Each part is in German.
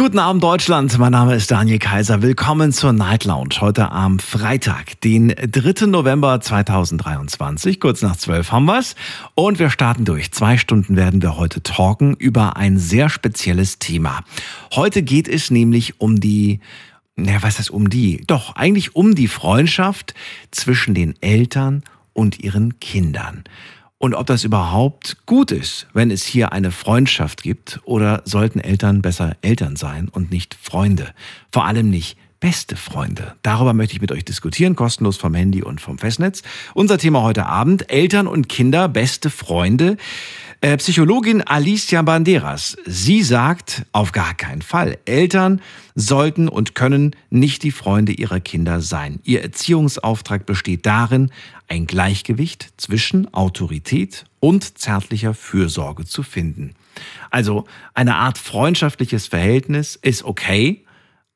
Guten Abend Deutschland, mein Name ist Daniel Kaiser. Willkommen zur Night Lounge heute am Freitag, den 3. November 2023. Kurz nach 12 haben wir's und wir starten durch. Zwei Stunden werden wir heute talken über ein sehr spezielles Thema. Heute geht es nämlich um die na, was heißt um die? Doch, eigentlich um die Freundschaft zwischen den Eltern und ihren Kindern. Und ob das überhaupt gut ist, wenn es hier eine Freundschaft gibt, oder sollten Eltern besser Eltern sein und nicht Freunde? Vor allem nicht beste Freunde. Darüber möchte ich mit euch diskutieren, kostenlos vom Handy und vom Festnetz. Unser Thema heute Abend, Eltern und Kinder, beste Freunde. Äh, Psychologin Alicia Banderas, sie sagt, auf gar keinen Fall. Eltern sollten und können nicht die Freunde ihrer Kinder sein. Ihr Erziehungsauftrag besteht darin, ein Gleichgewicht zwischen Autorität und zärtlicher Fürsorge zu finden. Also eine Art freundschaftliches Verhältnis ist okay,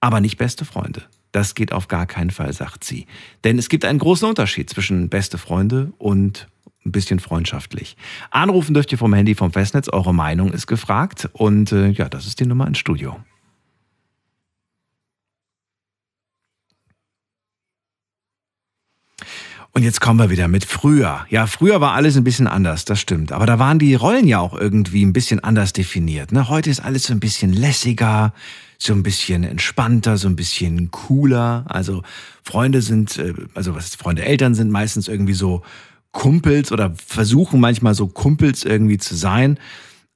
aber nicht beste Freunde. Das geht auf gar keinen Fall, sagt sie. Denn es gibt einen großen Unterschied zwischen beste Freunde und ein bisschen freundschaftlich. Anrufen dürft ihr vom Handy vom Festnetz. Eure Meinung ist gefragt. Und äh, ja, das ist die Nummer ins Studio. Und jetzt kommen wir wieder mit früher. Ja, früher war alles ein bisschen anders, das stimmt. Aber da waren die Rollen ja auch irgendwie ein bisschen anders definiert. Ne? Heute ist alles so ein bisschen lässiger, so ein bisschen entspannter, so ein bisschen cooler. Also Freunde sind, äh, also was Freunde, Eltern sind meistens irgendwie so Kumpels oder versuchen manchmal so Kumpels irgendwie zu sein.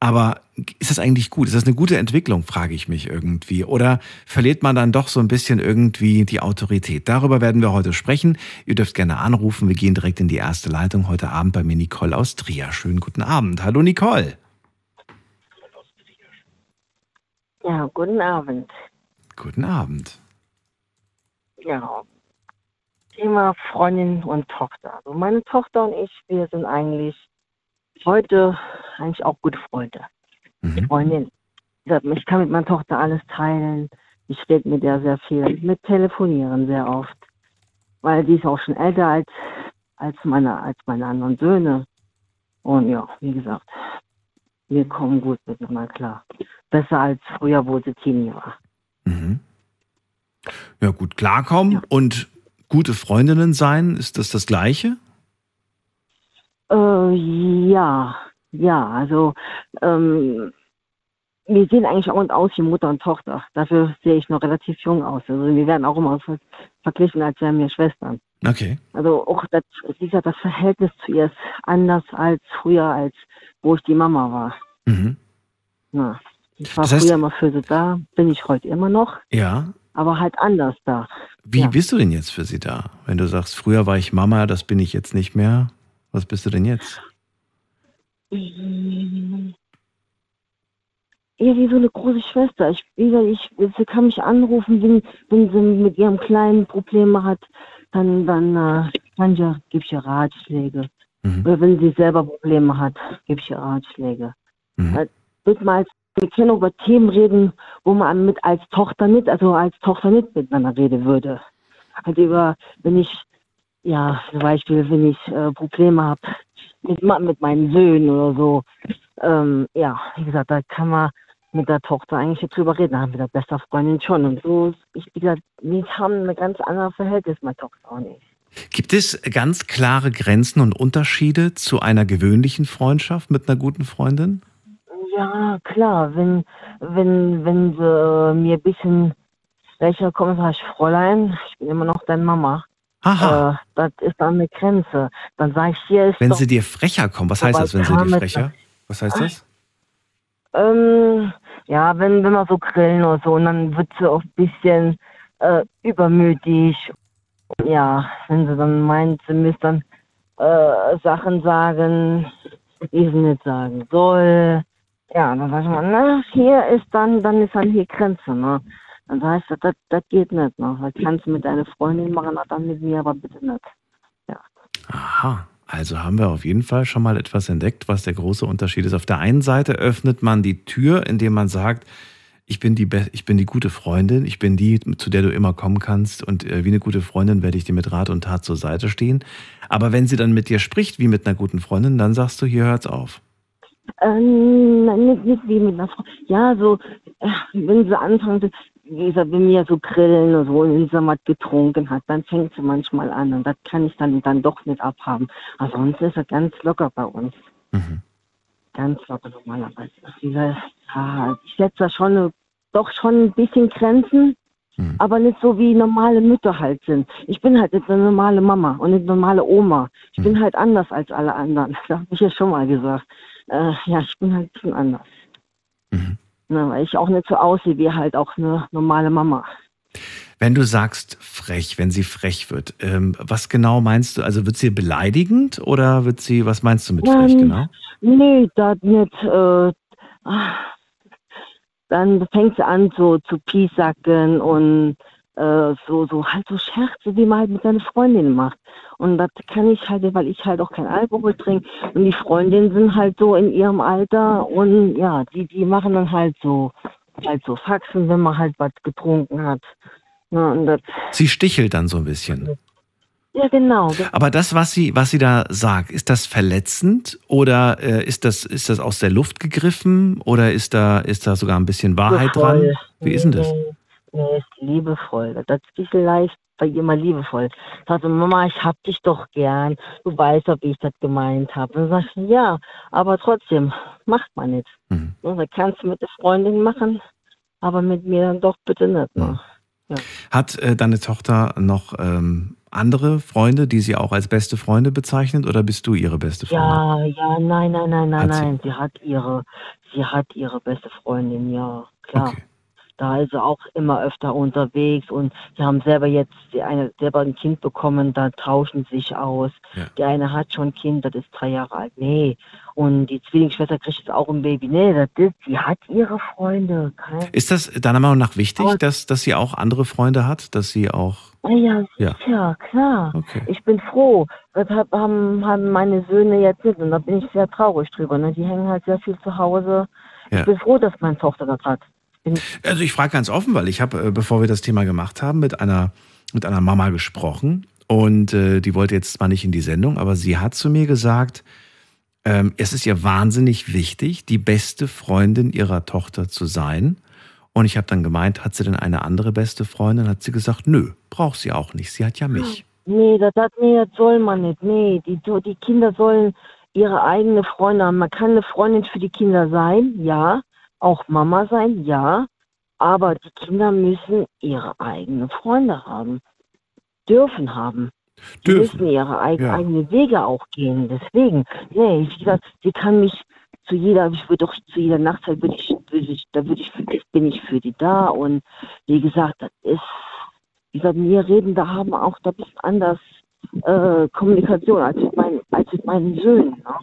Aber ist das eigentlich gut? Ist das eine gute Entwicklung, frage ich mich irgendwie. Oder verliert man dann doch so ein bisschen irgendwie die Autorität? Darüber werden wir heute sprechen. Ihr dürft gerne anrufen. Wir gehen direkt in die erste Leitung heute Abend bei mir Nicole aus Trier. Schönen guten Abend. Hallo Nicole. Ja, guten Abend. Guten Abend. Ja, Thema Freundin und Tochter. Also meine Tochter und ich, wir sind eigentlich heute eigentlich auch gute Freunde. Mhm. Freundin. Ich kann mit meiner Tochter alles teilen. Ich rede mit der sehr viel. Mit telefonieren sehr oft. Weil die ist auch schon älter als, als, meine, als meine anderen Söhne. Und ja, wie gesagt, wir kommen gut miteinander klar. Besser als früher, wo sie Teenie war. Mhm. Ja, gut, klarkommen ja. und gute Freundinnen sein, ist das das Gleiche? Äh, ja, ja, also ähm, wir sehen eigentlich auch und aus wie Mutter und Tochter. Dafür sehe ich noch relativ jung aus. Also wir werden auch immer verglichen, als wären wir Schwestern. Okay. Also auch das, dieser, das Verhältnis zu ihr ist anders als früher, als wo ich die Mama war. Mhm. Na, ich war das heißt, früher immer für sie da, bin ich heute immer noch. Ja. Aber halt anders da. Wie ja. bist du denn jetzt für sie da? Wenn du sagst, früher war ich Mama, das bin ich jetzt nicht mehr. Was bist du denn jetzt? Ja, wie so eine große Schwester. Ich, ich, sie kann mich anrufen, wenn, wenn sie mit ihrem kleinen Probleme hat, dann, dann äh, kann ich, gebe ich ihr Ratschläge. Mhm. Oder wenn sie selber Probleme hat, gebe ich ihr Ratschläge. Mhm. Äh, mal, wir können über Themen reden, wo man mit als Tochter nicht, also als Tochter nicht miteinander reden würde. Also über, wenn ich ja, zum Beispiel, wenn ich äh, Probleme habe mit, mit meinen Söhnen oder so, ähm, ja, wie gesagt, da kann man mit der Tochter eigentlich drüber reden, da haben wir der beste Freundin schon. Und so, ich, wie gesagt, wir haben ein ganz anderes Verhältnis, meine Tochter auch nicht. Gibt es ganz klare Grenzen und Unterschiede zu einer gewöhnlichen Freundschaft mit einer guten Freundin? Ja, klar. Wenn, wenn, wenn sie äh, mir ein bisschen schwächer kommen, sage ich, Fräulein, ich bin immer noch deine Mama. Aha. Äh, das ist dann eine Grenze. Dann sage ich, hier ist Wenn sie dir frecher kommen, was heißt das, wenn sie dir frecher? Was heißt das? Ähm, ja, wenn, wenn wir so grillen oder so, und dann wird sie auch ein bisschen äh, übermütig. Ja, wenn sie dann meint, sie müsste dann äh, Sachen sagen, die sie nicht sagen soll. Ja, dann sag ich mal, na, hier ist dann, dann ist dann hier Grenze, ne? Dann heißt das, das, das geht nicht. Ne? Das kannst du mit deiner Freundin machen, dann mit mir, aber bitte nicht. Ja. Aha. Also haben wir auf jeden Fall schon mal etwas entdeckt, was der große Unterschied ist. Auf der einen Seite öffnet man die Tür, indem man sagt, ich bin die, Be ich bin die gute Freundin, ich bin die, zu der du immer kommen kannst und äh, wie eine gute Freundin werde ich dir mit Rat und Tat zur Seite stehen. Aber wenn sie dann mit dir spricht wie mit einer guten Freundin, dann sagst du, hier hört's auf. Ähm, nicht, nicht wie mit einer Frau. Ja, so, wenn sie anfangen, wie gesagt, wenn wir so grillen und so und sie mal getrunken hat, dann fängt sie manchmal an und das kann ich dann, dann doch nicht abhaben. Ansonsten ist er ganz locker bei uns. Mhm. Ganz locker normalerweise. Dieser, ja, ich setze da schon, doch schon ein bisschen Grenzen, mhm. aber nicht so wie normale Mütter halt sind. Ich bin halt nicht eine normale Mama und eine normale Oma. Ich mhm. bin halt anders als alle anderen. Das habe ich ja schon mal gesagt. Äh, ja, ich bin halt bisschen anders. Mhm. Na, weil ich auch nicht so aussehe wie halt auch eine normale Mama. Wenn du sagst frech, wenn sie frech wird, ähm, was genau meinst du? Also wird sie beleidigend oder wird sie, was meinst du mit frech ähm, genau? Nee, das nicht. Äh, dann fängt sie an so zu piesacken und äh, so, so halt so Scherze, wie man halt mit seinen Freundinnen macht. Und das kann ich halt, weil ich halt auch kein Alkohol trinke. Und die Freundinnen sind halt so in ihrem Alter und ja, die, die machen dann halt so, halt so Faxen, wenn man halt was getrunken hat. Ja, und das, Sie stichelt dann so ein bisschen. Ja, genau. Aber das, was sie, was sie da sagt, ist das verletzend oder äh, ist, das, ist das aus der Luft gegriffen oder ist da, ist da sogar ein bisschen Wahrheit dran? Wie ist denn das? Nee, ist liebevoll. Das ist leicht bei ihr mal liebevoll. Sagte, Mama, ich hab dich doch gern. Du weißt doch, wie ich das gemeint habe. Und dann sagte ja, aber trotzdem, macht man nicht. Mhm. Dann kannst du mit der Freundin machen, aber mit mir dann doch bitte nicht. Ne? Ja. Hat äh, deine Tochter noch ähm, andere Freunde, die sie auch als beste Freunde bezeichnet, oder bist du ihre beste Freundin? Ja, ja, nein, nein, nein, nein, nein. Sie? sie hat ihre, sie hat ihre beste Freundin, ja, klar. Okay. Da ist sie auch immer öfter unterwegs und sie haben selber jetzt die eine, selber ein Kind bekommen, da tauschen sie sich aus. Ja. Die eine hat schon ein Kind, das ist drei Jahre alt. Nee. Und die Zwillingsschwester kriegt jetzt auch ein Baby. Nee, das ist, sie hat ihre Freunde. Ist das deiner Meinung nach wichtig, dass, dass sie auch andere Freunde hat? Dass sie auch. Ja, sicher, ja. klar. Okay. Ich bin froh. Das haben, haben meine Söhne jetzt nicht und da bin ich sehr traurig drüber. Ne? Die hängen halt sehr viel zu Hause. Ja. Ich bin froh, dass meine Tochter das hat. Also ich frage ganz offen, weil ich habe, äh, bevor wir das Thema gemacht haben, mit einer, mit einer Mama gesprochen und äh, die wollte jetzt zwar nicht in die Sendung, aber sie hat zu mir gesagt, ähm, es ist ihr wahnsinnig wichtig, die beste Freundin ihrer Tochter zu sein. Und ich habe dann gemeint, hat sie denn eine andere beste Freundin? Hat sie gesagt, nö, braucht sie auch nicht. Sie hat ja mich. Nee, das, hat, nee, das soll man nicht. Nee, die, die Kinder sollen ihre eigene Freunde haben. Man kann eine Freundin für die Kinder sein, ja, auch Mama sein, ja, aber die Kinder müssen ihre eigenen Freunde haben, dürfen haben. Dürfen. müssen ihre eig ja. eigenen Wege auch gehen. Deswegen, nee, wie gesagt, sie kann mich zu jeder, ich würde doch zu jeder Nachtzeit würde ich, würde ich, da würde ich, bin ich für die da und wie gesagt, das ist, wie gesagt, wir reden, da haben auch da ein bisschen anders äh, Kommunikation als mit meinen, als mit meinen Söhnen. Ne?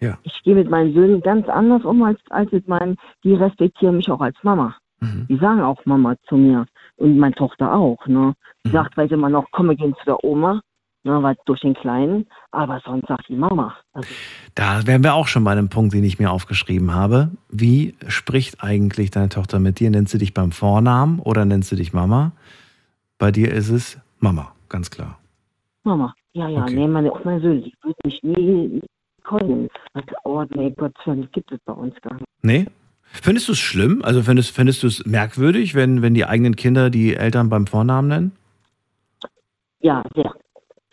Ja. Ich gehe mit meinen Söhnen ganz anders um als, als mit meinen, die respektieren mich auch als Mama. Mhm. Die sagen auch Mama zu mir. Und meine Tochter auch. Ne? Die mhm. sagt sie immer noch, komm, wir gehen zu der Oma. Ne, weil durch den Kleinen, aber sonst sagt die Mama. Also, da wären wir auch schon bei einem Punkt, den ich mir aufgeschrieben habe. Wie spricht eigentlich deine Tochter mit dir? Nennt sie dich beim Vornamen oder nennt sie dich Mama? Bei dir ist es Mama, ganz klar. Mama, ja, ja, okay. nee, meine, meine Söhne, die würden mich nie, können. Oh nee, Gott sei Dank gibt es bei uns gar nicht. Nee? Findest du es schlimm? Also findest, findest du es merkwürdig, wenn, wenn die eigenen Kinder die Eltern beim Vornamen nennen? Ja, sehr.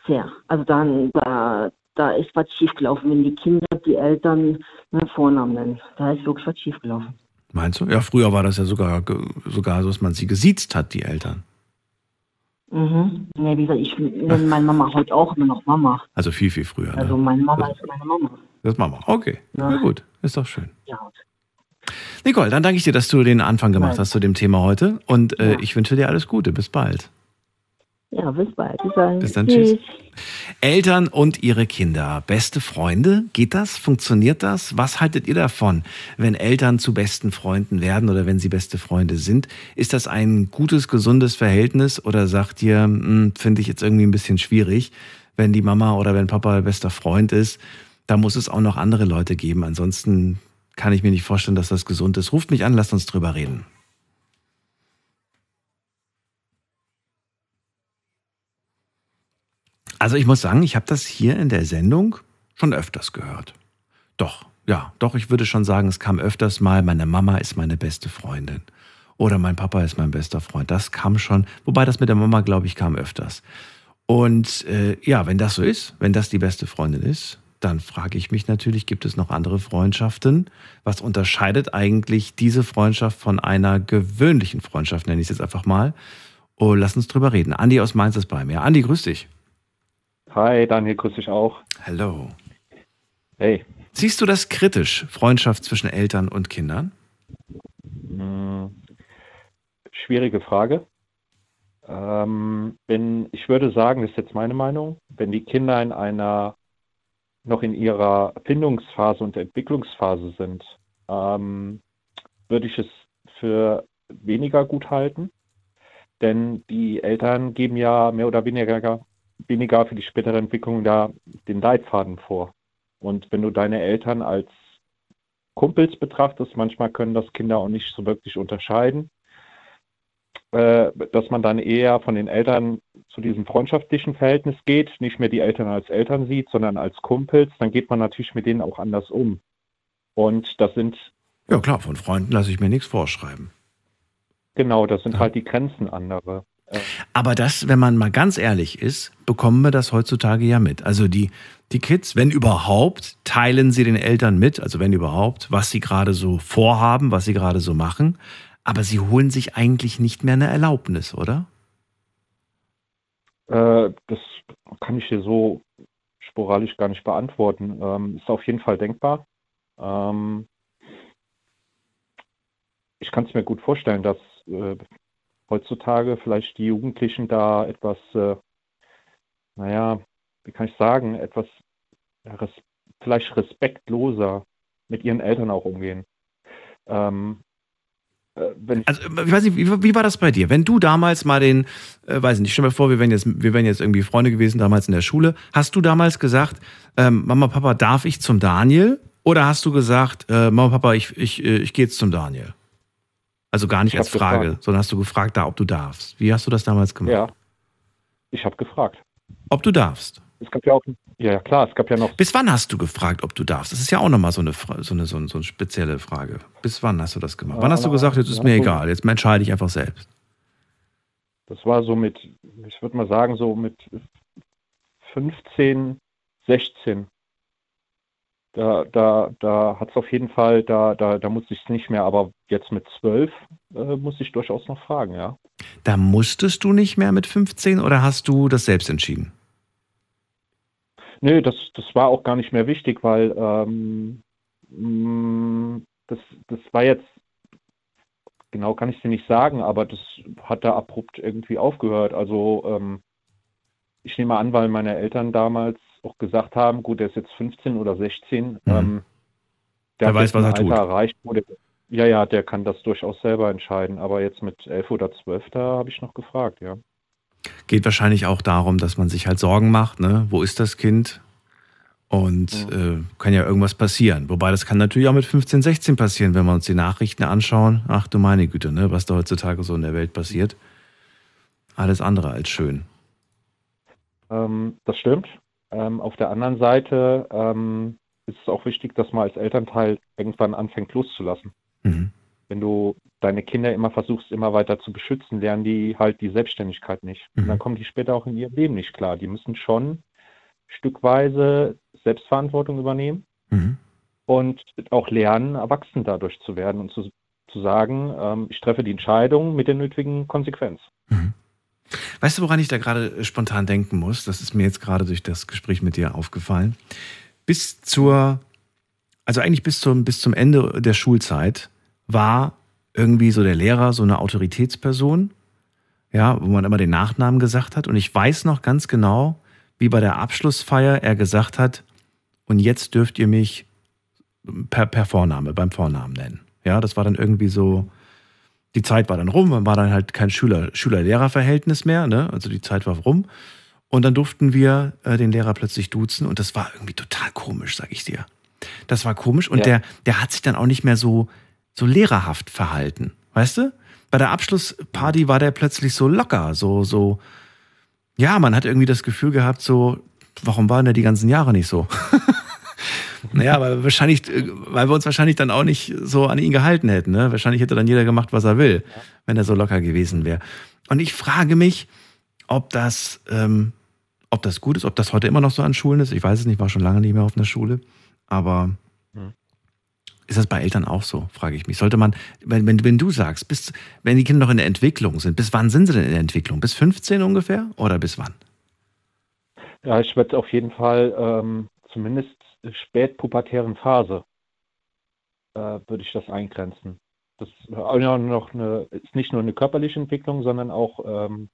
Sehr. Also dann, da, da ist was schiefgelaufen, wenn die Kinder die Eltern ne, Vornamen nennen. Da ist wirklich was schiefgelaufen. Meinst du? Ja, früher war das ja sogar, sogar so, dass man sie gesiezt hat, die Eltern. Mhm. Ja, wie gesagt, ich nenne meine Mama heute auch immer noch Mama. Also viel, viel früher. Ne? Also meine Mama das, ist meine Mama. Das ist Mama. Okay. Ja. Na gut, ist doch schön. Ja. Nicole, dann danke ich dir, dass du den Anfang gemacht Nein. hast zu dem Thema heute. Und äh, ja. ich wünsche dir alles Gute. Bis bald. Ja, bis bald. Bis dann, bis dann tschüss. tschüss. Eltern und ihre Kinder. Beste Freunde? Geht das? Funktioniert das? Was haltet ihr davon, wenn Eltern zu besten Freunden werden oder wenn sie beste Freunde sind? Ist das ein gutes, gesundes Verhältnis oder sagt ihr, hm, finde ich jetzt irgendwie ein bisschen schwierig, wenn die Mama oder wenn Papa bester Freund ist? Da muss es auch noch andere Leute geben. Ansonsten kann ich mir nicht vorstellen, dass das gesund ist. Ruft mich an, lasst uns drüber reden. Also ich muss sagen, ich habe das hier in der Sendung schon öfters gehört. Doch, ja, doch, ich würde schon sagen, es kam öfters mal, meine Mama ist meine beste Freundin. Oder mein Papa ist mein bester Freund. Das kam schon, wobei das mit der Mama, glaube ich, kam öfters. Und äh, ja, wenn das so ist, wenn das die beste Freundin ist, dann frage ich mich natürlich, gibt es noch andere Freundschaften? Was unterscheidet eigentlich diese Freundschaft von einer gewöhnlichen Freundschaft, nenne ich es jetzt einfach mal? Oh, lass uns drüber reden. Andi aus Mainz ist bei mir. Andi, grüß dich. Hi, Daniel, grüß dich auch. Hallo. Hey. Siehst du das kritisch, Freundschaft zwischen Eltern und Kindern? Hm, schwierige Frage. Ähm, wenn, ich würde sagen, das ist jetzt meine Meinung, wenn die Kinder in einer noch in ihrer Findungsphase und Entwicklungsphase sind, ähm, würde ich es für weniger gut halten. Denn die Eltern geben ja mehr oder weniger, weniger für die spätere Entwicklung da den Leitfaden vor. Und wenn du deine Eltern als Kumpels betrachtest, manchmal können das Kinder auch nicht so wirklich unterscheiden, äh, dass man dann eher von den Eltern zu diesem freundschaftlichen Verhältnis geht, nicht mehr die Eltern als Eltern sieht, sondern als Kumpels, dann geht man natürlich mit denen auch anders um. Und das sind. Ja, klar, von Freunden lasse ich mir nichts vorschreiben. Genau, das sind ja. halt die Grenzen andere. Aber das, wenn man mal ganz ehrlich ist, bekommen wir das heutzutage ja mit. Also die, die Kids, wenn überhaupt, teilen sie den Eltern mit, also wenn überhaupt, was sie gerade so vorhaben, was sie gerade so machen. Aber sie holen sich eigentlich nicht mehr eine Erlaubnis, oder? Äh, das kann ich dir so sporadisch gar nicht beantworten. Ähm, ist auf jeden Fall denkbar. Ähm, ich kann es mir gut vorstellen, dass äh, heutzutage vielleicht die Jugendlichen da etwas, äh, naja, wie kann ich sagen, etwas res vielleicht respektloser mit ihren Eltern auch umgehen. Ähm, äh, also, ich weiß nicht, wie, wie, war das bei dir? Wenn du damals mal den, äh, weiß nicht, stell mir vor, wir wären, jetzt, wir wären jetzt irgendwie Freunde gewesen damals in der Schule. Hast du damals gesagt, ähm, Mama, Papa, darf ich zum Daniel? Oder hast du gesagt, äh, Mama, Papa, ich, ich, äh, ich gehe jetzt zum Daniel? Also gar nicht ich als Frage, gefragt. sondern hast du gefragt, da, ob du darfst. Wie hast du das damals gemacht? Ja, ich habe gefragt. Ob du darfst? Es gab ja auch, ja, klar, es gab ja noch. Bis wann hast du gefragt, ob du darfst? Das ist ja auch nochmal so eine, so, eine, so, eine, so eine spezielle Frage. Bis wann hast du das gemacht? Wann hast du gesagt, jetzt ist mir egal, jetzt entscheide ich einfach selbst? Das war so mit, ich würde mal sagen, so mit 15, 16. Da, da, da hat es auf jeden Fall, da, da, da musste ich es nicht mehr, aber jetzt mit 12 äh, muss ich durchaus noch fragen, ja. Da musstest du nicht mehr mit 15 oder hast du das selbst entschieden? Nö, das, das war auch gar nicht mehr wichtig, weil ähm, mm, das, das war jetzt, genau kann ich dir nicht sagen, aber das hat da abrupt irgendwie aufgehört. Also ähm, ich nehme an, weil meine Eltern damals auch gesagt haben, gut, der ist jetzt 15 oder 16, mhm. ähm, der, der weiß, was er Alter tut. erreicht, wo der, ja, ja, der kann das durchaus selber entscheiden, aber jetzt mit 11 oder 12, da habe ich noch gefragt, ja. Geht wahrscheinlich auch darum, dass man sich halt Sorgen macht, ne? Wo ist das Kind? Und ja. äh, kann ja irgendwas passieren. Wobei das kann natürlich auch mit 15, 16 passieren, wenn wir uns die Nachrichten anschauen. Ach du meine Güte, ne? was da heutzutage so in der Welt passiert. Alles andere als schön. Ähm, das stimmt. Ähm, auf der anderen Seite ähm, ist es auch wichtig, dass man als Elternteil irgendwann anfängt loszulassen. Mhm wenn du deine Kinder immer versuchst, immer weiter zu beschützen, lernen die halt die Selbstständigkeit nicht. Mhm. Und dann kommen die später auch in ihr Leben nicht klar. Die müssen schon stückweise Selbstverantwortung übernehmen mhm. und auch lernen, erwachsen dadurch zu werden und zu, zu sagen, ähm, ich treffe die Entscheidung mit der nötigen Konsequenz. Mhm. Weißt du, woran ich da gerade spontan denken muss? Das ist mir jetzt gerade durch das Gespräch mit dir aufgefallen. Bis zur, also eigentlich bis zum, bis zum Ende der Schulzeit war irgendwie so der Lehrer so eine Autoritätsperson, ja, wo man immer den Nachnamen gesagt hat. Und ich weiß noch ganz genau, wie bei der Abschlussfeier er gesagt hat, und jetzt dürft ihr mich per, per Vorname, beim Vornamen nennen. Ja, das war dann irgendwie so, die Zeit war dann rum, man war dann halt kein Schüler-Lehrer-Verhältnis mehr, ne? also die Zeit war rum. Und dann durften wir äh, den Lehrer plötzlich duzen und das war irgendwie total komisch, sag ich dir. Das war komisch und ja. der, der hat sich dann auch nicht mehr so so lehrerhaft verhalten. Weißt du? Bei der Abschlussparty war der plötzlich so locker, so, so, Ja, man hat irgendwie das Gefühl gehabt, so, warum waren der die ganzen Jahre nicht so? naja, weil wahrscheinlich, äh, weil wir uns wahrscheinlich dann auch nicht so an ihn gehalten hätten. Ne? Wahrscheinlich hätte dann jeder gemacht, was er will, ja. wenn er so locker gewesen wäre. Und ich frage mich, ob das, ähm, ob das gut ist, ob das heute immer noch so an Schulen ist. Ich weiß es nicht, war schon lange nicht mehr auf einer Schule. Aber hm. ist das bei Eltern auch so, frage ich mich. Sollte man, wenn, wenn, wenn du sagst, bis, wenn die Kinder noch in der Entwicklung sind, bis wann sind sie denn in der Entwicklung? Bis 15 ungefähr oder bis wann? Ja, ich würde auf jeden Fall ähm, zumindest spätpubertären Phase äh, würde ich das eingrenzen. Das ist, noch eine, ist nicht nur eine körperliche Entwicklung, sondern auch ähm,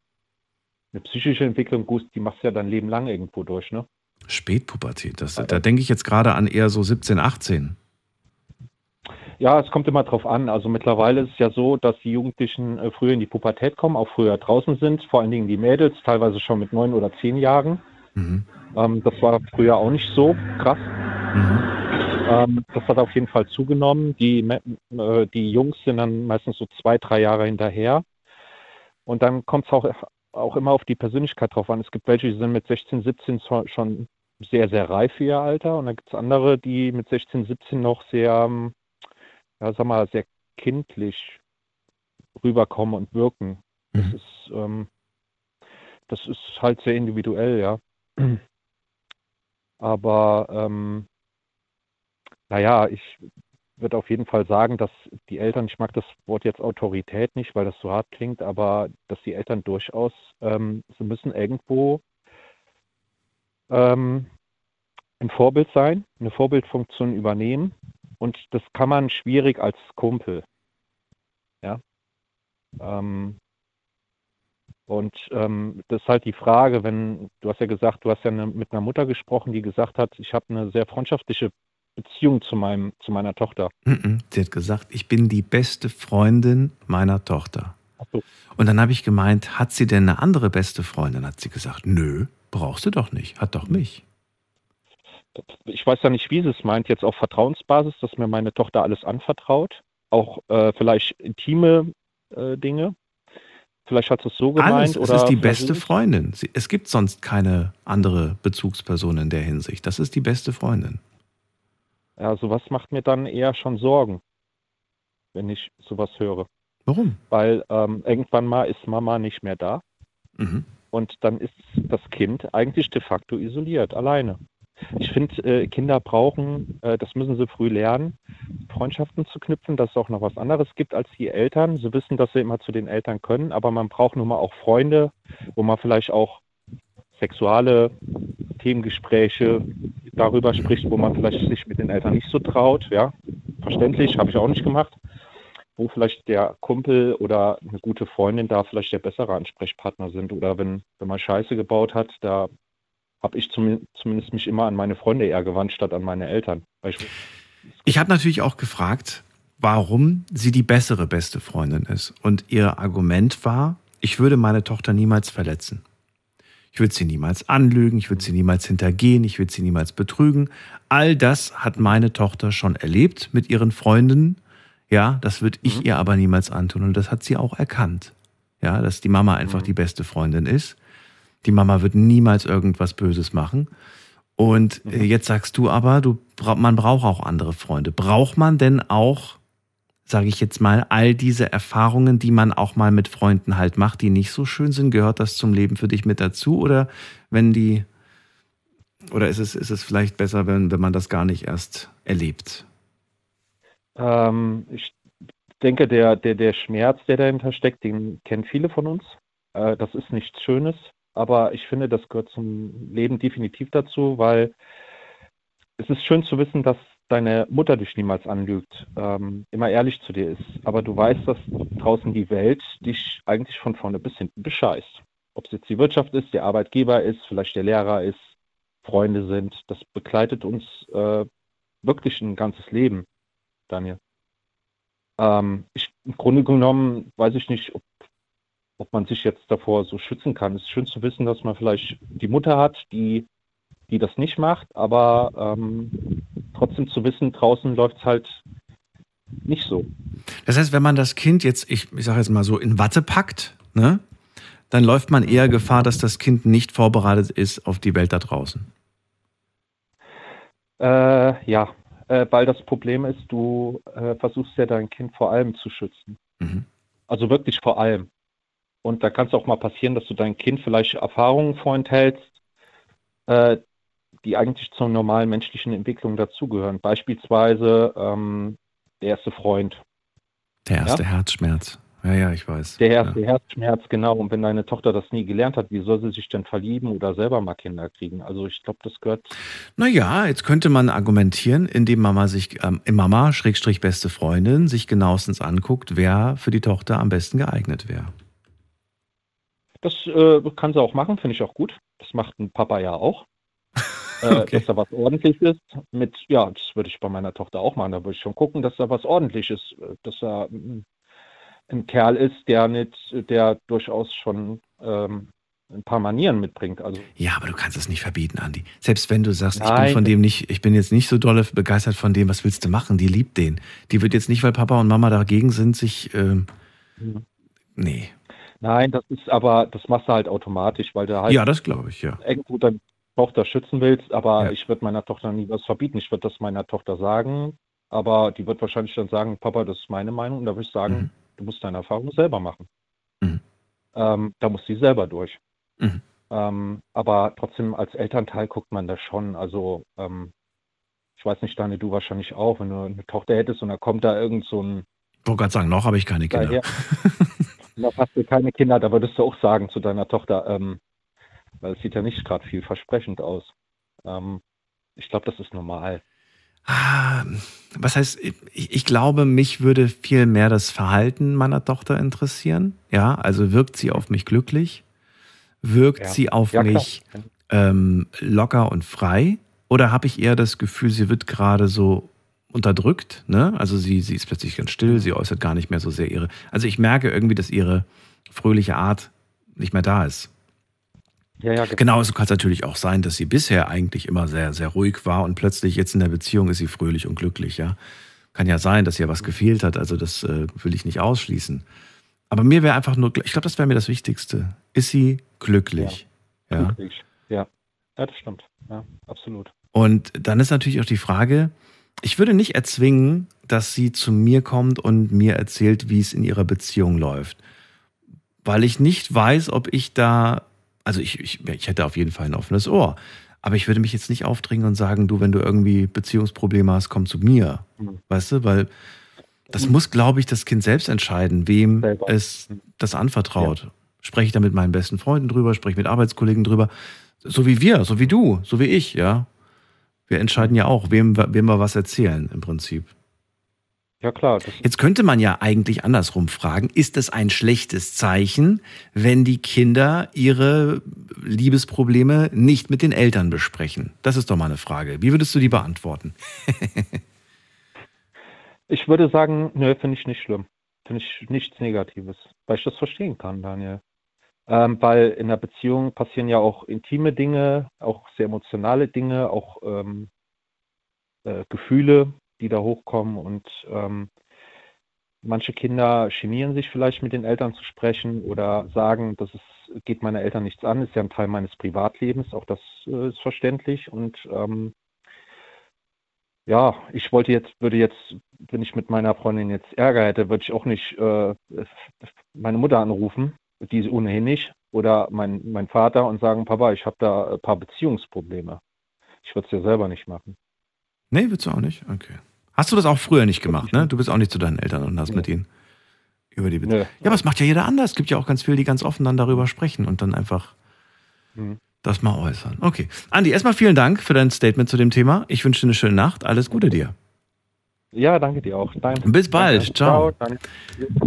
eine psychische Entwicklung. Gut, die machst du ja dein Leben lang irgendwo durch, ne? Spätpubertät, das, da denke ich jetzt gerade an eher so 17, 18. Ja, es kommt immer drauf an. Also mittlerweile ist es ja so, dass die Jugendlichen äh, früher in die Pubertät kommen, auch früher draußen sind, vor allen Dingen die Mädels, teilweise schon mit neun oder zehn Jahren. Mhm. Ähm, das war früher auch nicht so krass. Mhm. Ähm, das hat auf jeden Fall zugenommen. Die, äh, die Jungs sind dann meistens so zwei, drei Jahre hinterher. Und dann kommt es auch, auch immer auf die Persönlichkeit drauf an. Es gibt welche, die sind mit 16, 17 schon sehr, sehr reif für ihr Alter. Und dann gibt es andere, die mit 16, 17 noch sehr, ähm, ja, sag mal, sehr kindlich rüberkommen und wirken. Das mhm. ist, ähm, das ist halt sehr individuell, ja. Aber ähm, naja, ich würde auf jeden Fall sagen, dass die Eltern, ich mag das Wort jetzt Autorität nicht, weil das so hart klingt, aber dass die Eltern durchaus, ähm, sie müssen irgendwo ähm, ein Vorbild sein, eine Vorbildfunktion übernehmen. Und das kann man schwierig als Kumpel. Ja. Ähm, und ähm, das ist halt die Frage, wenn, du hast ja gesagt, du hast ja eine, mit einer Mutter gesprochen, die gesagt hat, ich habe eine sehr freundschaftliche Beziehung zu, meinem, zu meiner Tochter. Sie hat gesagt, ich bin die beste Freundin meiner Tochter. So. Und dann habe ich gemeint, hat sie denn eine andere beste Freundin? Hat sie gesagt, nö, brauchst du doch nicht, hat doch mich. Ich weiß ja nicht, wie sie es meint, jetzt auf Vertrauensbasis, dass mir meine Tochter alles anvertraut, auch äh, vielleicht intime äh, Dinge. Vielleicht hat es so gemeint. Alles. Oder es ist die beste Freundin. Es gibt sonst keine andere Bezugsperson in der Hinsicht. Das ist die beste Freundin. Ja, sowas macht mir dann eher schon Sorgen, wenn ich sowas höre. Warum? Weil ähm, irgendwann mal ist Mama nicht mehr da. Mhm. Und dann ist das Kind eigentlich de facto isoliert, alleine. Ich finde, äh, Kinder brauchen, äh, das müssen sie früh lernen, Freundschaften zu knüpfen, dass es auch noch was anderes gibt als die Eltern. Sie wissen, dass sie immer zu den Eltern können, aber man braucht nun mal auch Freunde, wo man vielleicht auch sexuelle Themengespräche darüber spricht, wo man vielleicht sich mit den Eltern nicht so traut. Ja, verständlich, habe ich auch nicht gemacht. Wo vielleicht der Kumpel oder eine gute Freundin da vielleicht der bessere Ansprechpartner sind. Oder wenn, wenn man Scheiße gebaut hat, da habe ich zum, zumindest mich immer an meine Freunde eher gewandt, statt an meine Eltern. Ich, ich habe natürlich auch gefragt, warum sie die bessere beste Freundin ist. Und ihr Argument war, ich würde meine Tochter niemals verletzen. Ich würde sie niemals anlügen, ich würde sie niemals hintergehen, ich würde sie niemals betrügen. All das hat meine Tochter schon erlebt mit ihren Freunden. Ja, das würde ich mhm. ihr aber niemals antun. Und das hat sie auch erkannt. Ja, dass die Mama einfach mhm. die beste Freundin ist. Die Mama wird niemals irgendwas Böses machen. Und äh, mhm. jetzt sagst du aber, du, man braucht auch andere Freunde. Braucht man denn auch, sage ich jetzt mal, all diese Erfahrungen, die man auch mal mit Freunden halt macht, die nicht so schön sind? Gehört das zum Leben für dich mit dazu? Oder wenn die, oder ist es, ist es vielleicht besser, wenn, wenn man das gar nicht erst erlebt? Ähm, ich denke, der, der, der Schmerz, der dahinter steckt, den kennen viele von uns. Äh, das ist nichts Schönes. Aber ich finde, das gehört zum Leben definitiv dazu, weil es ist schön zu wissen, dass deine Mutter dich niemals anlügt, ähm, immer ehrlich zu dir ist. Aber du weißt, dass draußen die Welt dich eigentlich von vorne bis hinten bescheißt. Ob es jetzt die Wirtschaft ist, der Arbeitgeber ist, vielleicht der Lehrer ist, Freunde sind. Das begleitet uns äh, wirklich ein ganzes Leben, Daniel. Ähm, ich, Im Grunde genommen weiß ich nicht, ob ob man sich jetzt davor so schützen kann. Es ist schön zu wissen, dass man vielleicht die Mutter hat, die, die das nicht macht, aber ähm, trotzdem zu wissen, draußen läuft es halt nicht so. Das heißt, wenn man das Kind jetzt, ich, ich sage jetzt mal so, in Watte packt, ne? dann läuft man eher Gefahr, dass das Kind nicht vorbereitet ist auf die Welt da draußen. Äh, ja, äh, weil das Problem ist, du äh, versuchst ja dein Kind vor allem zu schützen. Mhm. Also wirklich vor allem. Und da kann es auch mal passieren, dass du dein Kind vielleicht Erfahrungen vorenthältst, äh, die eigentlich zur normalen menschlichen Entwicklung dazugehören. Beispielsweise ähm, der erste Freund. Der erste ja? Herzschmerz. Ja, ja, ich weiß. Der erste ja. Herzschmerz, genau. Und wenn deine Tochter das nie gelernt hat, wie soll sie sich denn verlieben oder selber mal Kinder kriegen? Also ich glaube, das gehört. Naja, jetzt könnte man argumentieren, indem Mama sich, ähm, Mama, Schrägstrich beste Freundin, sich genauestens anguckt, wer für die Tochter am besten geeignet wäre. Das äh, kann sie auch machen, finde ich auch gut. Das macht ein Papa ja auch. Äh, okay. dass da was ordentliches mit, ja, das würde ich bei meiner Tochter auch machen. Da würde ich schon gucken, dass da was ordentliches, äh, dass da mm, ein Kerl ist, der nicht, der durchaus schon ähm, ein paar Manieren mitbringt. Also ja, aber du kannst es nicht verbieten, Andi. Selbst wenn du sagst, Nein. ich bin von dem nicht, ich bin jetzt nicht so dolle begeistert von dem, was willst du machen? Die liebt den. Die wird jetzt nicht, weil Papa und Mama dagegen sind, sich ähm, mhm. nee. Nein, das ist aber, das machst du halt automatisch, weil du halt ja, das glaube ich, ja. irgendwo deine Tochter schützen willst, aber ja. ich würde meiner Tochter nie was verbieten. Ich würde das meiner Tochter sagen, aber die wird wahrscheinlich dann sagen, Papa, das ist meine Meinung. Und da würde ich sagen, mhm. Du musst deine Erfahrung selber machen. Mhm. Ähm, da muss sie selber durch. Mhm. Ähm, aber trotzdem als Elternteil guckt man das schon. Also ähm, ich weiß nicht, Daniel, du wahrscheinlich auch, wenn du eine Tochter hättest und da kommt da irgend so ein. Ich wollte gerade sagen, noch habe ich keine Kinder. Daher, noch hast du keine Kinder, da würdest du auch sagen zu deiner Tochter, ähm, weil es sieht ja nicht gerade vielversprechend aus. Ähm, ich glaube, das ist normal. Ah, was heißt, ich, ich, glaube, mich würde viel mehr das Verhalten meiner Tochter interessieren. Ja, also wirkt sie auf mich glücklich? Wirkt ja. sie auf ja, mich ähm, locker und frei? Oder habe ich eher das Gefühl, sie wird gerade so unterdrückt? Ne? Also sie, sie ist plötzlich ganz still, sie äußert gar nicht mehr so sehr ihre. Also ich merke irgendwie, dass ihre fröhliche Art nicht mehr da ist. Ja, ja, genau. es kann natürlich auch sein, dass sie bisher eigentlich immer sehr, sehr ruhig war und plötzlich jetzt in der Beziehung ist sie fröhlich und glücklich, ja. Kann ja sein, dass ihr was gefehlt hat, also das äh, will ich nicht ausschließen. Aber mir wäre einfach nur, ich glaube, das wäre mir das Wichtigste. Ist sie glücklich? Ja. ja. Glücklich, ja. Ja, das stimmt. Ja, absolut. Und dann ist natürlich auch die Frage, ich würde nicht erzwingen, dass sie zu mir kommt und mir erzählt, wie es in ihrer Beziehung läuft. Weil ich nicht weiß, ob ich da also ich, ich, ich hätte auf jeden Fall ein offenes Ohr. Aber ich würde mich jetzt nicht aufdringen und sagen, du, wenn du irgendwie Beziehungsprobleme hast, komm zu mir. Mhm. Weißt du, weil das muss, glaube ich, das Kind selbst entscheiden, wem Selber. es das anvertraut. Ja. Spreche ich da mit meinen besten Freunden drüber, spreche ich mit Arbeitskollegen drüber. So wie wir, so wie du, so wie ich, ja. Wir entscheiden ja auch, wem, wem wir was erzählen im Prinzip. Ja, klar. Jetzt könnte man ja eigentlich andersrum fragen, ist es ein schlechtes Zeichen, wenn die Kinder ihre Liebesprobleme nicht mit den Eltern besprechen? Das ist doch mal eine Frage. Wie würdest du die beantworten? ich würde sagen, nö, finde ich nicht schlimm. Finde ich nichts Negatives, weil ich das verstehen kann, Daniel. Ähm, weil in der Beziehung passieren ja auch intime Dinge, auch sehr emotionale Dinge, auch ähm, äh, Gefühle, die da hochkommen. Und ähm, manche Kinder genieren sich vielleicht mit den Eltern zu sprechen oder sagen, das ist, geht meine Eltern nichts an, ist ja ein Teil meines Privatlebens, auch das äh, ist verständlich. Und ähm, ja, ich wollte jetzt, würde jetzt, wenn ich mit meiner Freundin jetzt Ärger hätte, würde ich auch nicht äh, meine Mutter anrufen, die ist ohnehin nicht, oder mein, mein Vater und sagen, Papa, ich habe da ein paar Beziehungsprobleme. Ich würde es ja selber nicht machen. Nee, würdest du auch nicht? Okay. Hast du das auch früher nicht gemacht, ne? Du bist auch nicht zu deinen Eltern und hast nee. mit ihnen über die Beziehung. Nee. Ja, aber es macht ja jeder anders. Es gibt ja auch ganz viele, die ganz offen dann darüber sprechen und dann einfach mhm. das mal äußern. Okay. Andi, erstmal vielen Dank für dein Statement zu dem Thema. Ich wünsche dir eine schöne Nacht. Alles Gute dir. Ja, danke dir auch. Danke. Bis bald. Danke. Ciao.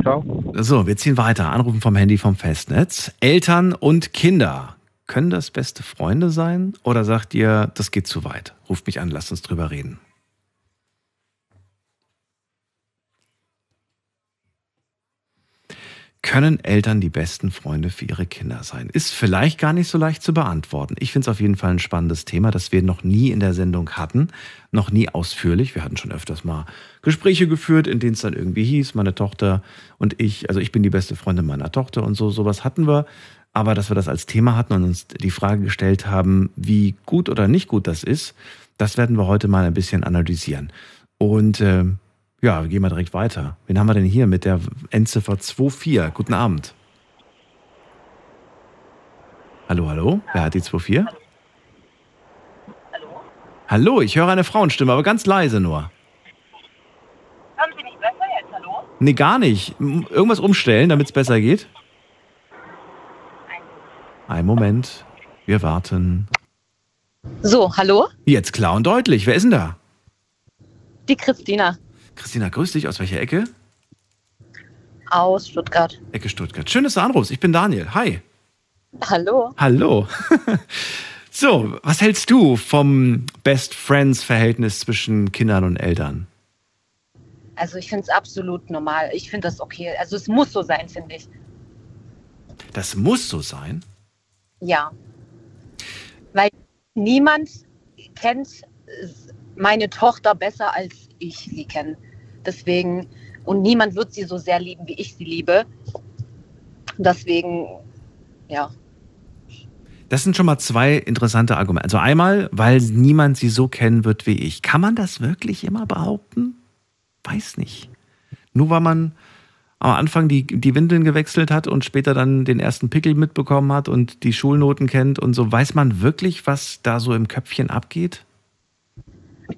Ciao. Ciao. So, wir ziehen weiter. Anrufen vom Handy vom Festnetz. Eltern und Kinder. Können das beste Freunde sein? Oder sagt ihr, das geht zu weit? Ruft mich an, lasst uns drüber reden. Können Eltern die besten Freunde für ihre Kinder sein? Ist vielleicht gar nicht so leicht zu beantworten. Ich finde es auf jeden Fall ein spannendes Thema, das wir noch nie in der Sendung hatten, noch nie ausführlich. Wir hatten schon öfters mal Gespräche geführt, in denen es dann irgendwie hieß, meine Tochter und ich, also ich bin die beste Freundin meiner Tochter und so, sowas hatten wir. aber dass wir das als Thema hatten und uns die Frage gestellt haben, wie gut oder nicht gut das ist, das werden wir heute mal ein bisschen analysieren. Und äh, ja, wir gehen mal direkt weiter. Wen haben wir denn hier mit der Endziffer 24? Guten Abend. Hallo, hallo? Wer hat die 24? Hallo? Hallo, ich höre eine Frauenstimme, aber ganz leise nur. Haben Sie nicht besser jetzt? Hallo? Nee, gar nicht. Irgendwas umstellen, damit es besser geht? Ein Moment. Wir warten. So, hallo? Jetzt klar und deutlich. Wer ist denn da? Die Christina Christina, grüß dich. Aus welcher Ecke? aus Stuttgart. Ecke Stuttgart. Schön, dass du anrufst. Ich bin Daniel. Hi. Hallo? Hallo. so, was hältst du vom Best Friends-Verhältnis zwischen Kindern und Eltern? Also ich finde es absolut normal. Ich finde das okay. Also es muss so sein, finde ich. Das muss so sein. Ja. Weil niemand kennt meine Tochter besser als ich sie kenne. Deswegen, und niemand wird sie so sehr lieben, wie ich sie liebe. Deswegen, ja. Das sind schon mal zwei interessante Argumente. Also einmal, weil niemand sie so kennen wird wie ich. Kann man das wirklich immer behaupten? Weiß nicht. Nur weil man am Anfang die, die Windeln gewechselt hat und später dann den ersten Pickel mitbekommen hat und die Schulnoten kennt und so, weiß man wirklich, was da so im Köpfchen abgeht?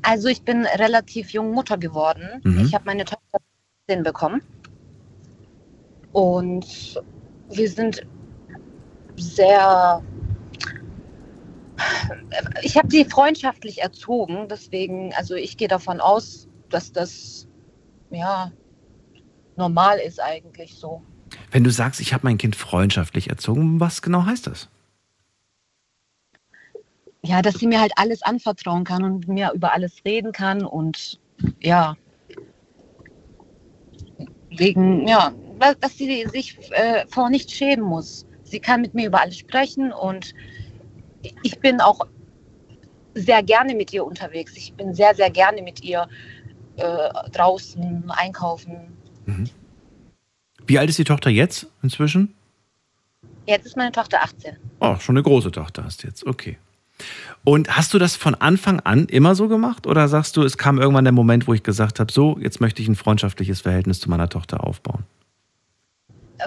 Also ich bin relativ jung Mutter geworden. Mhm. Ich habe meine Tochter 10 bekommen. Und wir sind sehr... Ich habe sie freundschaftlich erzogen, deswegen, also ich gehe davon aus, dass das ja normal ist eigentlich so. Wenn du sagst, ich habe mein Kind freundschaftlich erzogen, was genau heißt das? Ja, dass sie mir halt alles anvertrauen kann und mir über alles reden kann und ja, wegen, ja, dass sie sich äh, vor nichts schämen muss. Sie kann mit mir über alles sprechen und ich bin auch sehr gerne mit ihr unterwegs. Ich bin sehr, sehr gerne mit ihr äh, draußen einkaufen. Wie alt ist die Tochter jetzt inzwischen? Jetzt ist meine Tochter 18. Oh, schon eine große Tochter hast du jetzt. Okay. Und hast du das von Anfang an immer so gemacht? Oder sagst du, es kam irgendwann der Moment, wo ich gesagt habe, so, jetzt möchte ich ein freundschaftliches Verhältnis zu meiner Tochter aufbauen?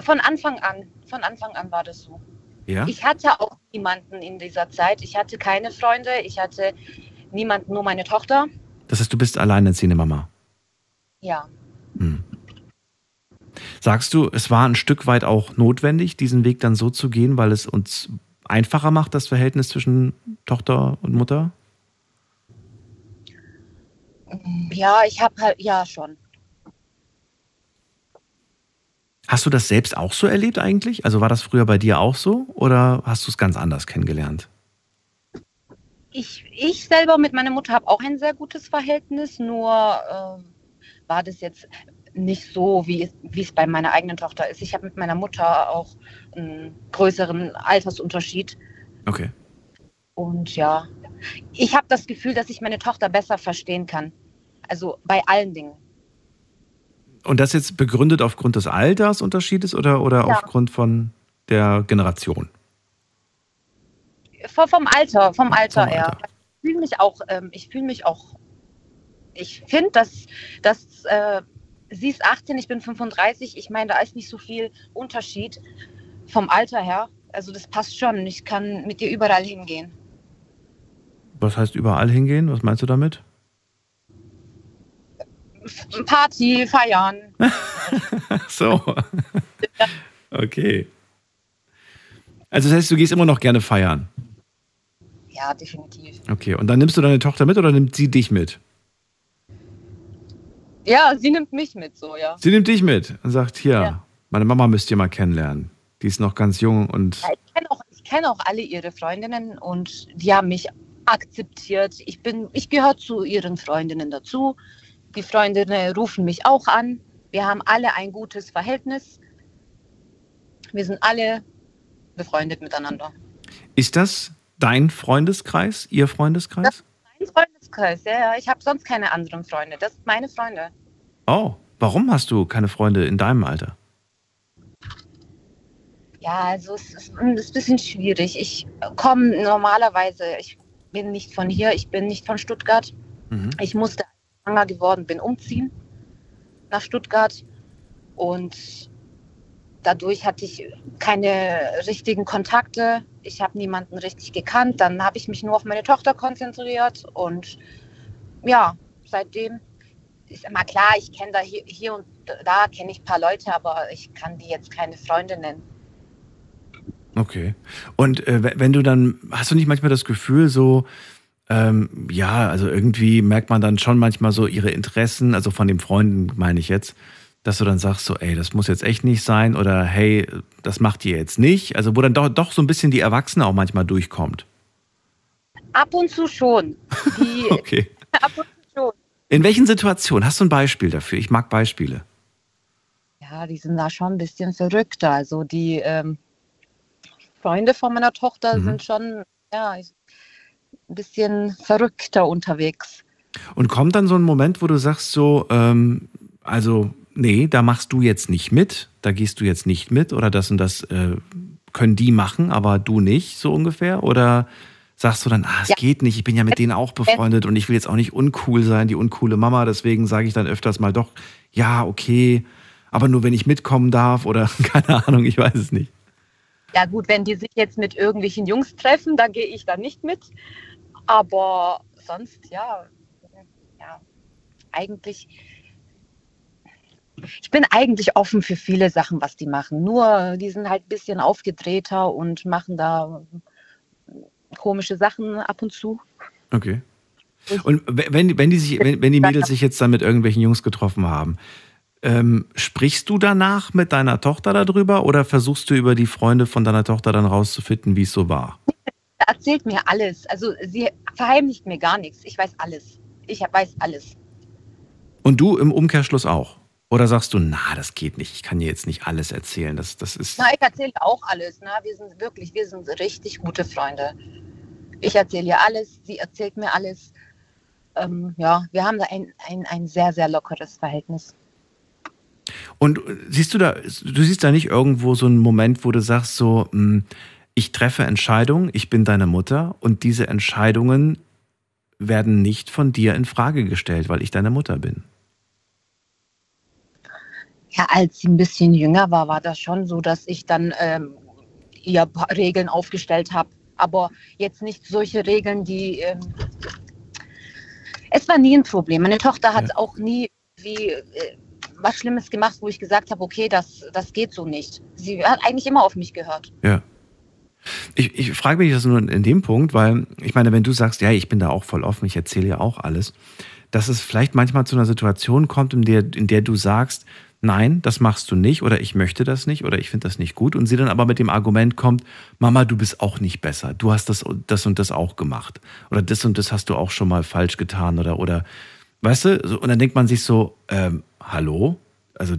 Von Anfang an, von Anfang an war das so. Ja? Ich hatte auch niemanden in dieser Zeit. Ich hatte keine Freunde, ich hatte niemanden, nur meine Tochter. Das heißt, du bist alleinerziehende Mama. Ja, Hm. Sagst du, es war ein Stück weit auch notwendig, diesen Weg dann so zu gehen, weil es uns einfacher macht, das Verhältnis zwischen Tochter und Mutter? ja, ich habe halt, ja schon. Hast du das selbst auch so erlebt eigentlich? Also war das früher bei dir auch so oder hast du es ganz anders kennengelernt? Ich, ich selber mit meiner Mutter habe auch ein sehr gutes Verhältnis, nur ähm, war das jetzt nicht so, wie, es- wie es bei meiner eigenen Tochter ist. Ich habe mit meiner Mutter auch einen größeren Altersunterschied. Okay. Und ja, ich habe das Gefühl, dass ich meine Tochter besser verstehen kann. Also bei allen Dingen. Und das jetzt begründet aufgrund des Altersunterschiedes oder, oder Ja. aufgrund von der Generation? Vom, vom Alter, vom Alter Vom. Ich fühle mich auch, ähm, ich fühle mich auch, ich finde, dass, dass äh, sie ist 18, ich bin 35. Ich meine, da ist nicht so viel Unterschied vom Alter her. Also das passt schon. Ich kann mit ihr überall hingehen. Was heißt überall hingehen? Was meinst du damit? Party, feiern. So. okay. Also das heißt, du gehst immer noch gerne feiern. Ja, definitiv. Okay. Und dann nimmst du deine Tochter mit oder nimmt sie dich mit? Ja, sie nimmt mich mit so, ja. Sie nimmt dich mit und sagt, hier, Ja. meine Mama müsst ihr mal kennenlernen. Die ist noch ganz jung und Ja, Ich kenne auch, ich kenn auch alle ihre Freundinnen und die haben mich akzeptiert. Ich, bin, ich gehöre zu ihren Freundinnen dazu. Die Freundinnen rufen mich auch an. Wir haben alle ein gutes Verhältnis. Wir sind alle befreundet miteinander. ist das dein Freundeskreis, ihr Freundeskreis? Mein Freundeskreis, ja, ja. Ich habe sonst keine anderen Freunde. Das sind meine Freunde. Oh, warum hast du keine Freunde in deinem Alter? Ja, also es ist, es ist ein bisschen schwierig. Ich komme normalerweise, ich bin nicht von hier, ich bin nicht von Stuttgart. Mhm. Ich musste, als ich schwanger geworden bin, umziehen nach Stuttgart. Und dadurch hatte ich keine richtigen Kontakte. Ich habe niemanden richtig gekannt. Dann habe ich mich nur auf meine Tochter konzentriert. Und ja, seitdem ist immer klar, ich kenne da hier, hier und da kenne ich ein paar Leute, aber ich kann die jetzt keine Freunde nennen. Okay. Und äh, we- wenn du dann, hast du nicht manchmal das Gefühl, so, ähm, ja, also irgendwie merkt man dann schon manchmal so ihre Interessen, also von den Freunden meine ich jetzt, dass du dann sagst, so, ey, das muss jetzt echt nicht sein oder hey, das macht ihr jetzt nicht. Also wo dann doch, doch so ein bisschen die Erwachsene auch manchmal durchkommt. Ab und zu schon. Die, Okay. ab und zu schon. In welchen Situationen? Hast du ein Beispiel dafür? Ich mag Beispiele. Ja, die sind da schon ein bisschen verrückter. Also die ähm, Freunde von meiner Tochter Mhm. sind schon ja, ein bisschen verrückter unterwegs. Und kommt dann so ein Moment, wo du sagst so, ähm, also nee, da machst du jetzt nicht mit, da gehst du jetzt nicht mit oder das und das äh, können die machen, aber du nicht, so ungefähr? Oder sagst du dann, ah, es Ja. geht nicht, ich bin ja mit denen auch befreundet und ich will jetzt auch nicht uncool sein, die uncoole Mama, deswegen sage ich dann öfters mal doch, ja, okay, aber nur wenn ich mitkommen darf oder keine Ahnung, ich weiß es nicht. Ja gut, wenn die sich jetzt mit irgendwelchen Jungs treffen, da gehe ich dann nicht mit. Aber sonst, ja, ja, eigentlich, ich bin eigentlich offen für viele Sachen, was die machen. Nur, die sind halt ein bisschen aufgedrehter und machen da komische Sachen ab und zu. Okay. Und wenn, wenn, die sich, wenn, wenn die Mädels sich jetzt dann mit irgendwelchen Jungs getroffen haben, ähm, sprichst du danach mit deiner Tochter darüber oder versuchst du über die Freunde von deiner Tochter dann rauszufinden, wie es so war? Er erzählt mir alles. Also sie verheimlicht mir gar nichts. Ich weiß alles. Ich weiß alles. Und du im Umkehrschluss auch? Oder sagst du, na, das geht nicht, ich kann dir jetzt nicht alles erzählen, das, das ist... Na, ich erzähle auch alles. Na, wir sind wirklich, wir sind richtig gute Freunde. Ich erzähle ihr alles, sie erzählt mir alles. Ähm, ja, wir haben da ein, ein, ein sehr, sehr lockeres Verhältnis. Und siehst du da, du siehst da nicht irgendwo so einen Moment, wo du sagst so, hm, ich treffe Entscheidungen, ich bin deine Mutter und diese Entscheidungen werden nicht von dir in Frage gestellt, weil ich deine Mutter bin. Ja, als sie ein bisschen jünger war, war das schon so, dass ich dann ähm, ihr Regeln aufgestellt habe. Aber jetzt nicht solche Regeln, die. Ähm, es war nie ein Problem. Meine Tochter hat Ja. auch nie wie, äh, was Schlimmes gemacht, wo ich gesagt habe, okay, das, das geht so nicht. Sie hat eigentlich immer auf mich gehört. Ja. Ich, ich frage mich das nur in dem Punkt, weil ich meine, wenn du sagst, ja, ich bin da auch voll offen, ich erzähle ja auch alles, dass es vielleicht manchmal zu einer Situation kommt, in der, in der du sagst, nein, das machst du nicht oder ich möchte das nicht oder ich finde das nicht gut. Und sie dann aber mit dem Argument kommt, Mama, du bist auch nicht besser, du hast das, das und das auch gemacht. Oder das und das hast du auch schon mal falsch getan oder, oder weißt du, und dann denkt man sich so, ähm, hallo? Also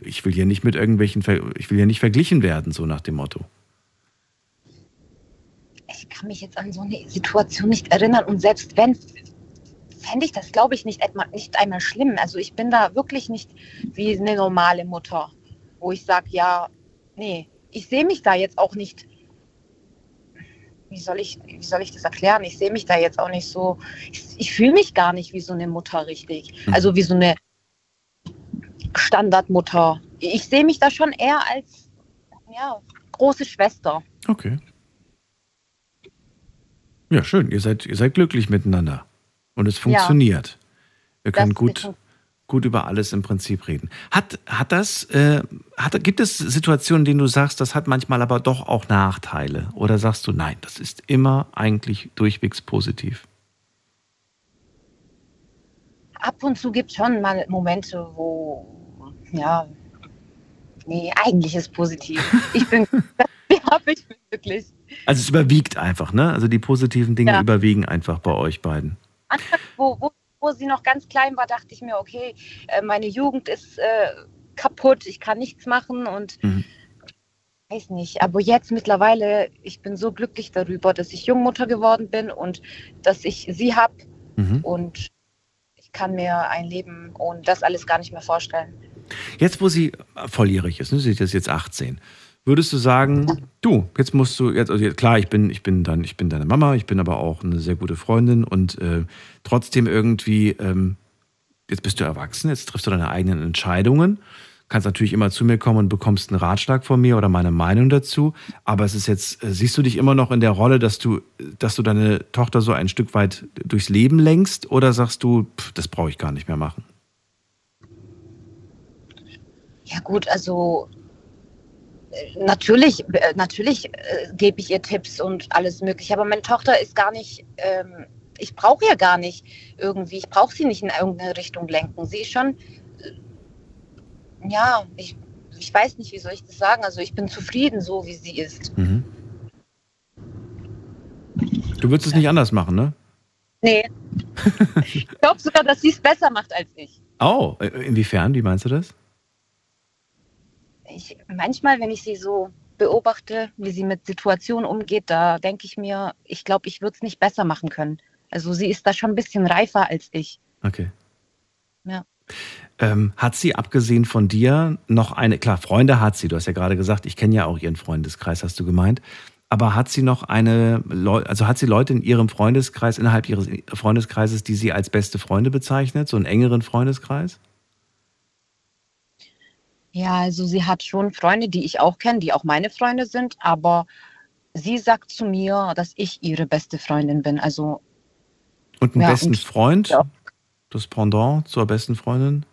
ich will hier nicht mit irgendwelchen, ich will hier nicht verglichen werden, so nach dem Motto. Ich kann mich jetzt an so eine Situation nicht erinnern. Und selbst wenn, fände ich das, glaube ich, nicht, etma- nicht einmal schlimm. Also ich bin da wirklich nicht wie eine normale Mutter, wo ich sage, ja, nee, ich sehe mich da jetzt auch nicht. Wie soll ich, wie soll ich das erklären? Ich sehe mich da jetzt auch nicht so. Ich, ich fühle mich gar nicht wie so eine Mutter richtig. Mhm. Also wie so eine Standardmutter. Ich sehe mich da schon eher als ja, große Schwester. Okay. Ja, schön. Ihr seid, ihr seid glücklich miteinander. Und es funktioniert. Ihr könnt Das gut, gut über alles im Prinzip reden. Hat, hat das, äh, hat, gibt es Situationen, in denen du sagst, das hat manchmal aber doch auch Nachteile? Oder sagst du, nein, das ist immer eigentlich durchwegs positiv? ab und zu gibt es schon mal Momente, wo, ja, nee, eigentlich ist positiv. Ich bin, ja, ich bin glücklich. Also es überwiegt einfach, ne? Also die positiven Dinge Ja. überwiegen einfach bei euch beiden. Anfangs, wo, wo, wo sie noch ganz klein war, dachte ich mir, okay, äh, meine Jugend ist äh, kaputt, ich kann nichts machen und Mhm. weiß nicht. Aber jetzt mittlerweile, ich bin so glücklich darüber, dass ich Jungmutter geworden bin und dass ich sie habe Mhm. und ich kann mir ein Leben ohne das alles gar nicht mehr vorstellen. Jetzt, wo sie volljährig ist, ne, sie ist jetzt 18, würdest du sagen, du, jetzt musst du, jetzt, also klar, ich bin, ich bin dann, ich bin deine Mama, ich bin aber auch eine sehr gute Freundin und äh, trotzdem irgendwie, ähm, jetzt bist du erwachsen, jetzt triffst du deine eigenen Entscheidungen kannst natürlich immer zu mir kommen und bekommst einen Ratschlag von mir oder meine Meinung dazu. Aber es ist jetzt, äh, siehst du dich immer noch in der Rolle, dass du, dass du deine Tochter so ein Stück weit durchs Leben lenkst oder sagst du, pff, das brauche ich gar nicht mehr machen? Ja gut, also natürlich, äh, natürlich äh, gebe ich ihr Tipps und alles mögliche, aber meine Tochter ist gar nicht, ähm, ich brauche ja gar nicht irgendwie, ich brauche sie nicht in irgendeine Richtung lenken. Sie ist schon ja, ich, ich weiß nicht, wie soll ich das sagen. Also ich bin zufrieden, so wie sie ist. Mhm. Du würdest es nicht anders machen, ne? Nee. ich glaube sogar, dass sie es besser macht als ich. Oh, inwiefern? Wie meinst du das? Ich, manchmal, wenn ich sie so beobachte, wie sie mit Situationen umgeht, da denke ich mir, ich glaube, ich würde es nicht besser machen können. Also sie ist da schon ein bisschen reifer als ich. Okay. Ja. Ähm, hat sie abgesehen von dir noch eine, klar, Freunde hat sie, du hast ja gerade gesagt, ich kenne ja auch ihren Freundeskreis, hast du gemeint. Aber hat sie noch eine, also hat sie Leute in ihrem Freundeskreis, innerhalb ihres Freundeskreises, die sie als beste Freunde bezeichnet, so einen engeren Freundeskreis? Ja, also sie hat schon Freunde, die ich auch kenne, die auch meine Freunde sind, aber sie sagt zu mir, dass ich ihre beste Freundin bin. Also und einen ja, besten und, Freund? Ja. Das Pendant zur besten Freundin?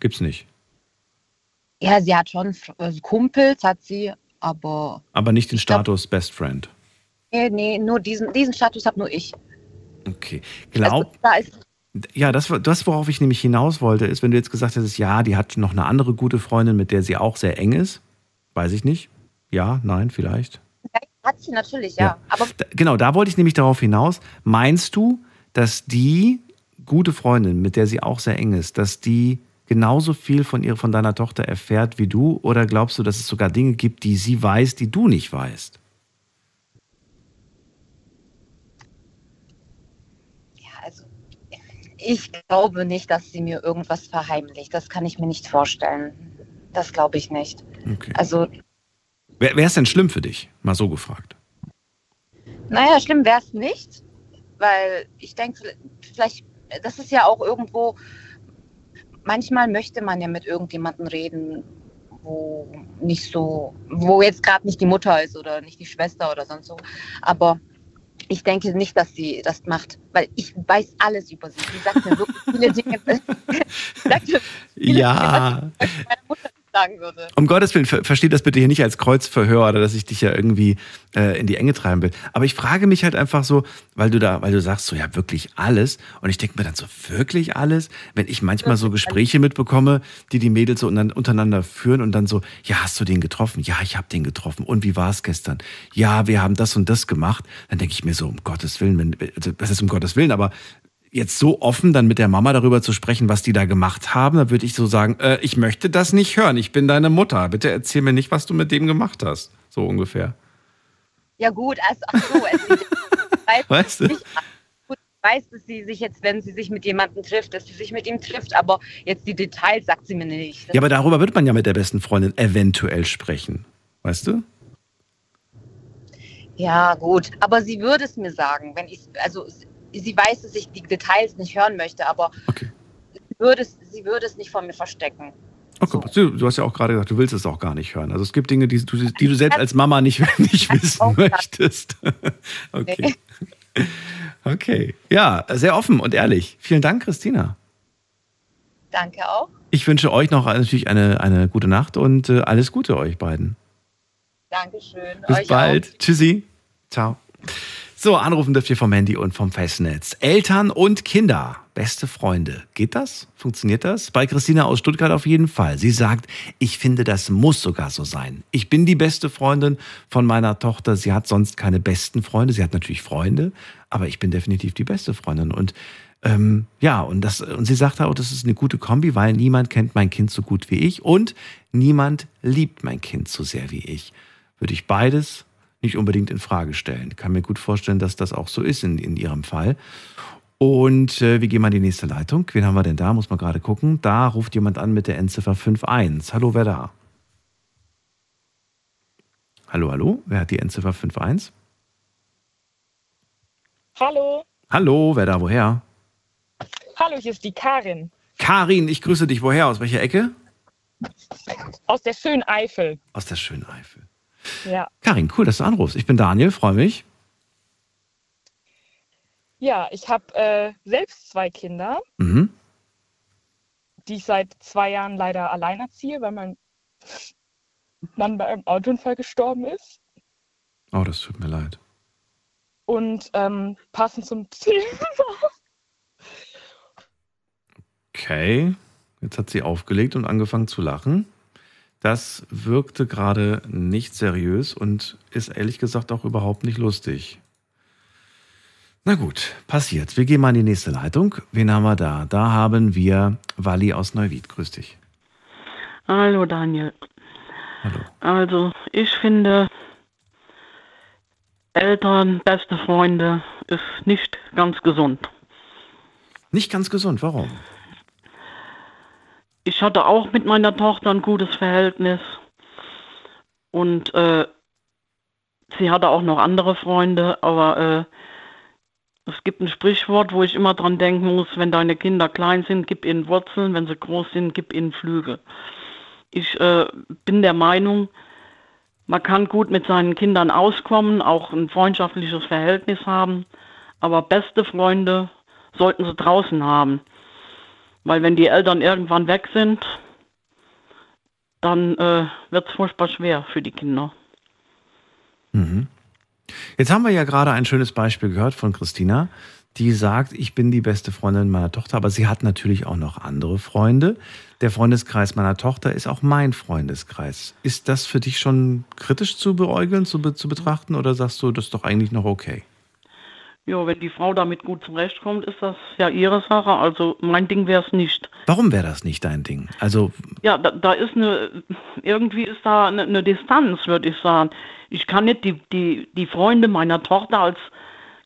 Gibt's nicht. Ja, sie hat schon also Kumpels, hat sie, aber. Aber nicht den Status glaub, Best Friend. Nee, nee, nur diesen, diesen Status habe nur ich. Okay. Glaub, also, da ja, das, das, worauf ich nämlich hinaus wollte, ist, wenn du jetzt gesagt hättest, ja, die hat noch eine andere gute Freundin, mit der sie auch sehr eng ist. Weiß ich nicht. Ja, nein, vielleicht. Hat sie natürlich, ja. ja. Aber genau, da wollte ich nämlich darauf hinaus. Meinst du, dass die gute Freundin, mit der sie auch sehr eng ist, dass die genauso viel von ihr, von deiner Tochter erfährt wie du? Oder glaubst du, dass es sogar Dinge gibt, die sie weiß, die du nicht weißt? Ja, also ich glaube nicht, dass sie mir irgendwas verheimlicht. Das kann ich mir nicht vorstellen. Das glaube ich nicht. Okay. Also. Wäre es denn schlimm für dich? Mal so gefragt. Naja, schlimm wäre es nicht, weil ich denke, vielleicht das ist ja auch irgendwo, manchmal möchte man ja mit irgendjemandem reden, wo nicht so, wo jetzt gerade nicht die Mutter ist oder nicht die Schwester oder sonst so. Aber ich denke nicht, dass sie das macht, weil ich weiß alles über sie. Sie sagt mir wirklich viele Dinge. sagt mir viele ja. Dinge, was meine Mutter sagen würde. Um Gottes Willen, ver verstehe das bitte hier nicht als Kreuzverhör oder dass ich dich ja irgendwie äh, in die Enge treiben will. Aber ich frage mich halt einfach so, weil du da, weil du sagst so, ja, wirklich alles. Und ich denke mir dann so, wirklich alles? Wenn ich manchmal so Gespräche mitbekomme, die die Mädels so untereinander führen und dann so, ja, hast du den getroffen? Ja, ich habe den getroffen. Und wie war es gestern? Ja, wir haben das und das gemacht. Dann denke ich mir so, um Gottes Willen, wenn, also, das ist um Gottes Willen, aber jetzt so offen dann mit der Mama darüber zu sprechen, was die da gemacht haben, da würde ich so sagen, äh, ich möchte das nicht hören. Ich bin deine Mutter. Bitte erzähl mir nicht, was du mit dem gemacht hast. So ungefähr. Ja gut, also, ach so, es weiß, weißt du? Nicht, gut, weiß, dass sie sich jetzt, wenn sie sich mit jemandem trifft, dass sie sich mit ihm trifft, aber jetzt die Details sagt sie mir nicht. ja, aber darüber wird man ja mit der besten Freundin eventuell sprechen. Weißt du? Ja, gut, aber sie würde es mir sagen, wenn ich, also sie weiß, dass ich die Details nicht hören möchte, aber okay. sie, würde es, sie würde es nicht von mir verstecken. Okay, so. du hast ja auch gerade gesagt, du willst es auch gar nicht hören. Also es gibt Dinge, die du, die du selbst als Mama nicht, nicht wissen möchtest. okay. Okay. Ja, sehr offen und ehrlich. Vielen Dank, Christina. Danke auch. Ich wünsche euch noch natürlich eine, eine gute Nacht und äh, alles Gute euch beiden. Dankeschön. Bis euch bald. Auch. Tschüssi. Ciao. So, anrufen dürft ihr vom Handy und vom Festnetz. Eltern und Kinder, beste Freunde. Geht das? Funktioniert das? Bei Christina aus Stuttgart auf jeden Fall. Sie sagt, ich finde, das muss sogar so sein. Ich bin die beste Freundin von meiner Tochter. Sie hat sonst keine besten Freunde. Sie hat natürlich Freunde, aber ich bin definitiv die beste Freundin. Und ähm, ja, und, das, und sie sagt auch, das ist eine gute Kombi, weil niemand kennt mein Kind so gut wie ich und niemand liebt mein Kind so sehr wie ich. Würde ich beides nicht unbedingt in Frage stellen. Ich kann mir gut vorstellen, dass das auch so ist in, in Ihrem Fall. Und äh, wir gehen in die nächste Leitung. Wen haben wir denn da? Muss man gerade gucken. Da ruft jemand an mit der Endziffer 51. Hallo, wer da? Hallo, hallo. Wer hat die Endziffer 51? Hallo. Hallo, wer da woher? Hallo, hier ist die Karin Karin, ich grüße dich. Woher? Aus welcher Ecke? aus der schönen Eifel. Aus der schönen Eifel. Ja. Karin, cool, dass du anrufst. Ich bin Daniel, freue mich. Ja, ich habe äh, selbst zwei Kinder, Mhm. die ich seit zwei Jahren leider allein erziehe, weil mein Mann bei einem Autounfall gestorben ist. Oh, das tut mir leid. Und ähm, passend zum Thema. Okay, jetzt hat sie aufgelegt und angefangen zu lachen. Das wirkte gerade nicht seriös und ist ehrlich gesagt auch überhaupt nicht lustig. Na gut, passiert. Wir gehen mal in die nächste Leitung. Wen haben wir da? Da haben wir Wally aus Neuwied. Grüß dich. Hallo Daniel. Hallo. Also ich finde, Eltern, beste Freunde ist nicht ganz gesund. Nicht ganz gesund, warum? Ich hatte auch mit meiner Tochter ein gutes Verhältnis und äh, sie hatte auch noch andere Freunde, aber äh, es gibt ein Sprichwort, wo ich immer dran denken muss, wenn deine Kinder klein sind, gib ihnen Wurzeln, wenn sie groß sind, gib ihnen Flügel. Ich äh, bin der Meinung, man kann gut mit seinen Kindern auskommen, auch ein freundschaftliches Verhältnis haben, aber beste Freunde sollten sie draußen haben. Weil wenn die Eltern irgendwann weg sind, dann äh, wird es furchtbar schwer für die Kinder. Mhm. Jetzt haben wir ja gerade ein schönes Beispiel gehört von Christina, die sagt, ich bin die beste Freundin meiner Tochter, aber sie hat natürlich auch noch andere Freunde. Der Freundeskreis meiner Tochter ist auch mein Freundeskreis. Ist das für dich schon kritisch zu beäugeln, zu, be zu betrachten oder sagst du, das ist doch eigentlich noch okay? Ja, wenn die Frau damit gut zurechtkommt, ist das ja ihre Sache. Also mein Ding wäre es nicht. Warum wäre das nicht dein Ding? Also, Ja, da, da ist eine, irgendwie ist da eine, eine Distanz, würde ich sagen. Ich kann nicht die, die, die Freunde meiner Tochter als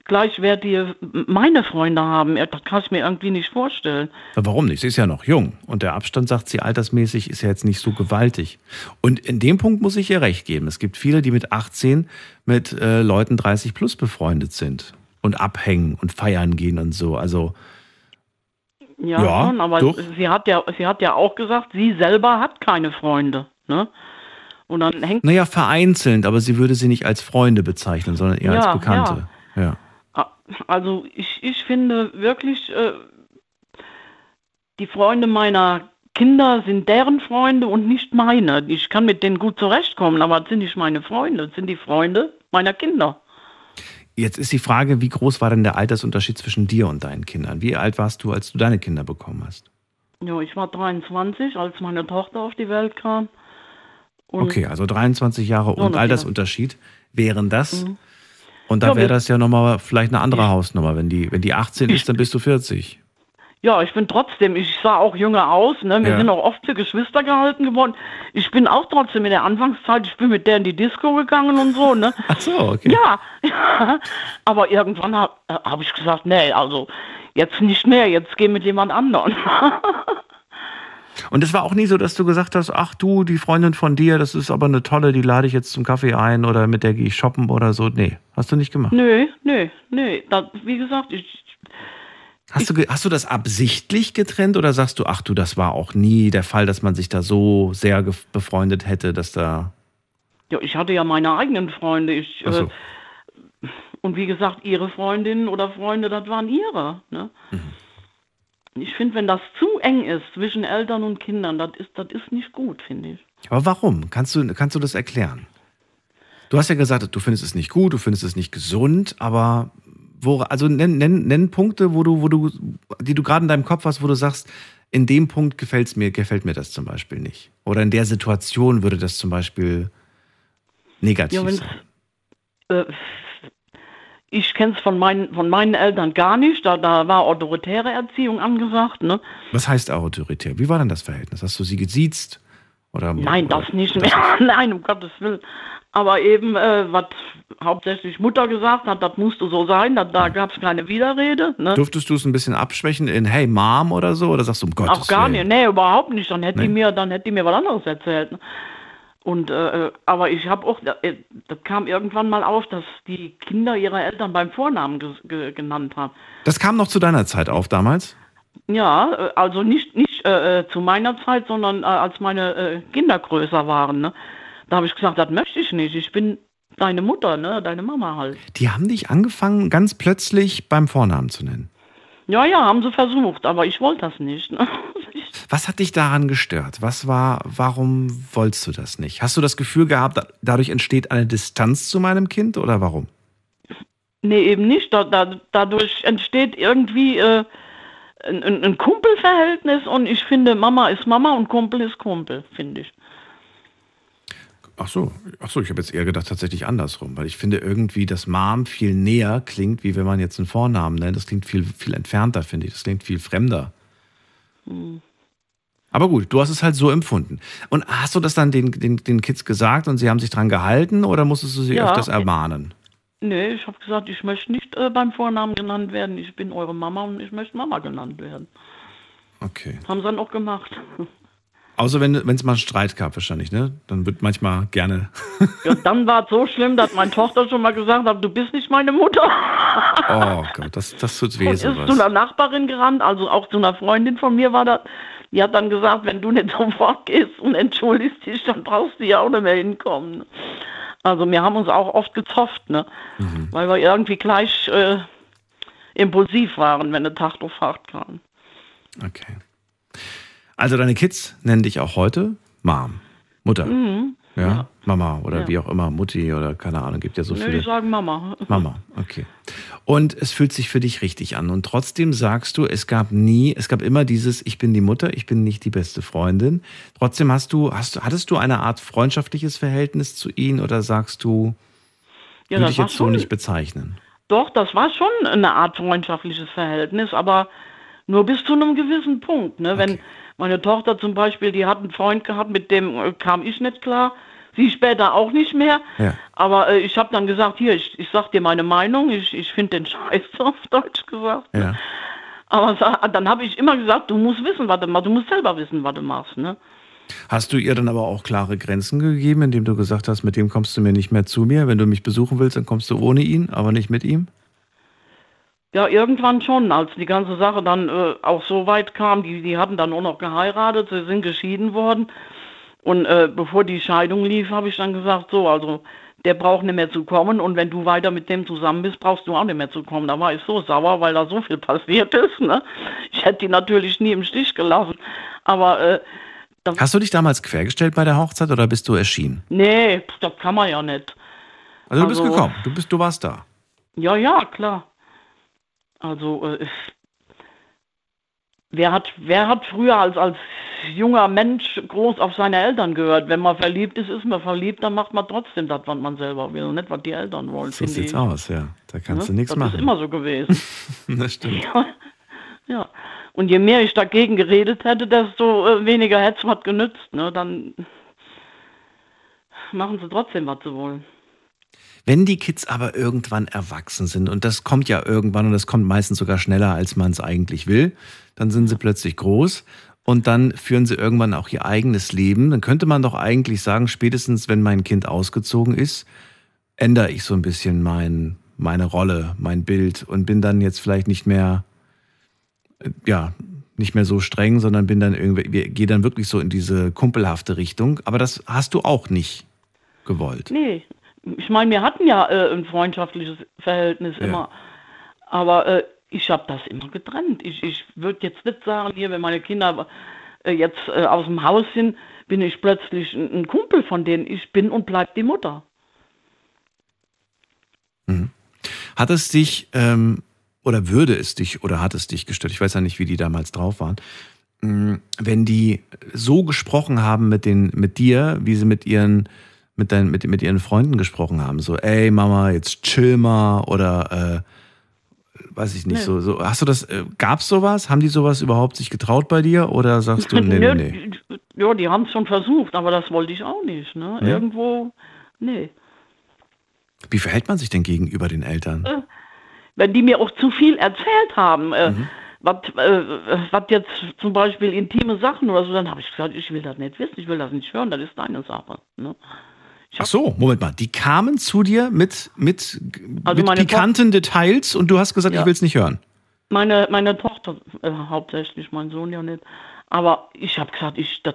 gleichwertige meine Freunde haben. Das kann ich mir irgendwie nicht vorstellen. warum nicht? Sie ist ja noch jung und der Abstand, sagt sie, altersmäßig ist ja jetzt nicht so gewaltig. Und in dem Punkt muss ich ihr recht geben. Es gibt viele, die mit 18 mit äh, Leuten 30 plus befreundet sind und abhängen und feiern gehen und so. Also, Ja, Ja, schon, aber doch. sie hat ja, sie hat ja auch gesagt, sie selber hat keine Freunde. Ne? Und dann hängt naja, vereinzelt, aber sie würde sie nicht als Freunde bezeichnen, sondern eher Ja, als Bekannte. Ja. Also ich, ich finde wirklich, äh, die Freunde meiner Kinder sind deren Freunde und nicht meine. Ich kann mit denen gut zurechtkommen, aber das sind nicht meine Freunde, das sind die Freunde meiner Kinder. Jetzt ist die Frage, wie groß war denn der Altersunterschied zwischen dir und deinen Kindern? Wie alt warst du, als du deine Kinder bekommen hast? Ja, ich war 23, als meine Tochter auf die Welt kam. Und Okay, also 23 Jahre und Altersunterschied wären das. Mhm. Und da Ja, wäre das ja nochmal vielleicht eine andere Hausnummer. Wenn die, wenn die 18 ist, dann bist du 40. Ja, ich bin trotzdem, ich sah auch jünger aus, ne? Wir Ja. sind auch oft für Geschwister gehalten geworden. Ich bin auch trotzdem in der Anfangszeit, ich bin mit der in die Disco gegangen und so, ne? Ach so, okay. Ja, ja. aber irgendwann habe hab ich gesagt, nee, also jetzt nicht mehr, jetzt geh mit jemand anderen. Und es war auch nie so, dass du gesagt hast, ach du, die Freundin von dir, das ist aber eine tolle, die lade ich jetzt zum Kaffee ein oder mit der gehe ich shoppen oder so. Nee, hast du nicht gemacht. nö, nö, nö. Das, wie gesagt, ich, Hast du, hast du das absichtlich getrennt oder sagst du, ach du, das war auch nie der Fall, dass man sich da so sehr befreundet hätte, dass da. ja, ich hatte ja meine eigenen Freunde. Ich, so. äh, und wie gesagt, ihre Freundinnen oder Freunde, das waren ihre. Ne? Mhm. Ich finde, wenn das zu eng ist zwischen Eltern und Kindern, das ist, das ist nicht gut, finde ich. Aber warum? Kannst du, kannst du das erklären? Du hast ja gesagt, du findest es nicht gut, du findest es nicht gesund, aber wo, also nenn, nenn, nenn Punkte, wo du, wo du, die du gerade in deinem Kopf hast, wo du sagst, in dem Punkt gefällt's mir, gefällt mir das zum Beispiel nicht. Oder in der Situation würde das zum Beispiel negativ Ja, sein. Äh, ich kenne es von meinen, von meinen Eltern gar nicht. Da, da war autoritäre Erziehung angesagt. Ne? Was heißt autoritär? Wie war denn das Verhältnis? Hast du sie gesiezt? Oder, Nein, oder, das nicht mehr. Nein, um Gottes Willen. Aber eben, äh, was hauptsächlich Mutter gesagt hat, das musste so sein, da, da gab es keine Widerrede. Ne? Durftest du es ein bisschen abschwächen in Hey Mom oder so? Oder sagst du um Gottes Auch gar Willen? nicht, nee, überhaupt nicht. Dann hätte Nee? die mir, dann hätte die mir was anderes erzählt. ne? Und äh, aber ich habe auch, äh, das kam irgendwann mal auf, dass die Kinder ihre Eltern beim Vornamen ge ge genannt haben. Das kam noch zu deiner Zeit auf damals? Ja, äh, also nicht, nicht äh, äh, zu meiner Zeit, sondern äh, als meine äh, Kinder größer waren. Ne? Da habe ich gesagt, das möchte ich nicht. Ich bin deine Mutter, ne? deine Mama halt. Die haben dich angefangen, ganz plötzlich beim Vornamen zu nennen. Ja, ja, haben sie versucht, aber ich wollte das nicht. Ne? Was hat dich daran gestört? Was war, warum wolltest du das nicht? Hast du das Gefühl gehabt, dadurch entsteht eine Distanz zu meinem Kind oder warum? Nee, eben nicht. Da, da, dadurch entsteht irgendwie äh, ein, ein Kumpelverhältnis und ich finde, Mama ist Mama und Kumpel ist Kumpel, finde ich. Ach so, ach so, ich habe jetzt eher gedacht tatsächlich andersrum, weil ich finde irgendwie, dass Mom viel näher klingt, wie wenn man jetzt einen Vornamen nennt. Das klingt viel, viel entfernter, finde ich. Das klingt viel fremder. Hm. Aber gut, du hast es halt so empfunden. Und hast du das dann den, den, den Kids gesagt und sie haben sich dran gehalten oder musstest du sie ja, öfters ermahnen? Nee, ich habe gesagt, ich möchte nicht äh, beim Vornamen genannt werden. Ich bin eure Mama und ich möchte Mama genannt werden. Okay. Haben sie dann auch gemacht. Außer wenn es mal einen Streit gab, wahrscheinlich, ne? Dann wird manchmal gerne. ja, dann war es so schlimm, dass meine Tochter schon mal gesagt hat, du bist nicht meine Mutter. oh Gott, das, das tut weh. Und ist sowas. zu einer Nachbarin gerannt, also auch zu einer Freundin von mir war das. Die hat dann gesagt, wenn du nicht sofort gehst und entschuldigst dich, dann brauchst du ja auch nicht mehr hinkommen. Also wir haben uns auch oft gezofft, ne? Mhm. Weil wir irgendwie gleich äh, impulsiv waren, wenn der Tag auf Fahrt kam. Okay. Also deine Kids nennen dich auch heute Mom, Mutter. Mhm. Ja? ja? Mama oder ja. wie auch immer, Mutti oder keine Ahnung, gibt ja so nee, viele. Die sagen Mama. Mama, okay. Und es fühlt sich für dich richtig an. Und trotzdem sagst du, es gab nie, es gab immer dieses, ich bin die Mutter, ich bin nicht die beste Freundin. Trotzdem hast du, hast, hattest du eine Art freundschaftliches Verhältnis zu ihnen oder sagst du, ja, würde ich jetzt so nicht bezeichnen? Doch, das war schon eine Art freundschaftliches Verhältnis, aber nur bis zu einem gewissen Punkt. Ne? Wenn, meine Tochter zum Beispiel, die hat einen Freund gehabt, mit dem äh, kam ich nicht klar. Sie später auch nicht mehr. Ja. Aber äh, ich habe dann gesagt, hier, ich, ich sag dir meine Meinung, ich, ich finde den Scheiß auf Deutsch gesagt. Ja. Aber dann habe ich immer gesagt, du musst wissen, was du machst, du musst selber wissen, was du machst. Ne? Hast du ihr dann aber auch klare Grenzen gegeben, indem du gesagt hast, mit dem kommst du mir nicht mehr zu mir. Wenn du mich besuchen willst, dann kommst du ohne ihn, aber nicht mit ihm? Ja, irgendwann schon, als die ganze Sache dann äh, auch so weit kam, die, die hatten dann auch noch geheiratet, sie sind geschieden worden. Und äh, bevor die Scheidung lief, habe ich dann gesagt, so, also der braucht nicht mehr zu kommen und wenn du weiter mit dem zusammen bist, brauchst du auch nicht mehr zu kommen. Da war ich so sauer, weil da so viel passiert ist. Ne? Ich hätte die natürlich nie im Stich gelassen. Aber äh, Hast du dich damals quergestellt bei der Hochzeit oder bist du erschienen? Nee, das kann man ja nicht. Also du bist also gekommen, du bist, du warst da. Ja, ja, klar. Also äh, wer hat, wer hat früher als, als junger Mensch groß auf seine Eltern gehört? Wenn man verliebt ist, ist man verliebt, dann macht man trotzdem das, was man selber will und nicht, was die Eltern wollen. So sieht's ich. aus, ja. Da kannst ja? du nichts machen. Das ist immer so gewesen. das stimmt. Ja. ja. Und je mehr ich dagegen geredet hätte, desto äh, weniger hätte es was genützt. Ne? Dann machen sie trotzdem, was sie wollen. Wenn die Kids aber irgendwann erwachsen sind, und das kommt ja irgendwann, und das kommt meistens sogar schneller, als man es eigentlich will, dann sind sie plötzlich groß und dann führen sie irgendwann auch ihr eigenes Leben. Dann könnte man doch eigentlich sagen, spätestens wenn mein Kind ausgezogen ist, ändere ich so ein bisschen mein, meine Rolle, mein Bild und bin dann jetzt vielleicht nicht mehr, ja, nicht mehr so streng, sondern bin dann irgendwie, gehe dann wirklich so in diese kumpelhafte Richtung. Aber das hast du auch nicht gewollt. Nee, ich meine, wir hatten ja äh, ein freundschaftliches Verhältnis ja. immer, aber äh, ich habe das immer getrennt. Ich, ich würde jetzt nicht sagen, hier, wenn meine Kinder äh, jetzt äh, aus dem Haus sind, bin ich plötzlich ein, ein Kumpel von denen. Ich bin und bleib die Mutter. Mhm. Hat es dich ähm, oder würde es dich oder hat es dich gestört? Ich weiß ja nicht, wie die damals drauf waren. Mhm. Wenn die so gesprochen haben mit, den, mit dir, wie sie mit ihren mit, dein, mit, mit ihren Freunden gesprochen haben. So, ey Mama, jetzt chill mal oder äh, weiß ich nicht, nee. so, so. Hast du das, äh, gab's sowas? Haben die sowas überhaupt sich getraut bei dir oder sagst du, nee, nee, nee? Ja, die haben es schon versucht, aber das wollte ich auch nicht. Ne? Ja. Irgendwo, nee. Wie verhält man sich denn gegenüber den Eltern? Äh, wenn die mir auch zu viel erzählt haben. Äh, mhm. was, äh, jetzt zum Beispiel intime Sachen oder so, dann habe ich gesagt, ich will das nicht wissen, ich will das nicht hören, das ist deine Sache. Ne? Ach so, Moment mal. Die kamen zu dir mit, mit, Also mit pikanten Details und du hast gesagt, Ja. ich will es nicht hören. Meine, meine Tochter, äh, hauptsächlich, mein Sohn ja nicht. Aber ich habe gesagt, ich das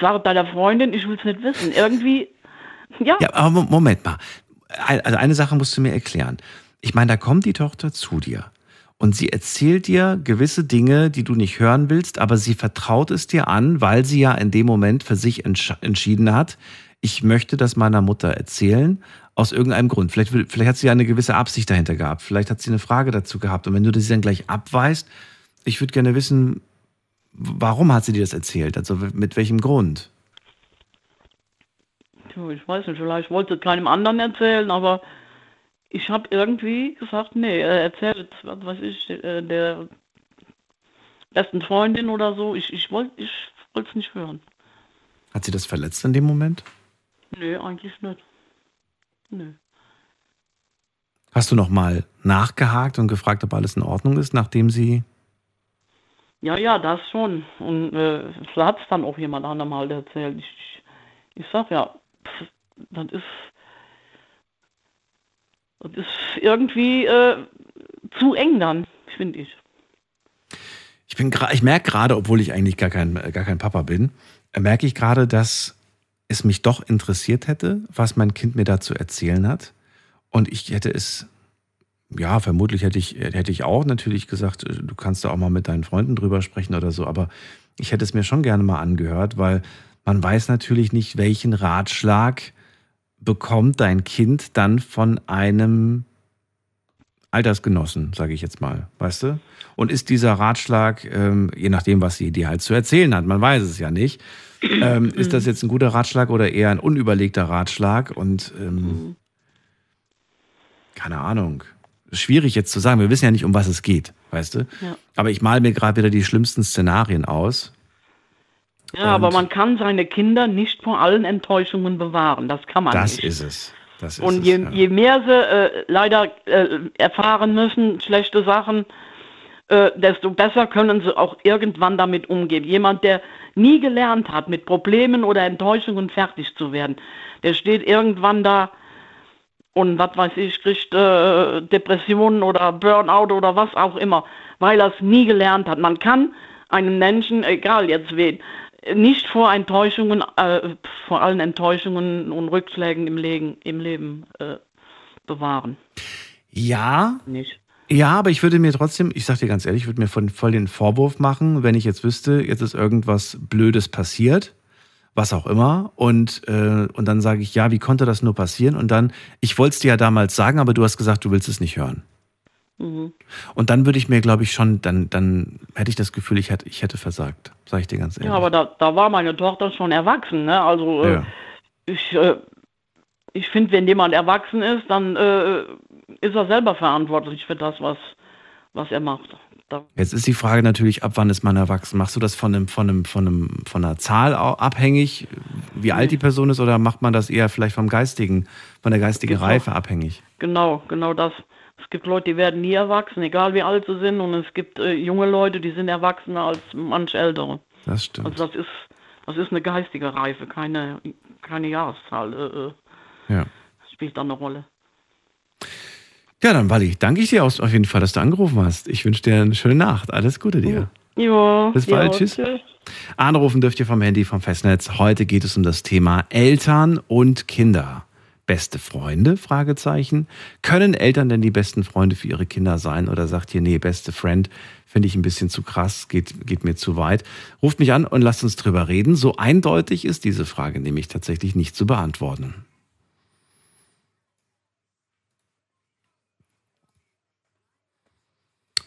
sage deiner Freundin, ich will es nicht wissen. Irgendwie, ja, Ja, aber Mo- Moment mal. Also eine Sache musst du mir erklären. Ich meine, da kommt die Tochter zu dir und sie erzählt dir gewisse Dinge, die du nicht hören willst, aber sie vertraut es dir an, weil sie ja in dem Moment für sich entsch entschieden hat, ich möchte das meiner Mutter erzählen, aus irgendeinem Grund. Vielleicht, vielleicht hat sie ja eine gewisse Absicht dahinter gehabt. Vielleicht hat sie eine Frage dazu gehabt. Und wenn du das dann gleich abweist, ich würde gerne wissen, warum hat sie dir das erzählt? Also mit welchem Grund? Ich weiß nicht, vielleicht wollte sie keinem anderen erzählen, aber ich habe irgendwie gesagt, nee, äh, erzähl jetzt, was weiß ich, äh, der besten Freundin oder so. Ich, ich wollte ich es nicht hören. Hat sie das verletzt in dem Moment? Nee, eigentlich nicht. Nee. Hast du noch mal nachgehakt und gefragt, ob alles in Ordnung ist, nachdem sie... Ja, ja, das schon. Und äh, so hat es dann auch jemand anderem halt erzählt. Ich, ich, ich sag ja, pff, das ist, das ist irgendwie äh, zu eng dann, finde ich. Ich, bin ich merke gerade, obwohl ich eigentlich gar kein, gar kein Papa bin, äh, merke ich gerade, dass es mich doch interessiert hätte, was mein Kind mir dazu erzählen hat. Und ich hätte es, ja, vermutlich hätte ich, hätte ich auch natürlich gesagt, äh, du kannst da auch mal mit deinen Freunden drüber sprechen oder so, aber ich hätte es mir schon gerne mal angehört, weil man weiß natürlich nicht, welchen Ratschlag bekommt dein Kind dann von einem Altersgenossen, sage ich jetzt mal, weißt du? Und ist dieser Ratschlag, ähm, je nachdem, was sie dir halt zu erzählen hat, man weiß es ja nicht, ähm, ist das jetzt ein guter Ratschlag oder eher ein unüberlegter Ratschlag? Und ähm, keine Ahnung. Schwierig jetzt zu sagen. Wir wissen ja nicht, um was es geht, weißt du? Ja. Aber ich male mir gerade wieder die schlimmsten Szenarien aus. Ja, aber man kann seine Kinder nicht vor allen Enttäuschungen bewahren. Das kann man Das nicht. ist es. Das ist Und es, je, ja. je mehr sie äh, leider äh, erfahren müssen, schlechte Sachen, äh, desto besser können sie auch irgendwann damit umgehen. Jemand, der nie gelernt hat, mit Problemen oder Enttäuschungen fertig zu werden, der steht irgendwann da und was weiß ich, kriegt äh, Depressionen oder Burnout oder was auch immer, weil er es nie gelernt hat. Man kann einen Menschen, egal jetzt wen, nicht vor Enttäuschungen, äh, vor allen Enttäuschungen und Rückschlägen im Leben, im Leben äh, bewahren. ja, Nicht. Ja, aber ich würde mir trotzdem, ich sag dir ganz ehrlich, ich würde mir von, voll den Vorwurf machen, wenn ich jetzt wüsste, jetzt ist irgendwas Blödes passiert, was auch immer, und, äh, und dann sage ich, ja, wie konnte das nur passieren? Und dann, ich wollte es dir ja damals sagen, aber du hast gesagt, du willst es nicht hören. Mhm. Und dann würde ich mir, glaube ich, schon, dann, dann hätte ich das Gefühl, ich hätte, ich hätte versagt, sage ich dir ganz ehrlich. Ja, aber da, da war meine Tochter schon erwachsen. Ne? Also äh, Ja. ich, äh, ich finde, wenn jemand erwachsen ist, dann äh, ist er selber verantwortlich für das, was, was er macht. Jetzt ist die Frage natürlich, ab wann ist man erwachsen? Machst du das von einem, von einem, von einem, von einer Zahl abhängig, wie alt die Person ist, oder macht man das eher vielleicht vom geistigen, von der geistigen Genau. Reife abhängig? genau, genau das. Es gibt Leute, die werden nie erwachsen, egal wie alt sie sind. Und es gibt äh, junge Leute, die sind erwachsener als manch ältere. Das stimmt. Also das ist, das ist eine geistige Reife, keine, keine Jahreszahl. Äh, äh, ja. spielt da eine Rolle. Ja, dann Wally, danke ich dir auf jeden Fall, dass du angerufen hast. Ich wünsche dir eine schöne Nacht. Alles Gute dir. Ja, Bis bald, tschüss. Anrufen dürft ihr vom Handy, vom Festnetz. Heute geht es um das Thema Eltern und Kinder. Beste Freunde? Fragezeichen. Können Eltern denn die besten Freunde für ihre Kinder sein? Oder sagt ihr, nee, beste Friend finde ich ein bisschen zu krass, geht, geht mir zu weit? Ruft mich an und lasst uns drüber reden. So eindeutig ist diese Frage nämlich tatsächlich nicht zu beantworten.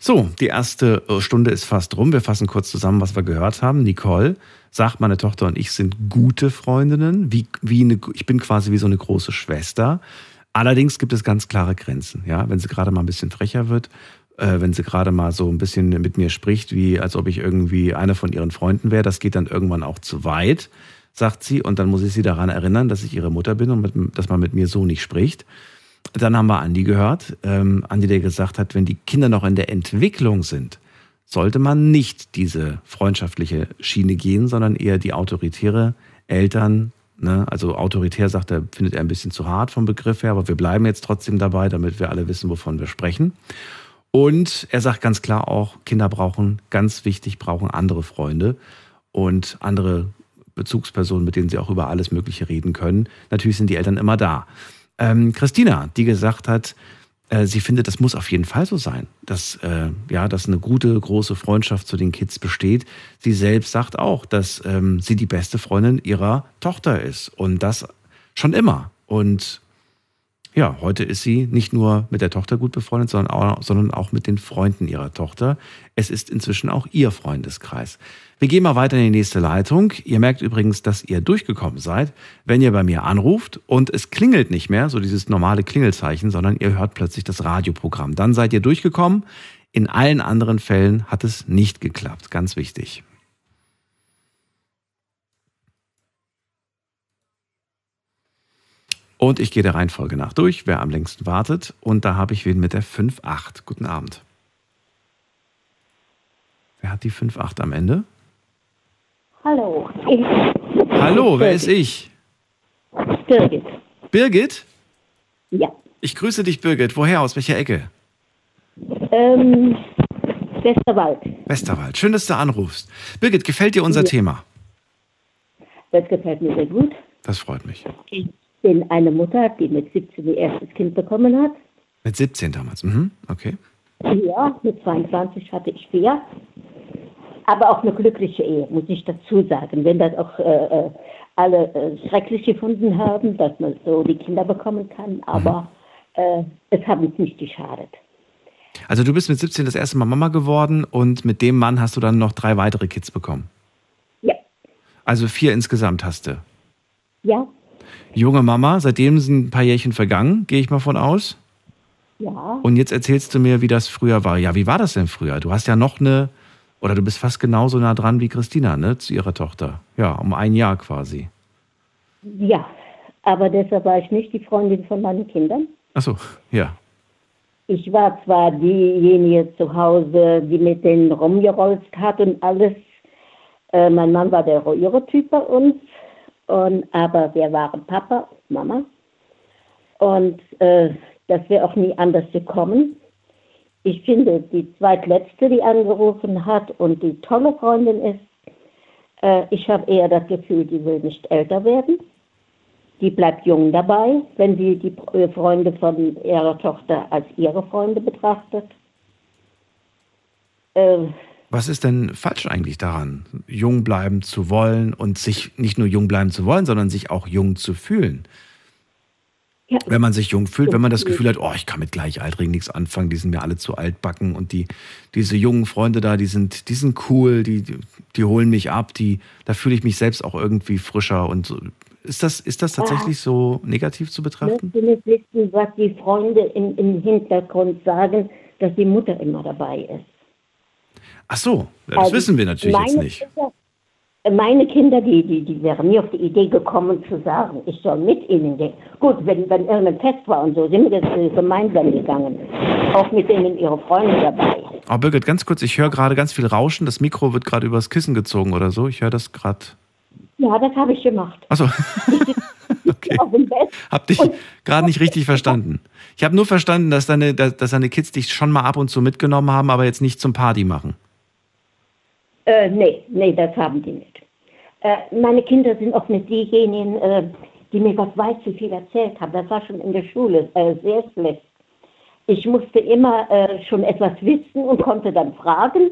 So, die erste äh, Stunde ist fast rum. Wir fassen kurz zusammen, was wir gehört haben. Nicole sagt, meine Tochter und ich sind gute Freundinnen. Wie, wie eine, ich bin quasi wie so eine große Schwester. Allerdings gibt es ganz klare Grenzen. Ja, wenn sie gerade mal ein bisschen frecher wird, äh, wenn sie gerade mal so ein bisschen mit mir spricht, wie als ob ich irgendwie einer von ihren Freunden wäre, das geht dann irgendwann auch zu weit, sagt sie. Und dann muss ich sie daran erinnern, dass ich ihre Mutter bin und mit, dass man mit mir so nicht spricht. Dann haben wir Andi gehört. Ähm, Andi, der gesagt hat, wenn die Kinder noch in der Entwicklung sind, sollte man nicht diese freundschaftliche Schiene gehen, sondern eher die autoritäre Eltern, ne? also autoritär sagt er, findet er ein bisschen zu hart vom Begriff her, aber wir bleiben jetzt trotzdem dabei, damit wir alle wissen, wovon wir sprechen. Und er sagt ganz klar auch, Kinder brauchen, ganz wichtig, brauchen andere Freunde und andere Bezugspersonen, mit denen sie auch über alles Mögliche reden können. Natürlich sind die Eltern immer da. Ähm, Christina, die gesagt hat, äh, sie findet, das muss auf jeden Fall so sein, dass, äh, ja, dass eine gute, große Freundschaft zu den Kids besteht. Sie selbst sagt auch, dass ähm, sie die beste Freundin ihrer Tochter ist und das schon immer. Und ja, heute ist sie nicht nur mit der Tochter gut befreundet, sondern auch, sondern auch mit den Freunden ihrer Tochter. Es ist inzwischen auch ihr Freundeskreis. Wir gehen mal weiter in die nächste Leitung. Ihr merkt übrigens, dass ihr durchgekommen seid, wenn ihr bei mir anruft und es klingelt nicht mehr, so dieses normale Klingelzeichen, sondern ihr hört plötzlich das Radioprogramm. Dann seid ihr durchgekommen. In allen anderen Fällen hat es nicht geklappt. Ganz wichtig. Und ich gehe der Reihenfolge nach durch, wer am längsten wartet. Und da habe ich wen mit der 5-8. Guten Abend. Wer hat die 5-8 am Ende? Hallo. Ich, Hallo, wer ist ich? Birgit. Birgit? Ja. Ich grüße dich, Birgit. Woher? Aus welcher Ecke? Ähm, Westerwald. Westerwald. Schön, dass du anrufst. Birgit, gefällt dir unser Ja. Thema? Das gefällt mir sehr gut. Das freut mich. Ich bin eine Mutter, die mit 17 ihr erstes Kind bekommen hat. Mit 17 damals. Mhm. Okay. Ja, mit 22 hatte ich vier. Aber auch eine glückliche Ehe, muss ich dazu sagen. Wenn das auch äh, äh, alle äh, schrecklich gefunden haben, dass man so die Kinder bekommen kann, aber äh, es hat uns nicht geschadet. Also du bist mit 17 das erste Mal Mama geworden und mit dem Mann hast du dann noch drei weitere Kids bekommen. Ja. Also vier insgesamt hast du. Ja, Junge Mama, seitdem sind ein paar Jährchen vergangen, gehe ich mal von aus. ja. Und jetzt erzählst du mir, wie das früher war. Ja, wie war das denn früher? Du hast ja noch eine, oder du bist fast genauso nah dran wie Christina, ne, zu ihrer Tochter. Ja, um ein Jahr quasi. Ja, aber deshalb war ich nicht die Freundin von meinen Kindern. Ach so, ja. Ich war zwar diejenige zu Hause, die mit denen rumgerollt hat und alles. Äh, mein Mann war der ruhigere Typ bei uns, und, aber wir waren Papa und Mama. Und äh, das wäre auch nie anders gekommen. Ich finde, die zweitletzte, die angerufen hat und die tolle Freundin ist, äh, ich habe eher das Gefühl, die will nicht älter werden. Die bleibt jung dabei, wenn sie die äh, Freunde von ihrer Tochter als ihre Freunde betrachtet. Äh, Was ist denn falsch eigentlich daran, jung bleiben zu wollen und sich nicht nur jung bleiben zu wollen, sondern sich auch jung zu fühlen? Wenn man sich jung fühlt, wenn man das Gefühl hat, oh, ich kann mit Gleichaltrigen nichts anfangen, die sind mir alle zu altbacken und die, diese jungen Freunde da, die sind, die sind cool, die, die holen mich ab, die, da fühle ich mich selbst auch irgendwie frischer und so. Ist das, ist das tatsächlich so negativ zu betrachten? möchte nicht wissen, was die Freunde im, im Hintergrund sagen, dass die Mutter immer dabei ist. Ach so, das Also, wissen wir natürlich jetzt nicht. Äh, meine Kinder, die, die, die wären nie auf die Idee gekommen zu sagen, ich soll mit ihnen gehen. Gut, wenn, wenn irgendein Fest war und so, sind wir äh, gemeinsam gegangen. Auch mit denen ihre Freunde dabei. Oh, Birgit, ganz kurz, ich höre gerade ganz viel Rauschen. Das Mikro wird gerade übers Kissen gezogen oder so. Ich höre das gerade. Ja, das habe ich gemacht. Achso, okay. Hab dich gerade nicht richtig verstanden. Ich habe nur verstanden, dass deine, dass, dass deine Kids dich schon mal ab und zu mitgenommen haben, aber jetzt nicht zum Party machen. Äh, nee, nee, das haben die nicht. Äh, meine Kinder sind auch nicht diejenigen, äh, die mir Gott weiß, wie viel erzählt haben. Das war schon in der Schule äh, sehr schlecht. Ich musste immer schon etwas wissen und konnte dann fragen.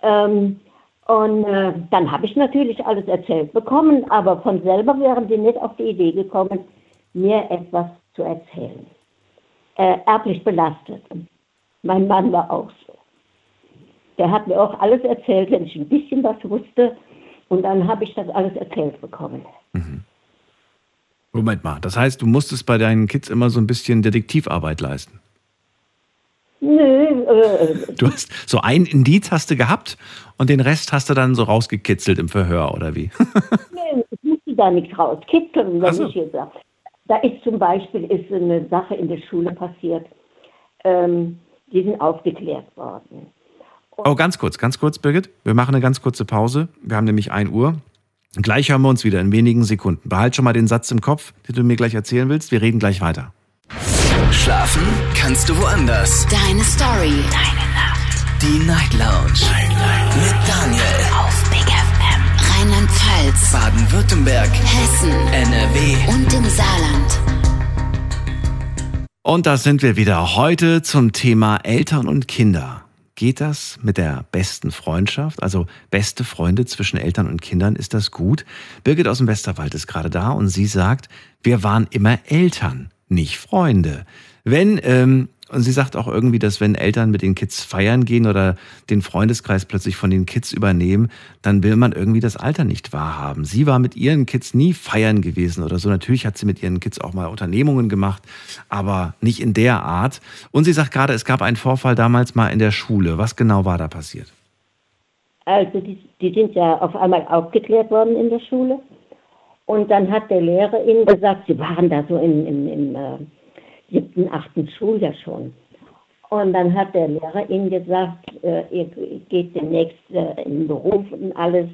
Ähm, und dann habe ich natürlich alles erzählt bekommen, aber von selber wären die nicht auf die Idee gekommen, mir etwas zu erzählen. Äh, erblich belastet. Mein Mann war auch so. Der hat mir auch alles erzählt, wenn ich ein bisschen was wusste. Und dann habe ich das alles erzählt bekommen. Moment mal, das heißt, du musstest bei deinen Kids immer so ein bisschen Detektivarbeit leisten. Nö, äh, Du hast so ein Indiz hast du gehabt und den Rest hast du dann so rausgekitzelt im Verhör oder wie? nee, ich musste da nichts rauskitzeln, wenn so. ich jetzt sage. Da ist zum Beispiel ist eine Sache in der Schule passiert. Ähm, die sind aufgeklärt worden. Oh, ganz kurz, ganz kurz, Birgit. Wir machen eine ganz kurze Pause. Wir haben nämlich 1 Uhr. Gleich hören wir uns wieder in wenigen Sekunden. Behalt schon mal den Satz im Kopf, den du mir gleich erzählen willst. Wir reden gleich weiter. Schlafen kannst du woanders. Deine Story. Deine Nacht. Die Night Lounge. Night, Night. Mit Daniel. Auf Big FM. Rheinland-Pfalz. Baden-Württemberg. Hessen. NRW. Und im Saarland. Und da sind wir wieder heute zum Thema Eltern und Kinder. Geht das mit der besten Freundschaft? Also beste Freunde zwischen Eltern und Kindern, ist das gut? Birgit aus dem Westerwald ist gerade da und sie sagt, wir waren immer Eltern, nicht Freunde. Wenn ähm, und sie sagt auch irgendwie, dass wenn Eltern mit den Kids feiern gehen oder den Freundeskreis plötzlich von den Kids übernehmen, dann will man irgendwie das Alter nicht wahrhaben. Sie war mit ihren Kids nie feiern gewesen oder so. Natürlich hat sie mit ihren Kids auch mal Unternehmungen gemacht, aber nicht in der Art. Und sie sagt gerade, es gab einen Vorfall damals mal in der Schule. Was genau war da passiert? Also die, die sind ja auf einmal aufgeklärt worden in der Schule. Und dann hat der Lehrer ihnen gesagt, sie waren da so in, in, in äh, siebten, achten Schuljahr schon. Und dann hat der Lehrer ihnen gesagt, äh, ihr geht demnächst äh, in den Beruf und alles.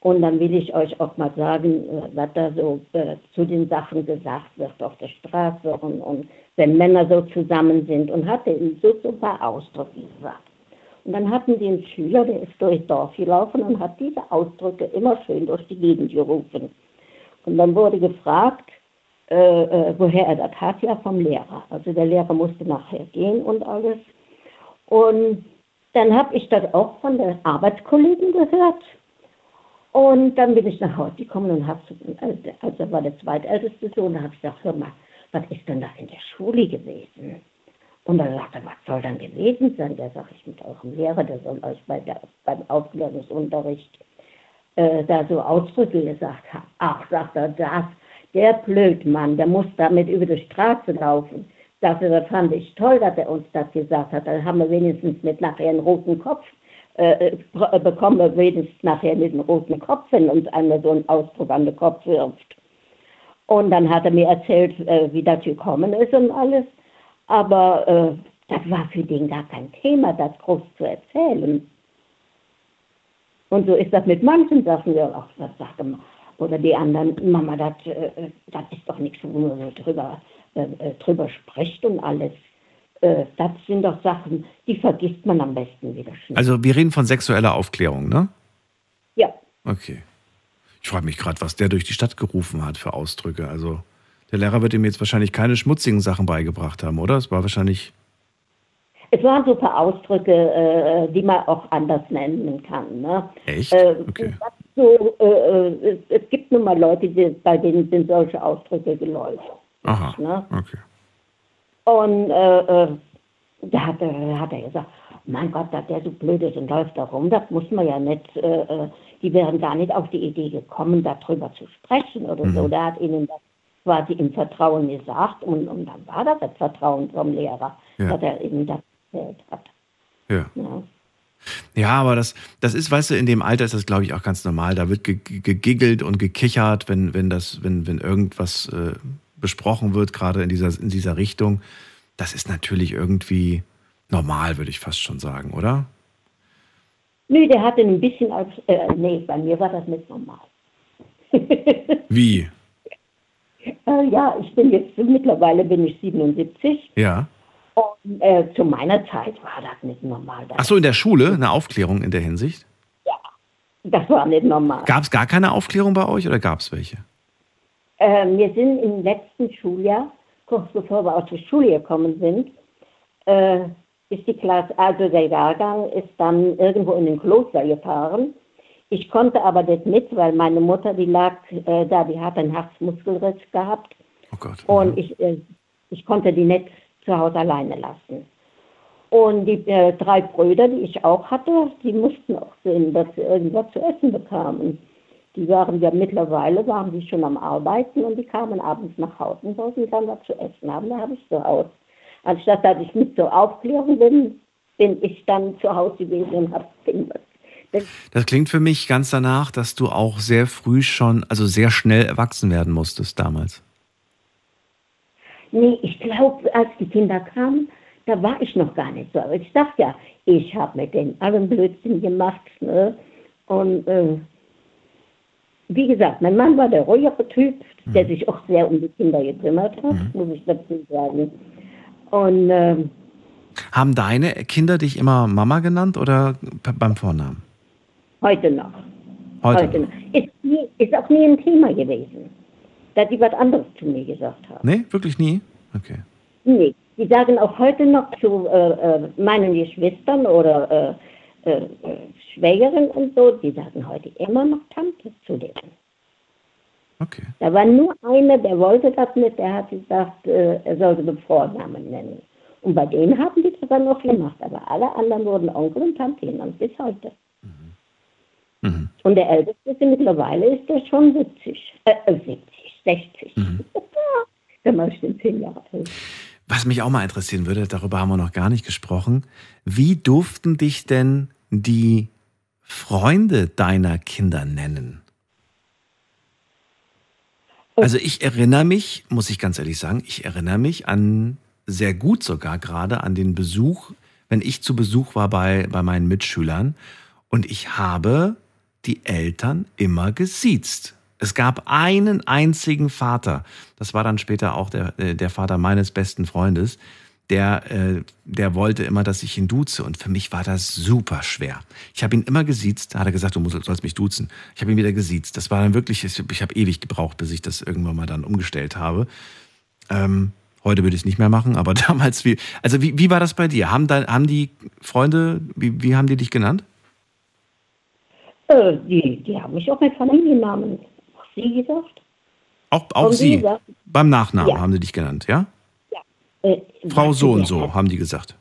Und dann will ich euch auch mal sagen, äh, was da so äh, zu den Sachen gesagt wird auf der Straße und, und wenn Männer so zusammen sind. Und hat ihnen so, paar Ausdrücke gesagt. Und dann hatten die einen Schüler, der ist durchs Dorf gelaufen und hat diese Ausdrücke immer schön durch die Gegend gerufen. Und dann wurde gefragt, äh, äh, woher er das hat, ja vom Lehrer. Also der Lehrer musste nachher gehen und alles. Und dann habe ich das auch von der Arbeitskollegen gehört. Und dann bin ich nach Hause gekommen und habe, also war der zweitälteste Sohn, da habe ich gesagt, hör mal, was ist denn da in der Schule gewesen? Und dann sagte er, was soll dann gewesen sein? Da sage ich mit eurem Lehrer, der soll euch bei der, beim Aufklärungsunterricht äh, da so Ausdrücke gesagt haben. Ach, sagt er, das der Blödmann, der muss damit über die Straße laufen. Das fand ich toll, dass er uns das gesagt hat. Dann haben wir wenigstens mit nachher einen roten Kopf, äh, äh bekommen wir wenigstens nachher mit einem roten Kopf, wenn uns einmal so ein Ausdruck an den Kopf wirft. Und dann hat er mir erzählt, äh, wie das gekommen ist und alles. Aber äh, das war für den gar kein Thema, das groß zu erzählen. Und so ist das mit manchen Sachen ja auch, das sagte man oder die anderen, Mama, das, äh, das ist doch nichts, wo man so drüber, äh, äh, drüber spricht und alles. Äh, das sind doch Sachen, die vergisst man am besten wieder schnell. Also wir reden von sexueller Aufklärung, ne? Ja. Okay. Ich frage mich gerade, was der durch die Stadt gerufen hat für Ausdrücke. Also der Lehrer wird ihm jetzt wahrscheinlich keine schmutzigen Sachen beigebracht haben, oder? Es war wahrscheinlich es waren so ein paar Ausdrücke, äh, die man auch anders nennen kann. Ne? Echt? Äh, okay. So, äh, äh, es, es, gibt nun mal Leute, die, bei denen sind solche Ausdrücke geläufig. Aha. Ne? Okay. Und äh, äh, da hat, er, hat er gesagt, mein Gott, dass der so blöd ist und läuft da rum, das muss man ja nicht, die wären gar nicht auf die Idee gekommen, darüber zu sprechen oder mhm. so. Der hat ihnen das quasi im Vertrauen gesagt und, und dann war das das Vertrauen vom Lehrer, ja. dass er ihnen das erzählt hat. Ja. ja. Ja, aber das, das ist, weißt du, in dem Alter ist das, glaube ich, auch ganz normal. Da wird gegiggelt und gekichert, wenn, wenn, das, wenn, wenn irgendwas äh, besprochen wird, gerade in dieser, in dieser Richtung. Das ist natürlich irgendwie normal, würde ich fast schon sagen, oder? Nö, der hatte ein bisschen als, äh, nee, bei mir war das nicht normal. Wie? Äh, ja, ich bin jetzt, mittlerweile bin ich 77. Ja. Und äh, zu meiner Zeit war das nicht normal. Ach so, in der Schule eine Aufklärung in der Hinsicht? Ja, das war nicht normal. Gab es gar keine Aufklärung bei euch oder gab es welche? Äh, wir sind im letzten Schuljahr, kurz bevor wir aus der Schule gekommen sind, äh, ist die Klasse, also der Jahrgang ist dann irgendwo in den Kloster gefahren. Ich konnte aber nicht mit, weil meine Mutter, die lag äh, da, die hat einen Herzmuskelriss gehabt. Oh Gott. Und ich, äh, ich konnte die nicht zu Hause alleine lassen. Und die äh, drei Brüder, die ich auch hatte, die mussten auch sehen, dass sie irgendwas zu essen bekamen. Die waren ja mittlerweile, waren die schon am Arbeiten und die kamen abends nach Hause und wollten dann was zu essen haben. Da habe ich zu Hause. Anstatt dass ich mit zur Aufklärung bin, bin ich dann zu Hause gewesen und habe irgendwas das klingt für mich ganz danach, dass du auch sehr früh schon, also sehr schnell erwachsen werden musstest damals. Nee, ich glaube, als die Kinder kamen, da war ich noch gar nicht so. Aber ich sag ja, ich habe mit den allen Blödsinn gemacht. Ne? Und äh, wie gesagt, mein Mann war der ruhigere Typ, der sich auch sehr um die Kinder gekümmert hat, muss ich dazu sagen. Und ähm, Haben deine Kinder dich immer Mama genannt oder beim Vornamen? heute noch. Heute. noch. Ist, nie, ist auch nie ein Thema gewesen, dass die was anderes zu mir gesagt haben. Nee, wirklich nie? Okay. Nee, die sagen auch heute noch zu äh, äh, meinen Geschwistern oder äh, äh, Schwägerin und so, die sagen heute immer noch Tante zu denen. Okay. Da war nur einer, der wollte das nicht, der hat gesagt, äh, er sollte den Vornamen nennen. Und bei denen haben die das dann noch gemacht, aber alle anderen wurden Onkel und Tante genannt, bis heute. Mhm. Und der Älteste mittlerweile ist der schon 70, äh, äh, 70, 60. der Mann ist schon 10 Jahre alt. Was mich auch mal interessieren würde, darüber haben wir noch gar nicht gesprochen. Wie durften dich denn die Freunde deiner Kinder nennen? Also ich erinnere mich, muss ich ganz ehrlich sagen, ich erinnere mich an sehr gut sogar gerade an den Besuch, wenn ich zu Besuch war bei, bei meinen Mitschülern und ich habe die Eltern immer gesiezt. Es gab einen einzigen Vater, das war dann später auch der, äh, der Vater meines besten Freundes, der, äh, der wollte immer, dass ich ihn duze. Und für mich war das super schwer. Ich habe ihn immer gesiezt. Da hat er gesagt, du sollst mich duzen. Ich habe ihn wieder gesiezt. Das war dann wirklich, ich, habe ewig gebraucht, bis ich das irgendwann mal dann umgestellt habe. Ähm, heute würde ich es nicht mehr machen, aber damals, wie, also wie, wie war das bei dir? Haben, da, haben die Freunde, wie, wie haben die dich genannt? Äh, die, die haben mich auch mit Familiennamen, sie gesagt. Auch, auch sie. gesagt, Beim Nachnamen Ja. haben sie dich genannt, ja? Äh, Frau so und so, haben die gesagt.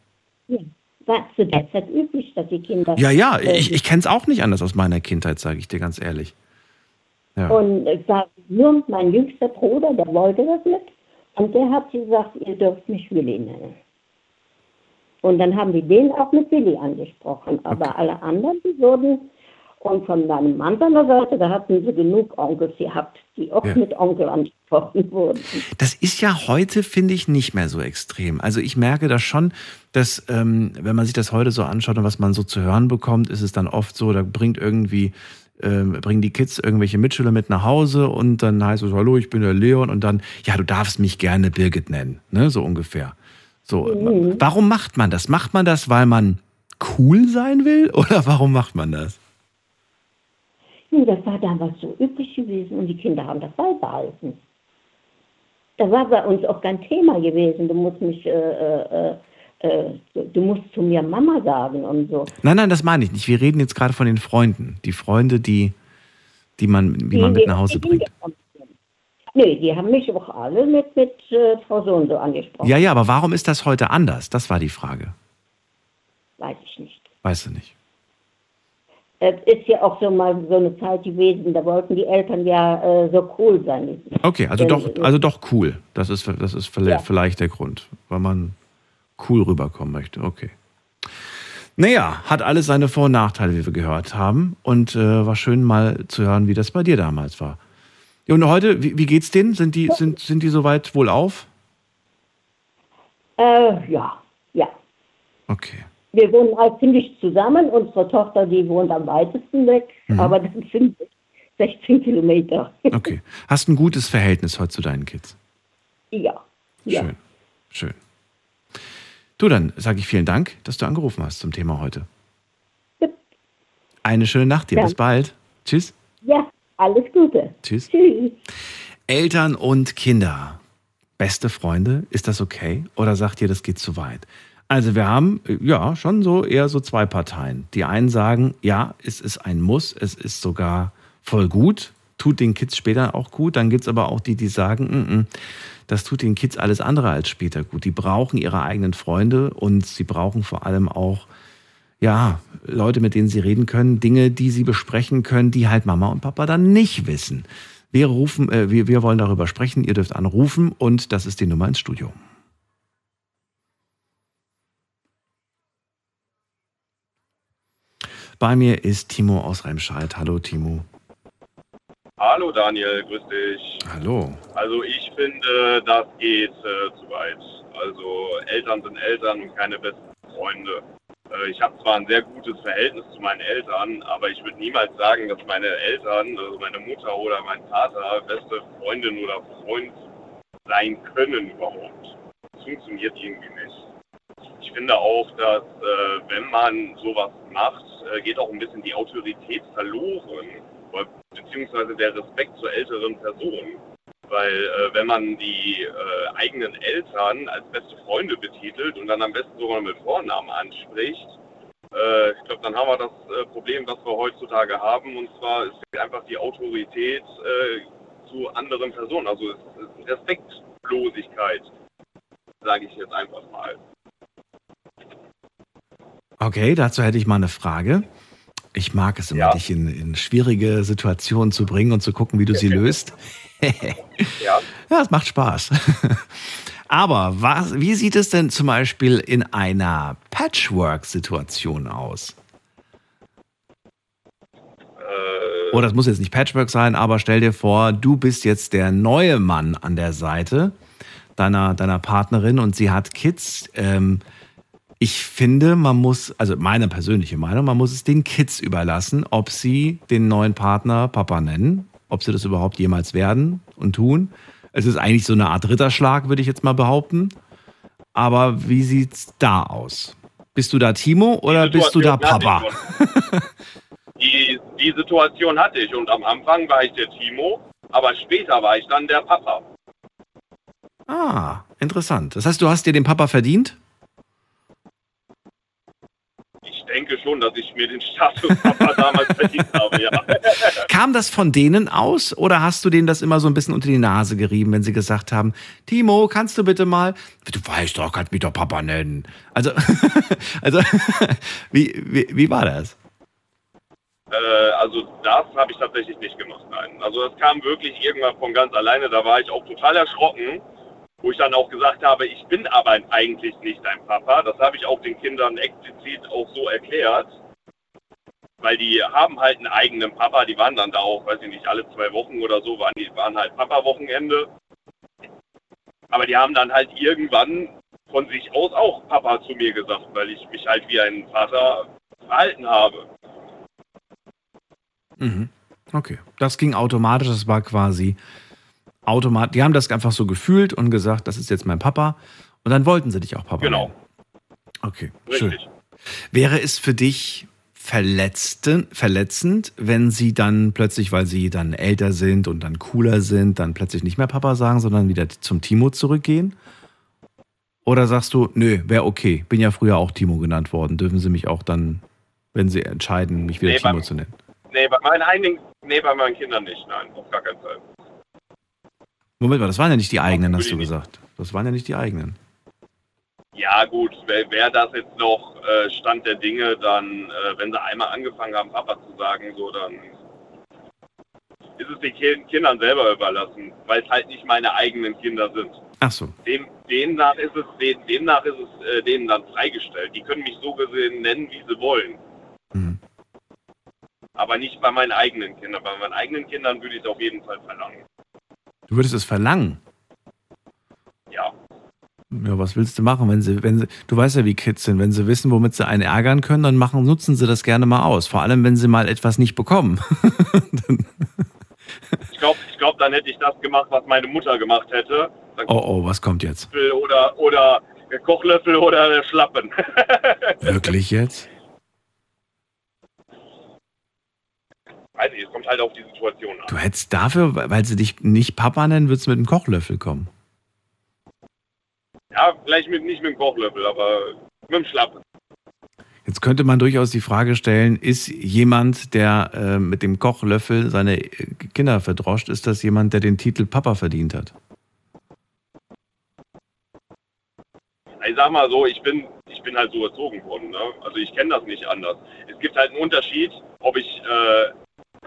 Ja, war zu der Zeit üblich, dass die Kinder. Ja, ja, äh, ich, ich kenne es auch nicht anders aus meiner Kindheit, sage ich dir ganz ehrlich. Ja. Und es war nur mein jüngster Bruder, der wollte das nicht. Und der hat gesagt, ihr dürft mich Willi nennen. Und dann haben wir den auch mit Willi angesprochen. Aber alle anderen, die wurden, und von meinem Mann seiner Seite, da hatten sie genug Onkels gehabt, die auch Ja. mit Onkel angesprochen wurden. Das ist ja heute, finde ich, nicht mehr so extrem. Also ich merke das schon, dass, ähm, wenn man sich das heute so anschaut und was man so zu hören bekommt, ist es dann oft so, da bringt irgendwie, ähm, bringen die Kids irgendwelche Mitschüler mit nach Hause und dann heißt es, hallo, ich bin der Leon und dann, ja, du darfst mich gerne Birgit nennen, ne, so ungefähr. So, Mhm. warum macht man das? Macht man das, weil man cool sein will oder warum macht man das? Nee, das war damals so üblich gewesen und die Kinder haben das beibehalten. Das war bei uns auch kein Thema gewesen. Du musst mich, äh, äh, äh, du, musst zu mir Mama sagen und so. Nein, nein, das meine ich nicht. Wir reden jetzt gerade von den Freunden. Die Freunde, die, die man, die man mit nach Hause bringt. Nee, die haben mich auch alle mit, mit äh, Frau so und so angesprochen. Ja, ja, aber warum ist das heute anders? Das war die Frage. Weiß ich nicht. Weißt du nicht. Es ist ja auch so mal so eine Zeit gewesen, da wollten die Eltern ja äh, so cool sein. Okay, also doch, also doch cool. Das ist, das ist vielleicht, Ja. vielleicht der Grund, weil man cool rüberkommen möchte. Okay. Naja, hat alles seine Vor- und Nachteile, wie wir gehört haben. Und äh, war schön mal zu hören, wie das bei dir damals war. Und heute, wie, wie geht's denen? Sind die, sind, sind die soweit wohlauf? Äh, ja, ja. Okay. Wir wohnen halt ziemlich zusammen. Unsere Tochter, die wohnt am weitesten weg, Mhm. aber das sind 16 Kilometer. Okay. Hast ein gutes Verhältnis heute zu deinen Kids? ja. ja. Schön. Schön. Du, dann sage ich vielen Dank, dass du angerufen hast zum Thema heute. Eine schöne Nacht dir. Ja. Bis bald. Tschüss. Ja, alles Gute. Tschüss. Tschüss. Eltern und Kinder. Beste Freunde, ist das okay? Oder sagt ihr, das geht zu weit? Also wir haben ja schon so eher so zwei Parteien. Die einen sagen, ja, es ist ein Muss, es ist sogar voll gut, tut den Kids später auch gut. Dann gibt es aber auch die, die sagen, mm -mm, das tut den Kids alles andere als später gut. Die brauchen ihre eigenen Freunde und sie brauchen vor allem auch ja, Leute, mit denen sie reden können, Dinge, die sie besprechen können, die halt Mama und Papa dann nicht wissen. Wir rufen, äh, wir, wir wollen darüber sprechen. Ihr dürft anrufen und das ist die Nummer ins Studio. Bei mir ist Timo aus Remscheid. Hallo Timo. Hallo Daniel, grüß dich. Hallo. Also ich finde, das geht äh, zu weit. Also Eltern sind Eltern und keine besten Freunde. Äh, ich habe zwar ein sehr gutes Verhältnis zu meinen Eltern, aber ich würde niemals sagen, dass meine Eltern, also meine Mutter oder mein Vater, beste Freundin oder Freund sein können überhaupt. Das funktioniert irgendwie nicht. Ich finde auch, dass äh, wenn man sowas macht, äh, geht auch ein bisschen die Autorität verloren, beziehungsweise der Respekt zur älteren Person. Weil äh, wenn man die äh, eigenen Eltern als beste Freunde betitelt und dann am besten sogar mit Vornamen anspricht, äh, ich glaube, dann haben wir das äh, Problem, was wir heutzutage haben, und zwar ist einfach die Autorität zu anderen Personen, also Respektlosigkeit, sage ich jetzt einfach mal. Okay, dazu hätte ich mal eine Frage. Ich mag es immer, ja. dich in, in, schwierige Situationen zu bringen und zu gucken, wie du sie löst. ja. ja, es macht Spaß. Aber was, wie sieht es denn zum Beispiel in einer Patchwork-Situation aus? Äh, oh, das muss jetzt nicht Patchwork sein, aber stell dir vor, du bist jetzt der neue Mann an der Seite deiner, deiner Partnerin und sie hat Kids. Ähm, ich finde, man muss, also meine persönliche Meinung, man muss es den Kids überlassen, ob sie den neuen Partner Papa nennen, ob sie das überhaupt jemals werden und tun. Es ist eigentlich so eine Art Ritterschlag, würde ich jetzt mal behaupten. Aber wie sieht's da aus? Bist du da Timo oder bist du da Papa? Die, die Situation hatte ich und am Anfang war ich der Timo, aber später war ich dann der Papa. Ah, interessant. Das heißt, du hast dir den Papa verdient? Denke schon, dass ich mir den Status Papa damals verdient habe, ja. Kam das von denen aus oder hast du denen das immer so ein bisschen unter die Nase gerieben, wenn sie gesagt haben, Timo, kannst du bitte mal, du weißt doch, kannst mich doch Papa nennen. Also, also wie, wie, wie war das? Äh, also das habe ich tatsächlich nicht gemacht, nein. Also das kam wirklich irgendwann von ganz alleine, da war ich auch total erschrocken wo ich dann auch gesagt habe, ich bin aber eigentlich nicht dein Papa. Das habe ich auch den Kindern explizit auch so erklärt. Weil die haben halt einen eigenen Papa, die waren dann da auch, weiß ich nicht, alle zwei Wochen oder so, waren, die waren halt Papa-Wochenende. Aber die haben dann halt irgendwann von sich aus auch Papa zu mir gesagt, weil ich mich halt wie ein Vater verhalten habe. Mhm. Okay, das ging automatisch, das war quasi automatisch, die haben das einfach so gefühlt und gesagt, das ist jetzt mein Papa. Und dann wollten sie dich auch Papa. Genau. Nennen. Okay, Richtig. schön. Wäre es für dich verletzend, wenn sie dann plötzlich, weil sie dann älter sind und dann cooler sind, dann plötzlich nicht mehr Papa sagen, sondern wieder zum Timo zurückgehen? Oder sagst du, nö, wäre okay, bin ja früher auch Timo genannt worden, dürfen sie mich auch dann, wenn sie entscheiden, mich wieder nee, Timo beim, zu nennen? Nee, bei meinen einigen, nee, bei meinen Kindern nicht, nein, auf gar keinen Fall. Moment mal, das waren ja nicht die eigenen, hast du gesagt. Das waren ja nicht die eigenen. Ja, gut, wäre wär das jetzt noch äh, Stand der Dinge, dann, äh, wenn sie einmal angefangen haben, Papa zu sagen, so, dann ist es den Kindern selber überlassen, weil es halt nicht meine eigenen Kinder sind. Ach so. Dem, demnach ist es, dem, demnach ist es äh, denen dann freigestellt. Die können mich so gesehen nennen, wie sie wollen. Mhm. Aber nicht bei meinen eigenen Kindern. Bei meinen eigenen Kindern würde ich es auf jeden Fall verlangen. Du würdest es verlangen? Ja. Ja, was willst du machen, wenn sie, wenn sie, du weißt ja, wie Kids sind, wenn sie wissen, womit sie einen ärgern können, dann machen, nutzen sie das gerne mal aus. Vor allem, wenn sie mal etwas nicht bekommen. ich glaube, ich glaub, dann hätte ich das gemacht, was meine Mutter gemacht hätte. Dann oh, oh, was kommt jetzt? Oder, oder der Kochlöffel oder der Schlappen. Wirklich jetzt? Weiß nicht, es kommt halt auf die Situation an. Du hättest dafür, weil sie dich nicht Papa nennen, würdest du mit einem Kochlöffel kommen. Ja, vielleicht mit, nicht mit dem Kochlöffel, aber mit dem Schlappen. Jetzt könnte man durchaus die Frage stellen, ist jemand, der äh, mit dem Kochlöffel seine Kinder verdroscht, ist das jemand, der den Titel Papa verdient hat? Ich sag mal so, ich bin, ich bin halt so erzogen worden. Ne? Also ich kenne das nicht anders. Es gibt halt einen Unterschied, ob ich äh,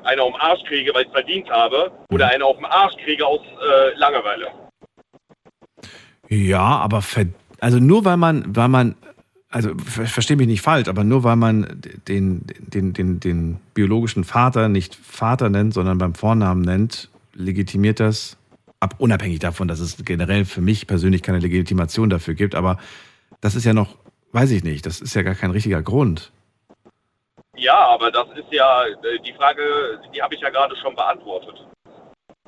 eine auf den Arsch kriege, weil ich es verdient habe, oder eine auf den Arsch kriege aus äh, Langeweile. Ja, aber also nur weil man, weil man also ver verstehe mich nicht falsch, aber nur weil man den, den, den, den biologischen Vater nicht Vater nennt, sondern beim Vornamen nennt, legitimiert das, ab, unabhängig davon, dass es generell für mich persönlich keine Legitimation dafür gibt, aber das ist ja noch, weiß ich nicht, das ist ja gar kein richtiger Grund. Ja, aber das ist ja, äh, die Frage, die habe ich ja gerade schon beantwortet.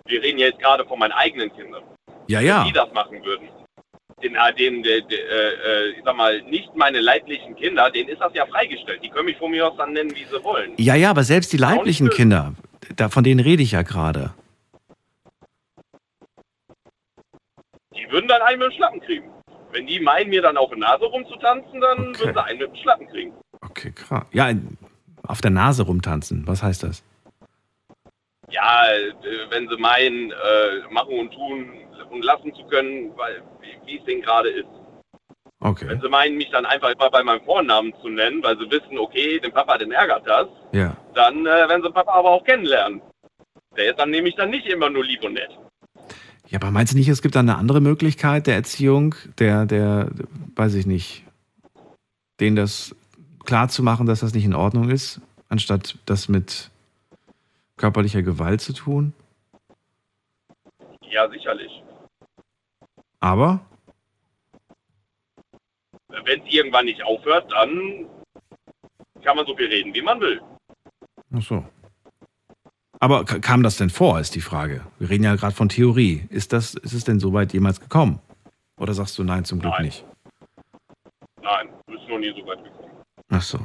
Wir reden jetzt gerade von meinen eigenen Kindern. Ja, ja. Wenn die das machen würden. Den, äh, den, den, den äh, ich sag mal, nicht meine leiblichen Kinder, denen ist das ja freigestellt. Die können mich von mir aus dann nennen, wie sie wollen. Ja, ja, aber selbst die leiblichen Kinder, da, von denen rede ich ja gerade. Die würden dann einen mit dem Schlappen kriegen. Wenn die meinen, mir dann auf der Nase rumzutanzen, dann Okay. würden sie einen mit dem Schlappen kriegen. Okay, krass. Ja, auf der Nase rumtanzen, was heißt das? Ja, äh, wenn sie meinen, äh, machen und tun und lassen zu können, weil, wie, es denen gerade ist. Okay, Wenn sie meinen, mich dann einfach immer bei meinem Vornamen zu nennen, weil sie wissen, okay, den Papa, den ärgert das, ja. dann äh, werden sie Papa aber auch kennenlernen. Der ist dann nämlich dann nicht immer nur lieb und nett. Ja, aber meinst du nicht, es gibt da eine andere Möglichkeit der Erziehung, der, der, weiß ich nicht, denen das klar zu machen, dass das nicht in Ordnung ist, anstatt das mit körperlicher Gewalt zu tun? Ja, sicherlich. Aber, Wenn es irgendwann nicht aufhört, dann kann man so viel reden, wie man will. ach so. Aber kam das denn vor, ist die Frage. Wir reden ja gerade von Theorie. Ist, das, ist es denn so weit jemals gekommen? Oder sagst du nein, zum Glück Nein. nicht? Nein, du bist noch nie so weit gekommen. Ach so.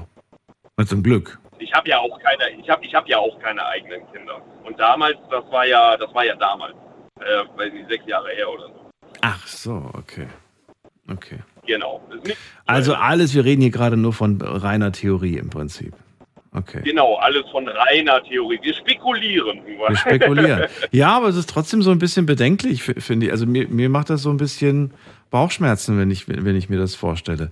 Na, zum Glück. Ich habe ja auch keine, ich habe ich hab ja auch keine eigenen Kinder. Und damals, das war ja, das war ja damals, äh, weiß nicht, sechs Jahre her oder so. Ach so, okay. Okay. Genau. Also alles, wir reden hier gerade nur von reiner Theorie im Prinzip. Okay. genau, alles von reiner Theorie. Wir spekulieren. Wir spekulieren. Ja, aber es ist trotzdem so ein bisschen bedenklich, finde ich. Also mir, mir macht das so ein bisschen Bauchschmerzen, wenn ich, wenn ich mir das vorstelle.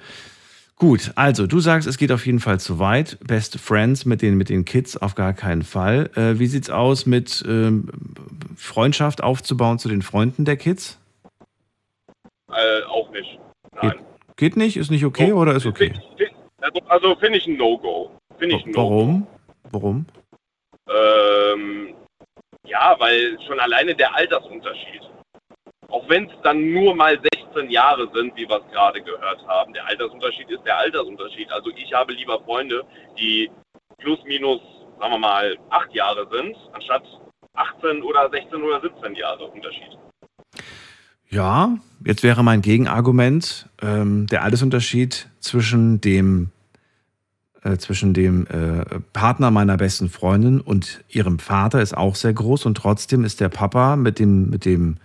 Gut, also du sagst, es geht auf jeden Fall zu weit. Best Friends mit den, mit den Kids auf gar keinen Fall. Äh, wie sieht's aus mit ähm, Freundschaft aufzubauen zu den Freunden der Kids? äh, auch nicht. Nein. Geht nicht? Ist nicht okay oder ist okay? Also, also finde ich ein No-Go. Finde ich ein. Warum? Warum? Ähm, ja, weil schon alleine der Altersunterschied. Auch wenn es dann nur mal 16 Jahre sind, wie wir es gerade gehört haben. Der Altersunterschied ist der Altersunterschied. Also ich habe lieber Freunde, die plus minus, sagen wir mal, 8 Jahre sind, anstatt 18 oder 16 oder 17 Jahre Unterschied. Ja, jetzt wäre mein Gegenargument, ähm, der Altersunterschied zwischen dem, äh, zwischen dem äh, Partner meiner besten Freundin und ihrem Vater ist auch sehr groß und trotzdem ist der Papa mit dem, mit dem,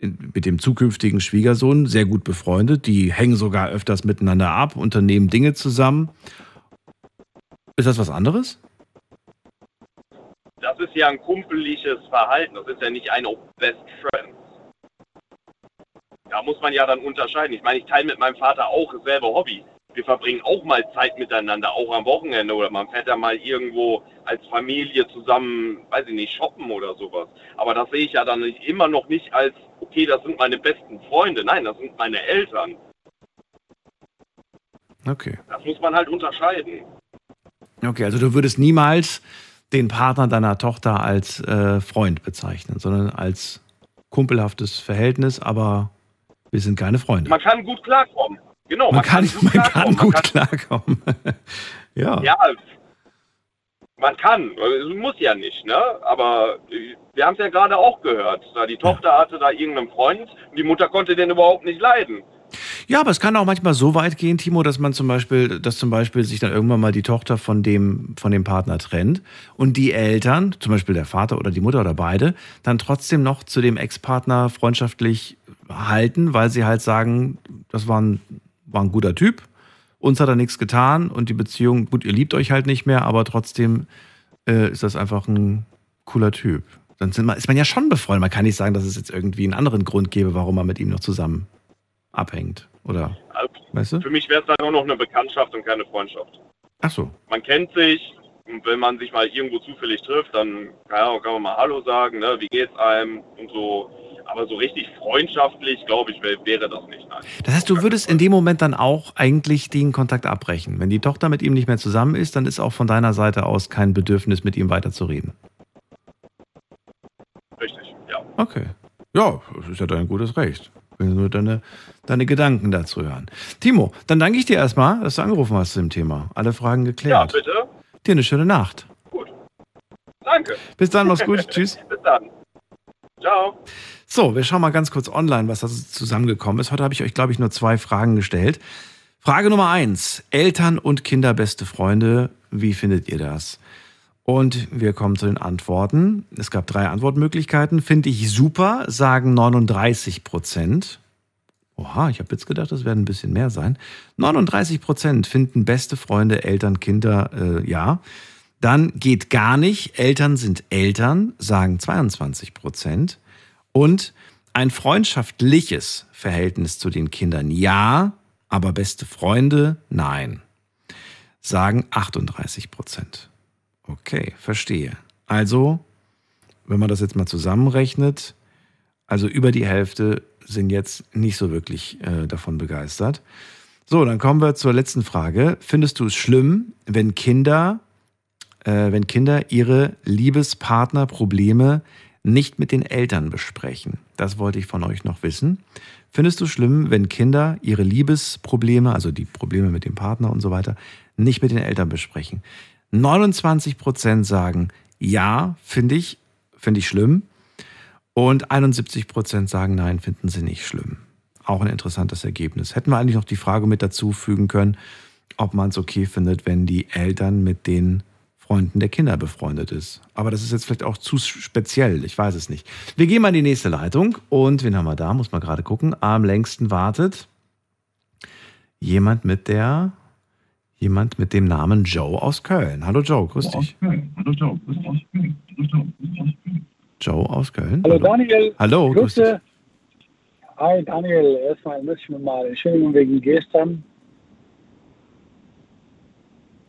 mit dem zukünftigen Schwiegersohn sehr gut befreundet. Die hängen sogar öfters miteinander ab, unternehmen Dinge zusammen. Ist das was anderes? Das ist ja ein kumpeliges Verhalten. Das ist ja nicht ein Best Friends. Da muss man ja dann unterscheiden. Ich meine, ich teile mit meinem Vater auch dasselbe Hobby. Wir verbringen auch mal Zeit miteinander, auch am Wochenende oder man fährt da mal irgendwo als Familie zusammen, weiß ich nicht, shoppen oder sowas. Aber das sehe ich ja dann immer noch nicht als, okay, das sind meine besten Freunde. Nein, das sind meine Eltern. Okay. Das muss man halt unterscheiden. Okay, also du würdest niemals den Partner deiner Tochter als äh, Freund bezeichnen, sondern als kumpelhaftes Verhältnis, aber wir sind keine Freunde. Man kann gut klarkommen. Genau, man, kann, man kann klarkommen. gut klarkommen. ja. Ja, man kann. Es muss ja nicht, ne? Aber wir haben es ja gerade auch gehört. Da die Tochter hatte da irgendeinen Freund und die Mutter konnte den überhaupt nicht leiden. Ja, aber es kann auch manchmal so weit gehen, Timo, dass man zum Beispiel, dass zum Beispiel sich dann irgendwann mal die Tochter von dem, von dem Partner trennt und die Eltern, zum Beispiel der Vater oder die Mutter oder beide, dann trotzdem noch zu dem Ex-Partner freundschaftlich halten, weil sie halt sagen, das war ein, war ein guter Typ, uns hat er nichts getan und die Beziehung, gut, ihr liebt euch halt nicht mehr, aber trotzdem äh, ist das einfach ein cooler Typ. Dann ist man ja schon befreundet. Man kann nicht sagen, dass es jetzt irgendwie einen anderen Grund gäbe, warum man mit ihm noch zusammen abhängt. Oder, Also, weißt du? Für mich wäre es dann nur noch eine Bekanntschaft und keine Freundschaft. Ach so. Man kennt sich und wenn man sich mal irgendwo zufällig trifft, dann kann man mal Hallo sagen, ne? wie geht's einem und so. Aber so richtig freundschaftlich, glaube ich, wär- wäre das nicht. Nein. Das heißt, du würdest in dem Moment dann auch eigentlich den Kontakt abbrechen. Wenn die Tochter mit ihm nicht mehr zusammen ist, dann ist auch von deiner Seite aus kein Bedürfnis, mit ihm weiterzureden. Richtig, ja. Okay. Ja, das ist ja dein gutes Recht. Will nur deine, deine Gedanken dazu hören. Timo, dann danke ich dir erstmal, dass du angerufen hast zu dem Thema. Alle Fragen Ja, geklärt. bitte. Dir eine schöne Nacht. Danke. Bis dann, mach's gut. Tschüss. Bis dann. Ciao. So, wir schauen mal ganz kurz online, was da zusammengekommen ist. Heute habe ich euch, glaube ich, nur zwei Fragen gestellt. Frage Nummer eins. Eltern und Kinder beste Freunde. Wie findet ihr das? Und wir kommen zu den Antworten. Es gab drei Antwortmöglichkeiten. Finde ich super, sagen 39 Prozent. Oha, ich habe jetzt gedacht, das werden ein bisschen mehr sein. 39 Prozent finden beste Freunde, Eltern, Kinder, äh, ja. Dann geht gar nicht. Eltern sind Eltern, sagen 22 Prozent. Und ein freundschaftliches Verhältnis zu den Kindern, ja, aber beste Freunde, nein, sagen 38 Prozent. Okay, verstehe. Also, wenn man das jetzt mal zusammenrechnet, also über die Hälfte sind jetzt nicht so wirklich äh, davon begeistert. So, dann kommen wir zur letzten Frage. Findest du es schlimm, wenn Kinder, äh, wenn Kinder ihre Liebespartnerprobleme nicht mit den Eltern besprechen? Das wollte ich von euch noch wissen. Findest du schlimm, wenn Kinder ihre Liebesprobleme, also die Probleme mit dem Partner und so weiter, nicht mit den Eltern besprechen? 29 Prozent sagen, ja, finde ich, finde ich schlimm. Und 71 Prozent sagen, nein, finden sie nicht schlimm. Auch ein interessantes Ergebnis. Hätten wir eigentlich noch die Frage mit dazu fügen können, ob man es okay findet, wenn die Eltern mit den Freunden der Kinder befreundet ist. Aber das ist jetzt vielleicht auch zu speziell, ich weiß es nicht. Wir gehen mal in die nächste Leitung und wen haben wir da? Muss man gerade gucken. Am längsten wartet jemand mit der jemand mit dem Namen Joe aus Köln. Hallo Joe, grüß dich. Hallo Joe, grüß dich. Joe aus Köln. Hallo Daniel. Hallo, grüß dich. Grüße. Hi Daniel, erstmal muss ich mir mal Entschuldigung wegen gestern.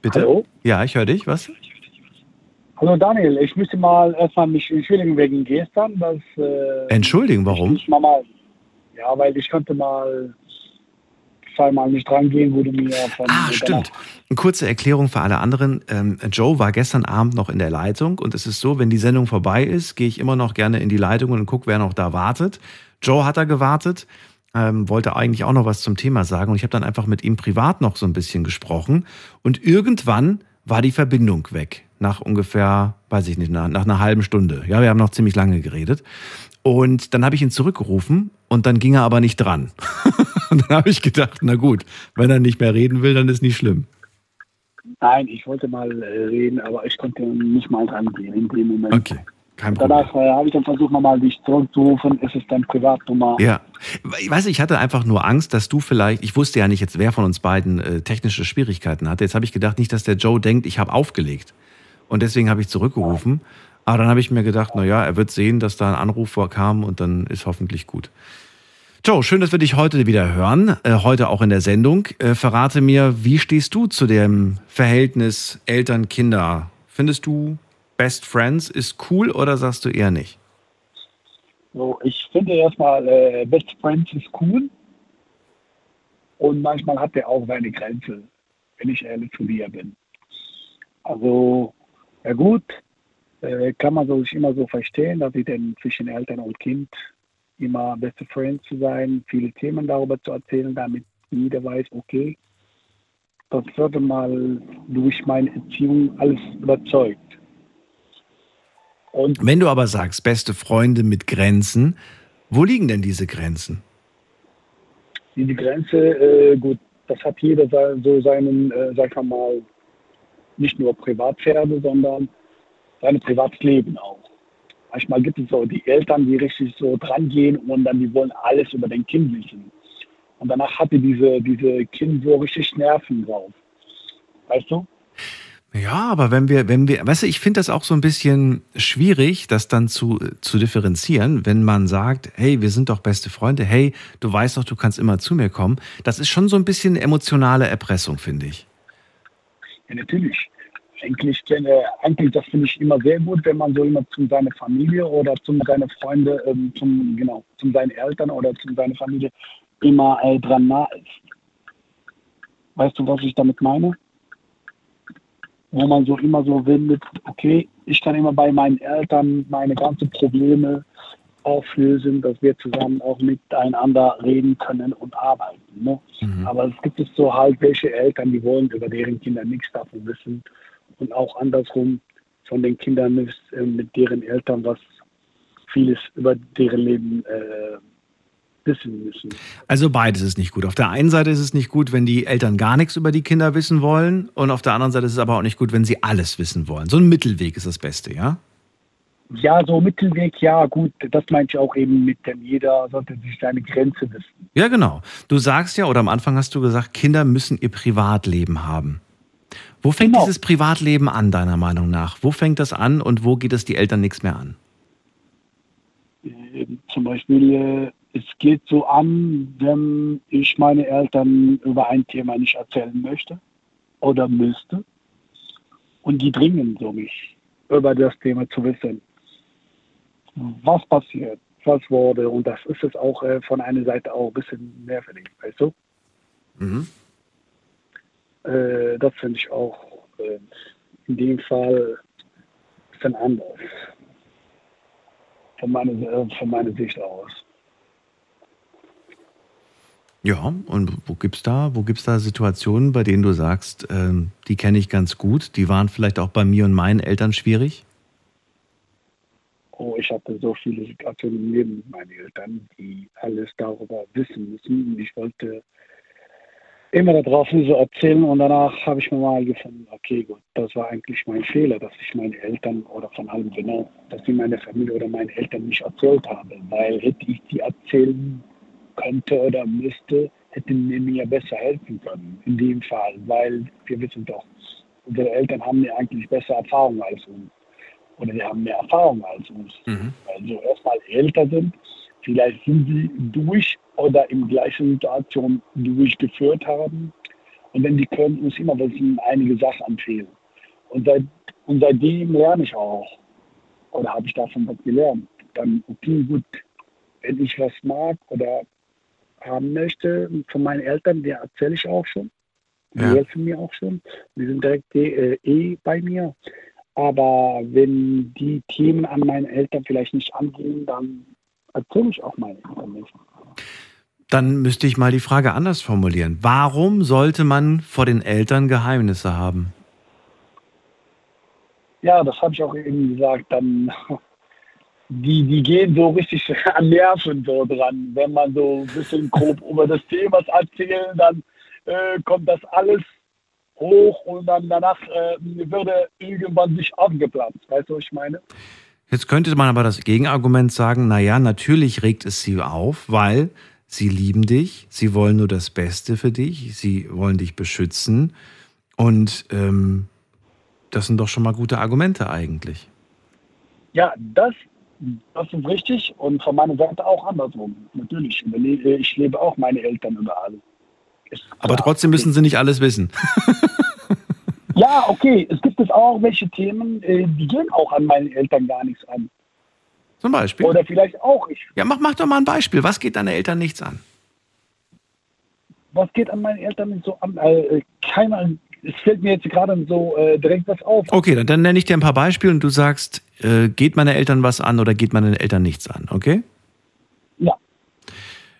Bitte? Hallo? Ja, ich höre dich. Was? Hallo Daniel, ich müsste mal erstmal mich entschuldigen wegen gestern. Dass, äh, Entschuldigen, warum? mal, ja, weil ich konnte mal zweimal nicht rangehen, wurde mir von Ah, stimmt. Eine kurze Erklärung für alle anderen. Ähm, Joe war gestern Abend noch in der Leitung und es ist so, wenn die Sendung vorbei ist, gehe ich immer noch gerne in die Leitung und gucke, wer noch da wartet. Joe hat da gewartet, ähm, wollte eigentlich auch noch was zum Thema sagen und ich habe dann einfach mit ihm privat noch so ein bisschen gesprochen und irgendwann war die Verbindung weg. Nach ungefähr, weiß ich nicht, nach, nach einer halben Stunde. Ja, wir haben noch ziemlich lange geredet. Und dann habe ich ihn zurückgerufen und dann ging er aber nicht dran. und dann habe ich gedacht, na gut, wenn er nicht mehr reden will, dann ist nicht schlimm. Nein, ich wollte mal äh, reden, aber ich konnte nicht mal rangehen in dem Moment. Okay, kein Problem. Danach äh, habe ich dann versucht, nochmal dich zurückzurufen. Es ist deine Privatnummer. Ja, ich weiß, ich hatte einfach nur Angst, dass du vielleicht, ich wusste ja nicht jetzt, wer von uns beiden äh, technische Schwierigkeiten hatte. Jetzt habe ich gedacht, nicht, dass der Joe denkt, ich habe aufgelegt. Und deswegen habe ich zurückgerufen. Aber dann habe ich mir gedacht, na ja, er wird sehen, dass da ein Anruf vorkam und dann ist hoffentlich gut. Joe, schön, dass wir dich heute wieder hören, äh, heute auch in der Sendung. Äh, verrate mir, wie stehst du zu dem Verhältnis Eltern-Kinder? Findest du Best Friends ist cool oder sagst du eher nicht? So, ich finde erstmal, äh, Best Friends ist cool. Und manchmal hat er auch seine Grenze, wenn ich ehrlich zu dir bin. Also, ja gut, äh, kann man sich immer so verstehen, dass sie denn zwischen Eltern und Kind immer beste Friends zu sein, viele Themen darüber zu erzählen, damit jeder weiß, okay, das würde mal durch meine Erziehung alles überzeugt. Und Wenn du aber sagst, beste Freunde mit Grenzen, wo liegen denn diese Grenzen? die Grenze, äh, gut, das hat jeder so seinen, äh, sag ich mal, nicht nur Privatsphäre, sondern sein privates Leben auch. Manchmal gibt es so die Eltern, die richtig so dran gehen und dann die wollen alles über den Kind wissen. Und danach hatte diese, diese Kind so richtig Nerven drauf. Weißt du? Ja, aber wenn wir, wenn wir, weißt du, ich finde das auch so ein bisschen schwierig, das dann zu, zu differenzieren, wenn man sagt, hey, wir sind doch beste Freunde, hey, du weißt doch, du kannst immer zu mir kommen. Das ist schon so ein bisschen emotionale Erpressung, finde ich. Ja, natürlich. eigentlich, äh, eigentlich das finde ich immer sehr gut, wenn man so immer zu seiner Familie oder zu seinen Freunden, ähm, zum, genau, zu seinen Eltern oder zu seiner Familie immer äh, dran nah ist. Weißt du, was ich damit meine? Wo man so immer so windet, okay, ich kann immer bei meinen Eltern meine ganzen Probleme auflösen, dass wir zusammen auch miteinander reden können und arbeiten. Ne? Mhm. Aber es gibt es so halt welche Eltern, die wollen über deren Kinder nichts davon wissen und auch andersrum von den Kindern äh, mit deren Eltern was vieles über deren Leben äh, wissen müssen. Also beides ist nicht gut. Auf der einen Seite ist es nicht gut, wenn die Eltern gar nichts über die Kinder wissen wollen und auf der anderen Seite ist es aber auch nicht gut, wenn sie alles wissen wollen. So ein Mittelweg ist das Beste, ja? Ja, so Mittelweg, ja, gut, das meinte ich auch eben mit dem, jeder sollte sich seine Grenze wissen. Ja, genau. Du sagst ja, oder am Anfang hast du gesagt, Kinder müssen ihr Privatleben haben. Wo fängt genau. dieses Privatleben an, deiner Meinung nach? Wo fängt das an und wo geht es die Eltern nichts mehr an? Ähm, zum Beispiel, äh, es geht so an, wenn ich meine Eltern über ein Thema nicht erzählen möchte oder müsste. Und die dringen so mich, über das Thema zu wissen was passiert, was wurde. Und das ist es auch äh, von einer Seite auch ein bisschen nervig, weißt du? Mhm. Äh, das finde ich auch äh, in dem Fall ein bisschen anders. Von meiner, äh, von meiner Sicht aus. Ja, und wo gibt's da, da Situationen, bei denen du sagst, ähm, die kenne ich ganz gut, die waren vielleicht auch bei mir und meinen Eltern schwierig? oh, ich hatte so viele Situationen mit meinen Eltern, die alles darüber wissen müssen. Und ich wollte immer darauf so erzählen und danach habe ich mir mal gefunden, okay, gut, das war eigentlich mein Fehler, dass ich meine Eltern oder von allem genau, dass ich meine Familie oder meine Eltern nicht erzählt habe, weil hätte ich die erzählen könnte oder müsste, hätten die mir besser helfen können in dem Fall, weil wir wissen doch, unsere Eltern haben ja eigentlich bessere Erfahrungen als uns oder die haben mehr Erfahrung als uns. Mhm. Also erstmal älter sind, vielleicht sind sie durch oder in gleichen Situation durchgeführt haben. Und wenn die können uns immer wissen, einige Sachen empfehlen. Und, seit, und seitdem lerne ich auch. Oder habe ich davon was gelernt. Dann, okay, gut, wenn ich was mag oder haben möchte von meinen Eltern, die erzähle ich auch schon. Die ja. helfen mir auch schon. Die sind direkt äh, eh bei mir. Aber wenn die Themen an meine Eltern vielleicht nicht angehen, dann erzähle ich auch meine Eltern nicht. Dann müsste ich mal die Frage anders formulieren. Warum sollte man vor den Eltern Geheimnisse haben? Ja, das habe ich auch eben gesagt. Dann, die, die gehen so richtig an Nerven so dran. Wenn man so ein bisschen grob über das Thema erzählt, dann äh, kommt das alles hoch und dann danach äh, würde irgendwann sich abgeplatzt. Weißt du, was ich meine? Jetzt könnte man aber das Gegenargument sagen, naja, natürlich regt es sie auf, weil sie lieben dich, sie wollen nur das Beste für dich, sie wollen dich beschützen und ähm, das sind doch schon mal gute Argumente eigentlich. Ja, das, das ist richtig und von meiner Seite auch andersrum. Natürlich, ich lebe auch meine Eltern über alles. Aber trotzdem müssen sie nicht alles wissen. ja, okay. Es gibt es auch welche Themen, äh, die gehen auch an meinen Eltern gar nichts an. Zum Beispiel? Oder vielleicht auch ich. Ja, mach, mach doch mal ein Beispiel. Was geht deinen Eltern nichts an? Was geht an meinen Eltern nicht so an? Äh, keiner, es fällt mir jetzt gerade so äh, direkt was auf. Okay, dann, dann nenne ich dir ein paar Beispiele und du sagst, äh, geht meine Eltern was an oder geht meinen Eltern nichts an, okay? Ja.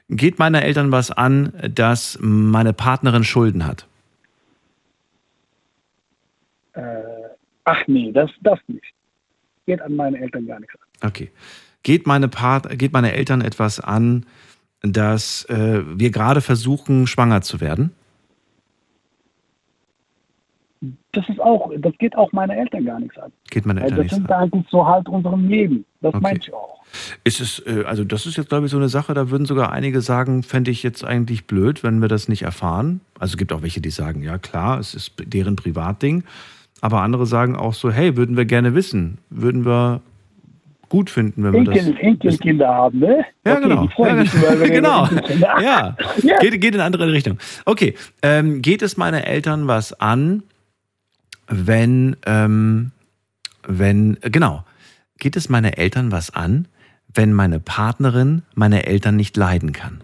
Geht meine Eltern was an, dass meine Partnerin Schulden hat? Äh, ach nee, das, das nicht. Geht an meine Eltern gar nichts an. Okay. Geht meine, Part geht meine Eltern etwas an, dass äh, wir gerade versuchen, schwanger zu werden? Das ist auch, das geht auch meine Eltern gar nichts an. Geht meine Eltern das sind eigentlich so halt unserem Leben. Das okay. meinte ich auch. Ist es, äh, also das ist jetzt, glaube ich, so eine Sache, da würden sogar einige sagen, fände ich jetzt eigentlich blöd, wenn wir das nicht erfahren. Also es gibt auch welche, die sagen, ja klar, es ist deren Privatding. Aber andere sagen auch so, hey, würden wir gerne wissen, würden wir gut finden, wenn wir Enkel, das. Enkelkinder haben, ne? Ja, okay, genau. Ja, genau. ja. ja. Geht, geht in eine andere Richtung. Okay. Ähm, geht es meine Eltern was an, wenn, ähm, wenn, genau, geht es meine Eltern was an, wenn meine Partnerin meine Eltern nicht leiden kann?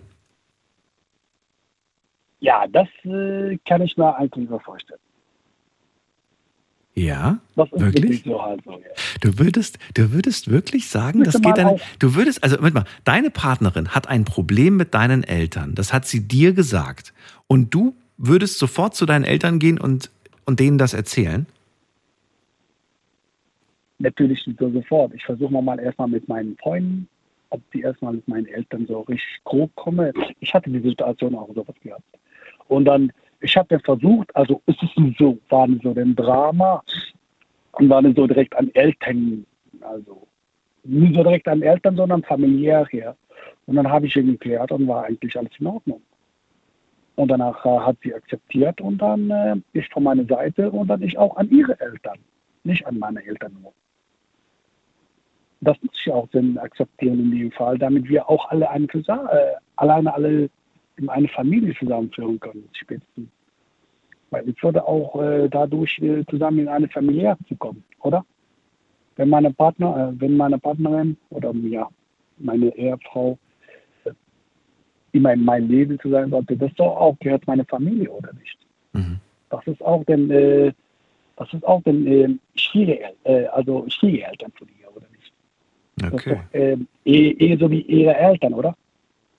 Ja, das äh, kann ich mir eigentlich so vorstellen. Ja, Das ist wirklich? wirklich so halt so, ja. Du würdest, du würdest wirklich sagen, das geht auch- du würdest, also Moment mal, deine Partnerin hat ein Problem mit deinen Eltern. Das hat sie dir gesagt. Und du würdest sofort zu deinen Eltern gehen und, und denen das erzählen? Natürlich nicht so sofort. Ich versuche mal erstmal mit meinen Freunden, ob die erstmal mit meinen Eltern so richtig grob kommen. Ich hatte die Situation auch sowas gehabt. Und dann, ich habe dann versucht, also es ist so, war so ein Drama und war nicht so direkt an Eltern, also nicht so direkt an Eltern, sondern familiär her. Und dann habe ich ihn geklärt und war eigentlich alles in Ordnung. Und danach äh, hat sie akzeptiert und dann äh, ich von meiner Seite und dann ich auch an ihre Eltern, nicht an meine Eltern nur. Das muss ich auch dann akzeptieren in dem Fall, damit wir auch alle eine, äh, alleine alle in eine Familie zusammenführen können, spätestens. Weil ich würde auch äh, dadurch äh, zusammen in eine Familie zu kommen, oder? Wenn meine Partner, äh, wenn meine Partnerin oder ja, meine Ehefrau äh, immer in mein Leben zu sein sollte, das doch auch gehört meine Familie, oder nicht? Das ist auch den, äh, das ist auch den äh, Schwiegerel äh, also Schwiegereltern von ihr, oder nicht? Okay. doch äh, eh, eh so wie ihre Eltern, oder?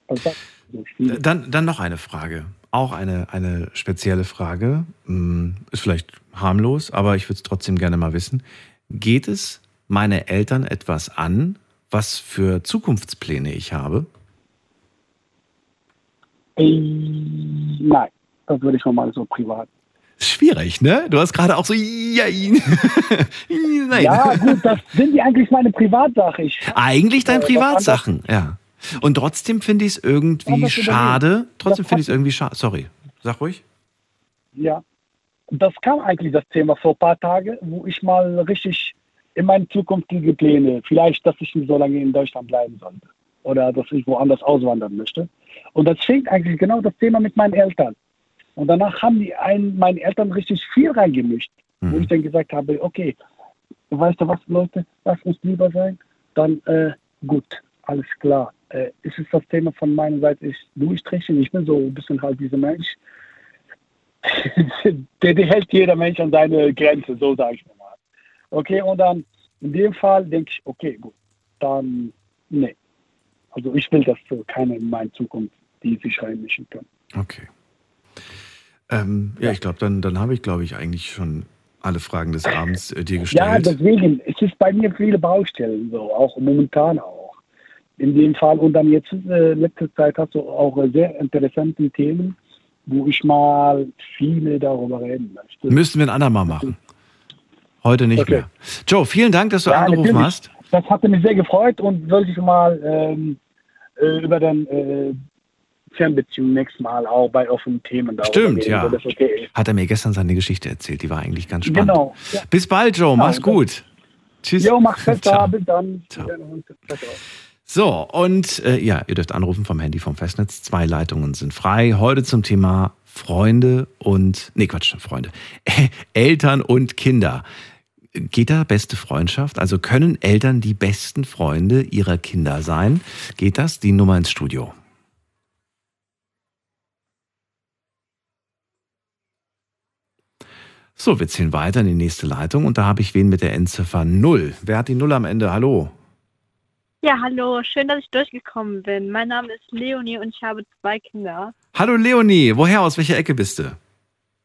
Also so schwierig. Dann, dann noch eine Frage. Auch eine, eine spezielle Frage. Hm, Ist vielleicht harmlos, aber ich würde es trotzdem gerne mal wissen. Geht es meine Eltern etwas an, was für Zukunftspläne ich habe? Äh, nein, das würde ich mal so privat. Schwierig, ne? Du hast gerade auch so, ja, nein. Ja, gut, das sind die eigentlich meine Privatsache. Ich, Eigentlich deine Äh, Privatsachen, ja. Und trotzdem finde ich es irgendwie Anders schade. Trotzdem finde ich es irgendwie schade. Sorry, sag ruhig. Ja, das kam eigentlich das Thema vor ein paar Tagen, wo ich mal richtig in meine zukünftige Pläne, vielleicht, dass ich nicht so lange in Deutschland bleiben sollte oder dass ich woanders auswandern möchte. Und das fängt eigentlich genau das Thema mit meinen Eltern. Und danach haben die ein, meine Eltern richtig viel reingemischt, wo ich dann gesagt habe, okay, weißt du was, Leute, lass uns lieber sein, dann äh, gut, alles klar. Äh, ist es das Thema von meiner Seite, ich durchstrichen, ich bin so ein bisschen halt dieser Mensch, der, der hält jeder Mensch an seine Grenze, so sage ich mal. Okay, und dann in dem Fall denke ich, okay, gut, dann, nee. Also ich will, dass so keiner in meine Zukunft, die sich reinmischen können. Okay. Ähm, ja, ich glaube, dann, dann habe ich, glaube ich, eigentlich schon alle Fragen des Abends äh, dir Ja, gestellt. deswegen, es ist bei mir viele Baustellen, so, auch momentan auch. In dem Fall, und dann jetzt, äh, letzte Zeit hast du auch äh, sehr interessante Themen, wo ich mal viele darüber reden möchte. Müssen wir ein andermal machen. Heute nicht Okay. mehr. Joe, vielen Dank, dass du Ja, angerufen hast. Das hatte mich sehr gefreut und wollte ich mal ähm, äh, über den äh, Fernbeziehung nächstes Mal auch bei offenen Themen darüber Stimmt, ja. okay. Hat er mir gestern seine Geschichte erzählt. Die war eigentlich ganz spannend. Genau. Ja. Bis bald, Joe. Mach's Genau, gut. Tschüss. Jo, mach's besser. Bis dann. Ciao. So, und äh, ja, ihr dürft anrufen vom Handy vom Festnetz. Zwei Leitungen sind frei. Heute zum Thema Freunde und, nee, Quatsch, Freunde. Eltern und Kinder. Geht da beste Freundschaft? Also können Eltern die besten Freunde ihrer Kinder sein? Geht das? Die Nummer ins Studio. So, wir zählen weiter in die nächste Leitung und da habe ich wen mit der Endziffer 0. Wer hat die 0 am Ende? Hallo. Ja, hallo, schön, dass ich durchgekommen bin. Mein Name ist Leonie und ich habe zwei Kinder Hallo Leonie, woher, aus welcher Ecke bist du?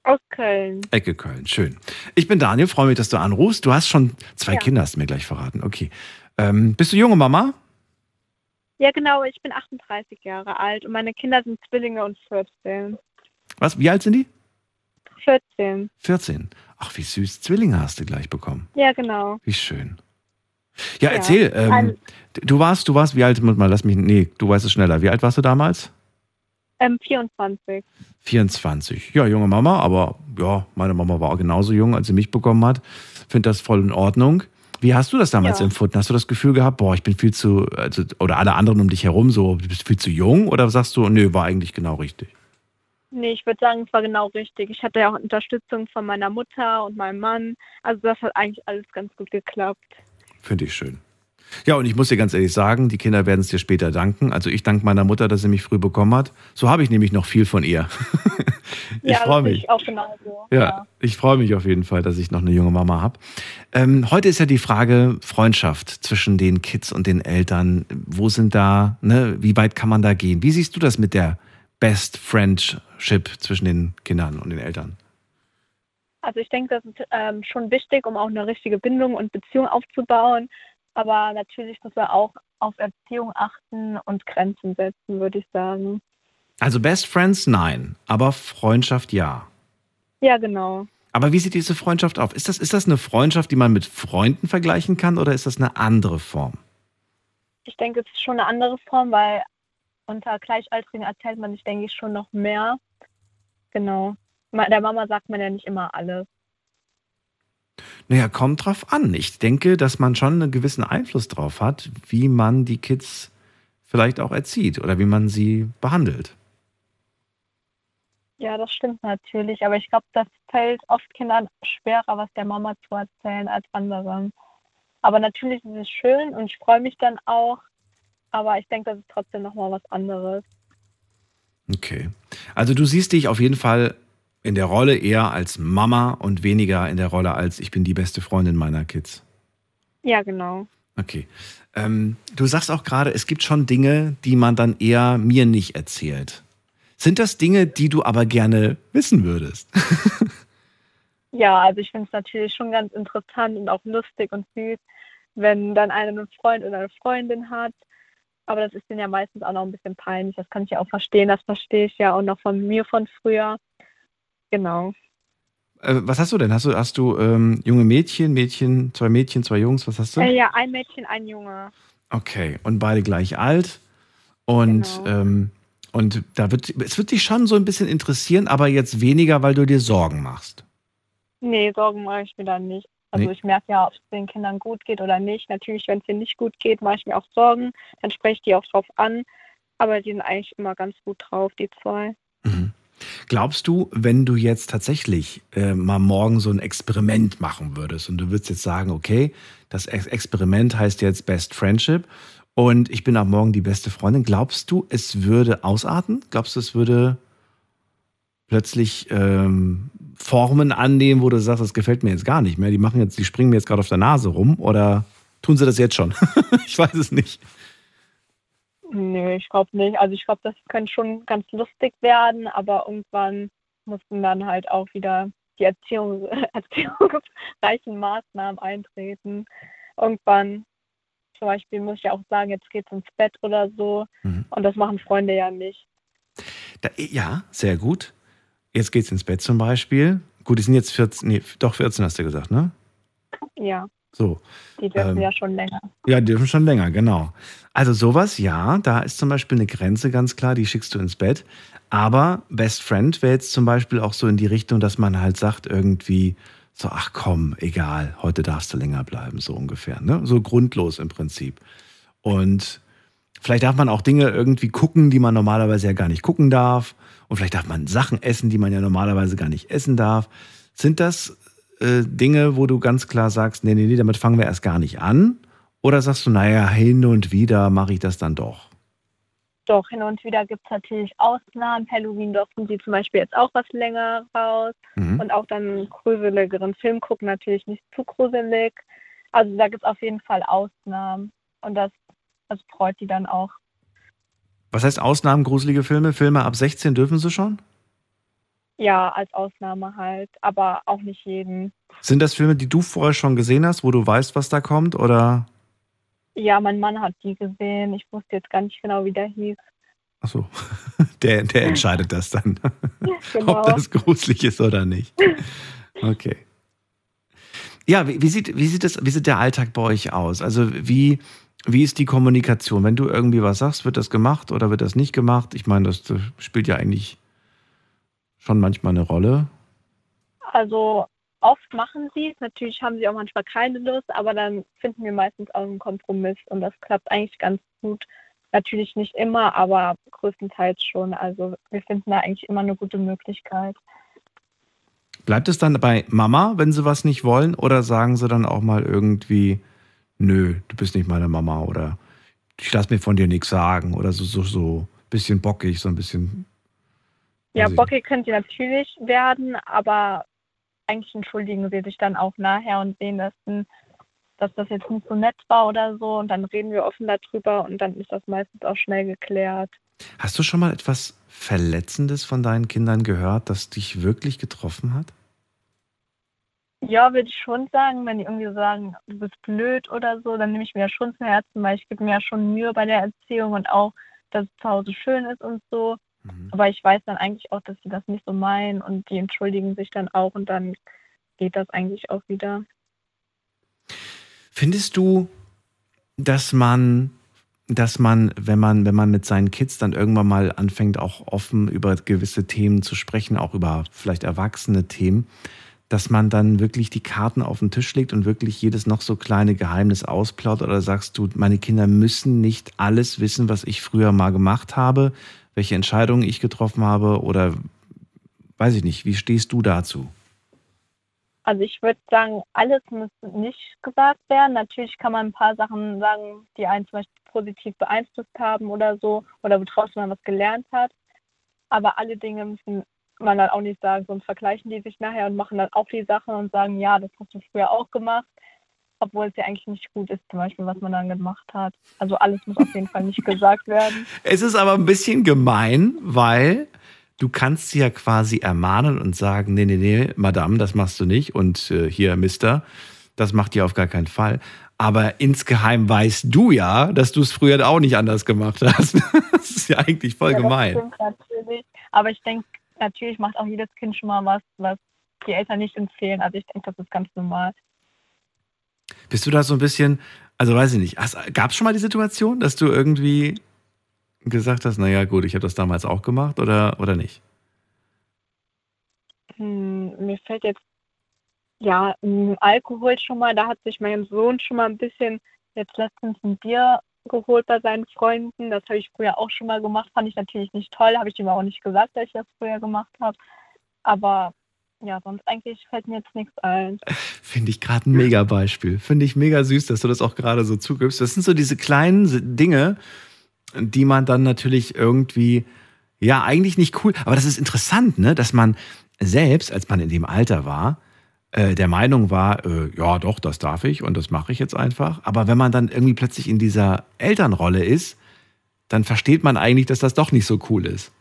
Aus Köln. Ecke Köln, schön. Ich bin Daniel, freue mich, dass du anrufst. Du hast schon zwei Ja. Kinder, hast du mir gleich verraten. Okay. Ähm, bist du junge Mama? Ja, genau, ich bin 38 Jahre alt und meine Kinder sind Zwillinge und 14. Was, wie alt sind die? 14. 14. Ach, wie süß. Zwillinge hast du gleich bekommen. Ja, genau. Wie schön. Ja, Ja, erzähl. Ähm, ein- du warst, du warst, wie alt, mal, lass mich, nee, du weißt es schneller. Wie alt warst du damals? Ähm, 24. 24. Ja, junge Mama, aber ja, meine Mama war auch genauso jung, als sie mich bekommen hat. Finde das voll in Ordnung. Wie hast du das damals Ja. empfunden? Hast du das Gefühl gehabt, boah, ich bin viel zu, also, oder alle anderen um dich herum so, du bist viel zu jung? Oder sagst du, nö, war eigentlich genau richtig? Nee, ich würde sagen, es war genau richtig. Ich hatte ja auch Unterstützung von meiner Mutter und meinem Mann. Also das hat eigentlich alles ganz gut geklappt. Finde ich schön. Ja, und ich muss dir ganz ehrlich sagen, die Kinder werden es dir später danken. Also ich danke meiner Mutter, dass sie mich früh bekommen hat. So habe ich nämlich noch viel von ihr. ich ja, freue mich. Ich auch genauso. Ja, ich freue mich auf jeden Fall, dass ich noch eine junge Mama habe. Ähm, heute ist ja die Frage Freundschaft zwischen den Kids und den Eltern. Wo sind da, ne, wie weit kann man da gehen? Wie siehst du das mit der Best Friendship zwischen den Kindern und den Eltern? Also ich denke, das ist ähm, schon wichtig, um auch eine richtige Bindung und Beziehung aufzubauen. Aber natürlich muss man auch auf Erziehung achten und Grenzen setzen, würde ich sagen. Also Best Friends nein, aber Freundschaft ja. Ja, genau. Aber wie sieht diese Freundschaft auf? Ist das, ist das eine Freundschaft, die man mit Freunden vergleichen kann oder ist das eine andere Form? Ich denke, es ist schon eine andere Form, weil unter Gleichaltrigen erzählt man sich, denke ich, schon noch mehr. Genau. Der Mama sagt man ja nicht immer alles. Naja, kommt drauf an. Ich denke, dass man schon einen gewissen Einfluss drauf hat, wie man die Kids vielleicht auch erzieht oder wie man sie behandelt. Ja, das stimmt natürlich. Aber ich glaube, das fällt oft Kindern schwerer, was der Mama zu erzählen als anderen. Aber natürlich ist es schön und ich freue mich dann auch. Aber ich denke, das ist trotzdem nochmal was anderes. Okay. Also du siehst dich auf jeden Fall in der Rolle eher als Mama und weniger in der Rolle als ich bin die beste Freundin meiner Kids. Ja, genau. Okay. Ähm, du sagst auch gerade, es gibt schon Dinge, die man dann eher mir nicht erzählt. Sind das Dinge, die du aber gerne wissen würdest? Ja, also ich finde es natürlich schon ganz interessant und auch lustig und süß, wenn dann einer einen Freund oder eine Freundin hat. Aber das ist denen ja meistens auch noch ein bisschen peinlich. Das kann ich ja auch verstehen. Das verstehe ich ja auch noch von mir von früher. Genau. Äh, was hast du denn? Hast du, hast du ähm, junge Mädchen, Mädchen, zwei Mädchen, zwei Jungs? Was hast du? Äh, ja, ein Mädchen, ein Junge. Okay, und beide gleich alt. Und, Genau. ähm, und da wird, es wird dich schon so ein bisschen interessieren, aber jetzt weniger, weil du dir Sorgen machst. Nee, Sorgen mache ich mir dann nicht. Also Nee. ich merke ja, ob es den Kindern gut geht oder nicht. Natürlich, wenn es ihnen nicht gut geht, mache ich mir auch Sorgen. Dann spreche ich die auch drauf an. Aber die sind eigentlich immer ganz gut drauf, die zwei. Glaubst du, wenn du jetzt tatsächlich äh, mal morgen so ein Experiment machen würdest und du würdest jetzt sagen, okay, das Ex Experiment heißt jetzt Best Friendship und ich bin ab morgen die beste Freundin, glaubst du, es würde ausarten? Glaubst du, es würde plötzlich ähm, Formen annehmen, wo du sagst, das gefällt mir jetzt gar nicht mehr? Die machen jetzt, die springen mir jetzt gerade auf der Nase rum oder tun sie das jetzt schon? ich weiß es nicht. Nö, ich glaube nicht. Also ich glaube, das könnte schon ganz lustig werden, aber irgendwann mussten dann halt auch wieder die Erziehung, erziehungsreichen Maßnahmen eintreten. Irgendwann, zum Beispiel muss ich ja auch sagen, jetzt geht's ins Bett oder so. Und das machen Freunde ja nicht. Da, ja, sehr gut. Jetzt geht's ins Bett zum Beispiel. Gut, die sind jetzt 14, nee, doch 14 hast du gesagt, ne? Ja, So. die dürfen Ähm, ja schon länger. Ja, die dürfen schon länger, genau. Also sowas, ja, da ist zum Beispiel eine Grenze ganz klar, die schickst du ins Bett. Aber Best Friend wäre jetzt zum Beispiel auch so in die Richtung, dass man halt sagt irgendwie so, ach komm, egal, heute darfst du länger bleiben, so ungefähr. Ne? So grundlos im Prinzip. Und vielleicht darf man auch Dinge irgendwie gucken, die man normalerweise ja gar nicht gucken darf. Und vielleicht darf man Sachen essen, die man ja normalerweise gar nicht essen darf. Sind das äh, Dinge, wo du ganz klar sagst, nee, nee, nee, damit fangen wir erst gar nicht an? Oder sagst du, naja, hin und wieder mache ich das dann doch? Doch, hin und wieder gibt es natürlich Ausnahmen. Halloween durften sie zum Beispiel jetzt auch was länger raus. Mhm. Und auch dann einen gruseligeren Film gucken, natürlich nicht zu gruselig. Also da gibt es auf jeden Fall Ausnahmen. Und das, das freut die dann auch. Was heißt Ausnahmen, gruselige Filme? Filme ab 16 dürfen sie schon? Ja, als Ausnahme halt. Aber auch nicht jeden. Sind das Filme, die du vorher schon gesehen hast, wo du weißt, was da kommt? Oder? Ja, mein Mann hat die gesehen. Ich wusste jetzt gar nicht genau, wie der hieß. Achso, der, der entscheidet das dann, Genau. ob das gruselig ist oder nicht. Okay. Ja, wie, wie, sieht, wie, sieht das, wie sieht der Alltag bei euch aus? Also wie, wie ist die Kommunikation? Wenn du irgendwie was sagst, wird das gemacht oder wird das nicht gemacht? Ich meine, das spielt ja eigentlich schon manchmal eine Rolle. Also oft machen sie es. Natürlich haben sie auch manchmal keine Lust, aber dann finden wir meistens auch einen Kompromiss und das klappt eigentlich ganz gut. Natürlich nicht immer, aber größtenteils schon. Also wir finden da eigentlich immer eine gute Möglichkeit. Bleibt es dann bei Mama, wenn sie was nicht wollen, oder sagen sie dann auch mal irgendwie, nö, du bist nicht meine Mama oder ich lass mir von dir nichts sagen oder so, so, so ein bisschen bockig, so ein bisschen. Ja, ich bockig können sie natürlich werden, aber eigentlich entschuldigen sie sich dann auch nachher und sehen, dass, dass das jetzt nicht so nett war oder so und dann reden wir offen darüber und dann ist das meistens auch schnell geklärt. Hast du schon mal etwas Verletzendes von deinen Kindern gehört, das dich wirklich getroffen hat? Ja, würde ich schon sagen, wenn die irgendwie sagen, du bist blöd oder so, dann nehme ich mir das schon zu Herzen, weil ich gebe mir ja schon Mühe bei der Erziehung und auch, dass es zu Hause schön ist und so. Aber ich weiß dann eigentlich auch, dass sie das nicht so meinen und die entschuldigen sich dann auch und dann geht das eigentlich auch wieder. Findest du, dass man, dass man, wenn man, wenn man mit seinen Kids dann irgendwann mal anfängt, auch offen über gewisse Themen zu sprechen, auch über vielleicht erwachsene Themen, dass man dann wirklich die Karten auf den Tisch legt und wirklich jedes noch so kleine Geheimnis ausplaudert? Oder sagst du, meine Kinder müssen nicht alles wissen, was ich früher mal gemacht habe, welche Entscheidungen ich getroffen habe? Oder weiß ich nicht, wie stehst du dazu? Also ich würde sagen, alles muss nicht gesagt werden. Natürlich kann man ein paar Sachen sagen, die einen zum Beispiel positiv beeinflusst haben oder so, oder woraus man was gelernt hat. Aber alle Dinge müssen man dann auch nicht sagen, sonst vergleichen die sich nachher und machen dann auch die Sachen und sagen, ja, das hast du früher auch gemacht, obwohl es ja eigentlich nicht gut ist, zum Beispiel, was man dann gemacht hat. Also alles muss auf jeden Fall nicht gesagt werden. Es ist aber ein bisschen gemein, weil du kannst sie ja quasi ermahnen und sagen, nee, nee, nee, Madame, das machst du nicht und äh, hier, Mister, das macht ihr auf gar keinen Fall. Aber insgeheim weißt du ja, dass du es früher auch nicht anders gemacht hast. Das ist ja eigentlich voll ja, gemein. stimmt natürlich. Aber ich denke, natürlich macht auch jedes Kind schon mal was, was die Eltern nicht empfehlen. Also ich denke, das ist ganz normal. Bist du da so ein bisschen, also weiß ich nicht, gab es schon mal die Situation, dass du irgendwie gesagt hast, naja gut, ich habe das damals auch gemacht oder, oder nicht? Hm, mir fällt jetzt, ja, m, Alkohol schon mal, da hat sich mein Sohn schon mal ein bisschen jetzt letztens ein Bier geholt bei seinen Freunden. Das habe ich früher auch schon mal gemacht, fand ich natürlich nicht toll, habe ich ihm auch nicht gesagt, dass ich das früher gemacht habe. Aber ja, sonst eigentlich fällt mir jetzt nichts ein. Finde ich gerade ein mega Beispiel. Finde ich mega süß, dass du das auch gerade so zugibst. Das sind so diese kleinen Dinge, die man dann natürlich irgendwie, ja, eigentlich nicht cool, aber das ist interessant, ne, dass man selbst, als man in dem Alter war, äh, der Meinung war, äh, ja, doch, das darf ich und das mache ich jetzt einfach. Aber wenn man dann irgendwie plötzlich in dieser Elternrolle ist, dann versteht man eigentlich, dass das doch nicht so cool ist.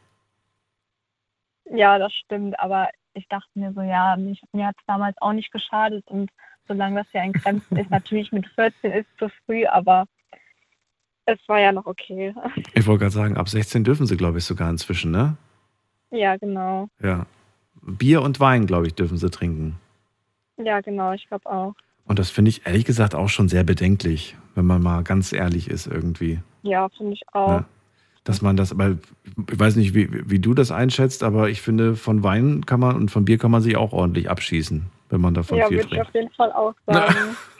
Ja, das stimmt, aber ich dachte mir so, ja, mich, mir hat es damals auch nicht geschadet und solange das ja in Grenzen ist, natürlich mit 14 ist zu früh, aber es war ja noch okay. Ich wollte gerade sagen, ab 16 dürfen sie, glaube ich, sogar inzwischen, ne? Ja, genau. Ja. Bier und Wein, glaube ich, dürfen sie trinken. Ja, genau, ich glaube auch. Und das finde ich ehrlich gesagt auch schon sehr bedenklich, wenn man mal ganz ehrlich ist irgendwie. Ja, finde ich auch. Ne? Dass man das, aber ich weiß nicht, wie, wie du das einschätzt, aber ich finde, von Wein kann man und von Bier kann man sich auch ordentlich abschießen, wenn man davon ja, viel würde ich trinkt. auf jeden Fall auch sagen.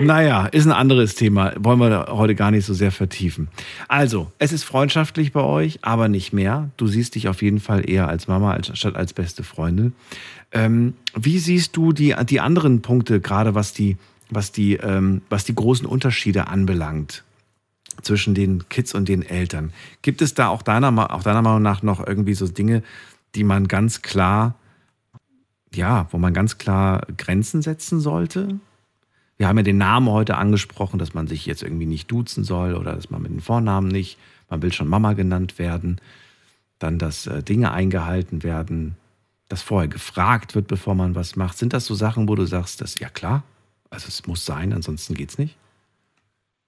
Naja, ist ein anderes Thema. Wollen wir heute gar nicht so sehr vertiefen. Also, es ist freundschaftlich bei euch, aber nicht mehr. Du siehst dich auf jeden Fall eher als Mama als, statt als beste Freundin. Ähm, wie siehst du die, die anderen Punkte, gerade was die, was, die, ähm, was die großen Unterschiede anbelangt zwischen den Kids und den Eltern? Gibt es da auch deiner, auch deiner Meinung nach noch irgendwie so Dinge, die man ganz klar, ja, wo man ganz klar Grenzen setzen sollte? Wir haben ja den Namen heute angesprochen, dass man sich jetzt irgendwie nicht duzen soll oder dass man mit dem Vornamen nicht, man will schon Mama genannt werden. Dann, dass äh, Dinge eingehalten werden, dass vorher gefragt wird, bevor man was macht. Sind das so Sachen, wo du sagst, das ja klar, also es muss sein, ansonsten geht's nicht?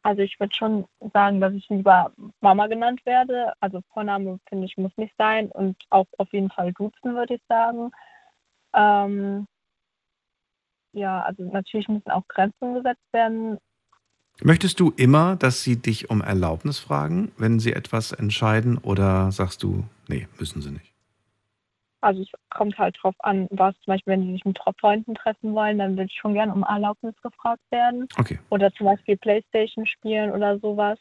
Also ich würde schon sagen, dass ich lieber Mama genannt werde. Also Vorname, finde ich, muss nicht sein. Und auch auf jeden Fall duzen, würde ich sagen. Ähm, ja, also natürlich müssen auch Grenzen gesetzt werden. Möchtest du immer, dass sie dich um Erlaubnis fragen, wenn sie etwas entscheiden, oder sagst du, nee, müssen sie nicht? Also es kommt halt drauf an, was zum Beispiel, wenn die sich mit Freunden treffen wollen, dann würde ich schon gerne um Erlaubnis gefragt werden. Okay. Oder zum Beispiel Playstation spielen oder sowas.